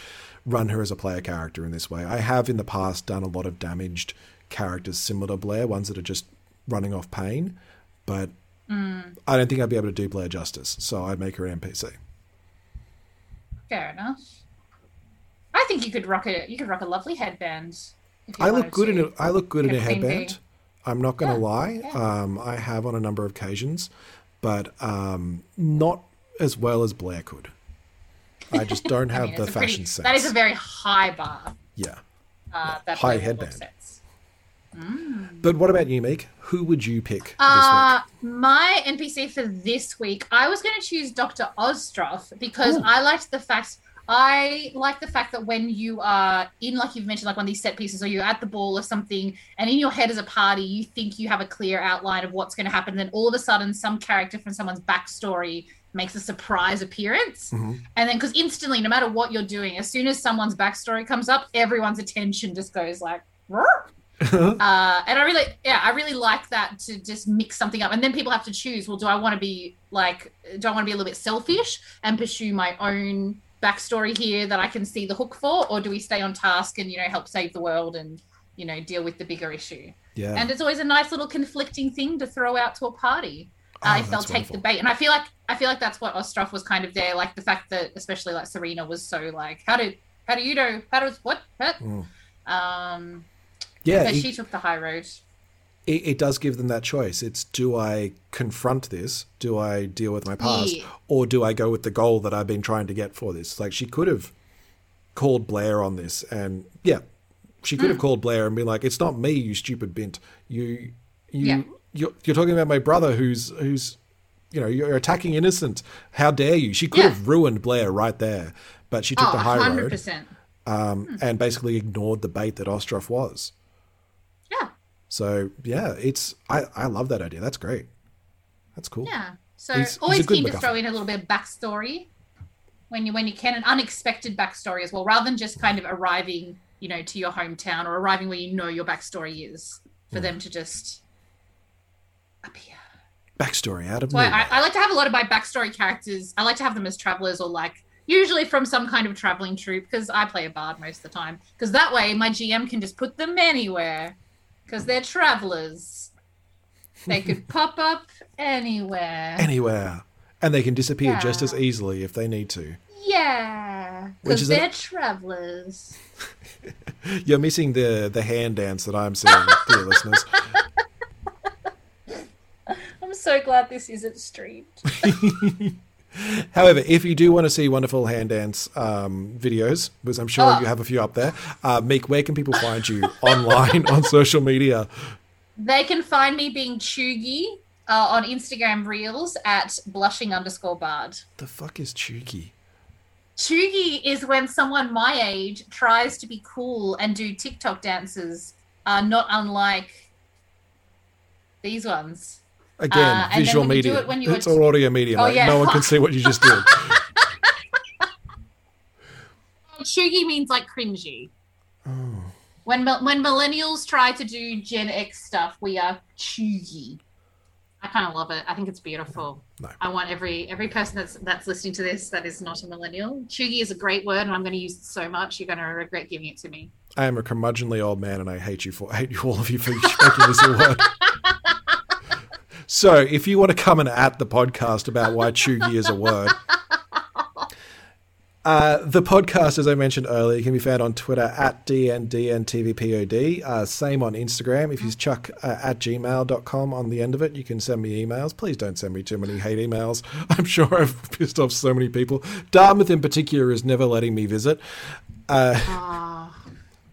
run her as a player character in this way. I have in the past done a lot of damaged characters similar to Blair, ones that are just running off pain, but Mm, I don't think I'd be able to do Blair justice. So I'd make her an NPC. fair enough. I think you could rock a you could rock a lovely headband. I look good in to. a I look good in a Like a queen bee. headband. I'm not going to Yeah, lie. yeah. Um, I have on a number of occasions, but um, not as well as Blair could. I just don't I have mean, the a pretty- fashion sense. That is a very high bar. yeah. Uh, that High headband. sets. But what about you, Meek? Who would you pick this Uh, my NPC for this week, I was going to choose Dr. Ostroff because I liked the fact. I like the fact that when you are in, like you've mentioned, like one of these set pieces, or you're at the ball or something, and in your head as a party, you think you have a clear outline of what's going to happen. Then all of a sudden, some character from someone's backstory makes a surprise appearance. Mm-hmm. And then, because instantly, no matter what you're doing, as soon as someone's backstory comes up, everyone's attention just goes like, "Rrr." Uh, and I really, yeah, I really like that to just mix something up. And then people have to choose. Well, do I want to be like, do I want to be a little bit selfish and pursue my own backstory here that I can see the hook for, or do we stay on task and you know help save the world and you know deal with the bigger issue? Yeah. And it's always a nice little conflicting thing to throw out to a party. Oh, Uh, if they'll take the bait, and I feel like I feel like that's what Ostroff was kind of there, like the fact that especially like Serena was so like, how do how do you know how does what? what? Mm. Um, Yeah, but it- she took the high road. It, it does give them that choice. It's do I confront this? Do I deal with my past? Yeah. Or do I go with the goal that I've been trying to get for this? Like she could have called Blair on this and yeah, she could have Mm. called Blair and been like, It's not me, you stupid bint. You you Yeah. you're, you're talking about my brother who's who's you know, you're attacking innocent. How dare you? She could Yeah. have ruined Blair right there. But she took Oh, the high road 100%. um, and basically ignored the bait that Ostroff was. So yeah, it's I, I love that idea. That's great. That's cool. Yeah. So He's- he's always good keen to throw in a little bit of backstory when you when you can, an unexpected backstory as well, rather than just kind of arriving, you know, to your hometown or arriving where you know your backstory is, for them to just appear. Backstory out of So. I, I like to have a lot of my backstory characters. I like to have them as travelers or like usually from some kind of traveling troupe because I play a bard most of the time. Because that way my GM can just put them anywhere because they're travelers. They could pop up anywhere. Anywhere. And they can disappear just as easily if they need to. Yeah, because they're travelers. You're missing the the hand dance that I'm seeing, dear listeners. I'm so glad this isn't streamed. However, if you do want to see wonderful hand dance um, videos, because I'm sure Oh. you have a few up there, uh, Meek, where can people find you online on social media? They can find me being chuggy uh, on Instagram Reels at blushing underscore bard. The fuck is Chugi? Chuggy is when someone my age tries to be cool and do TikTok dances, uh, not unlike these ones. Again, Uh, visual when you do media. it it's all audio media. Oh, mate. yeah. No one can see what you just did. Chuggy means like cringy. When when millennials try to do Gen X stuff, we are chuggy. I kind of love it. I think it's beautiful. No. I want every every person that's that's listening to this that is not a millennial. Chuggy is a great word, and I'm going to use it so much. You're going to regret giving it to me. I am a curmudgeonly old man, and I hate you for hate you all of you for making this a word. So, if you want to come and at the podcast about why chuggy is a word, uh, the podcast, as I mentioned earlier, can be found on Twitter at DNDNTVPOD. Uh, same on Instagram. If you chuck uh, at gmail.com on the end of it, you can send me emails. Please don't send me too many hate emails. I'm sure I've pissed off so many people. Dartmouth, in particular, is never letting me visit. Uh, Ah,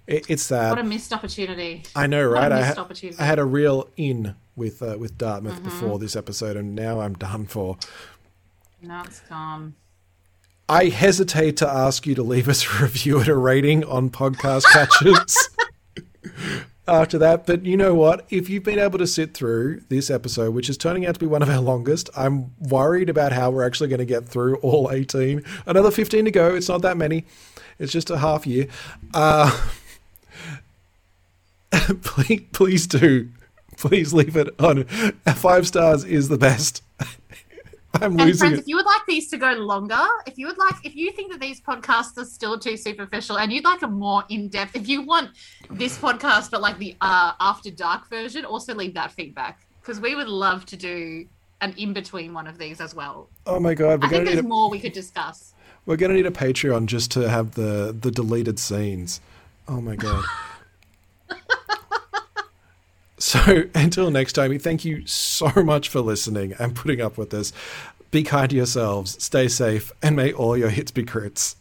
it, it's sad. what a missed opportunity. I know, What a right? I, ha- opportunity. I had a real in with uh, with Dartmouth Mhm. before this episode, and now I'm done for. Now it's gone. I hesitate to ask you to leave us a review and a rating on podcast catches after that, but you know what? If you've been able to sit through this episode, which is turning out to be one of our longest, I'm worried about how we're actually going to get through all 18. Another 15 to go. It's not that many. It's just a half year. Uh, please, please do. Please leave it on. Five stars is the best. I'm And friends, it. if you would like these to go longer, if you would like, if you think that these podcasts are still too superficial and you'd like a more in-depth, if you want this podcast but like the uh, after dark version, also leave that feedback because we would love to do an in-between one of these as well. Oh my god, I think there's a, more we could discuss. we're gonna need a Patreon just to have the the deleted scenes. Oh my god. so until next time, thank you so much for listening and putting up with this. Be kind to yourselves, stay safe, and may all your hits be crits.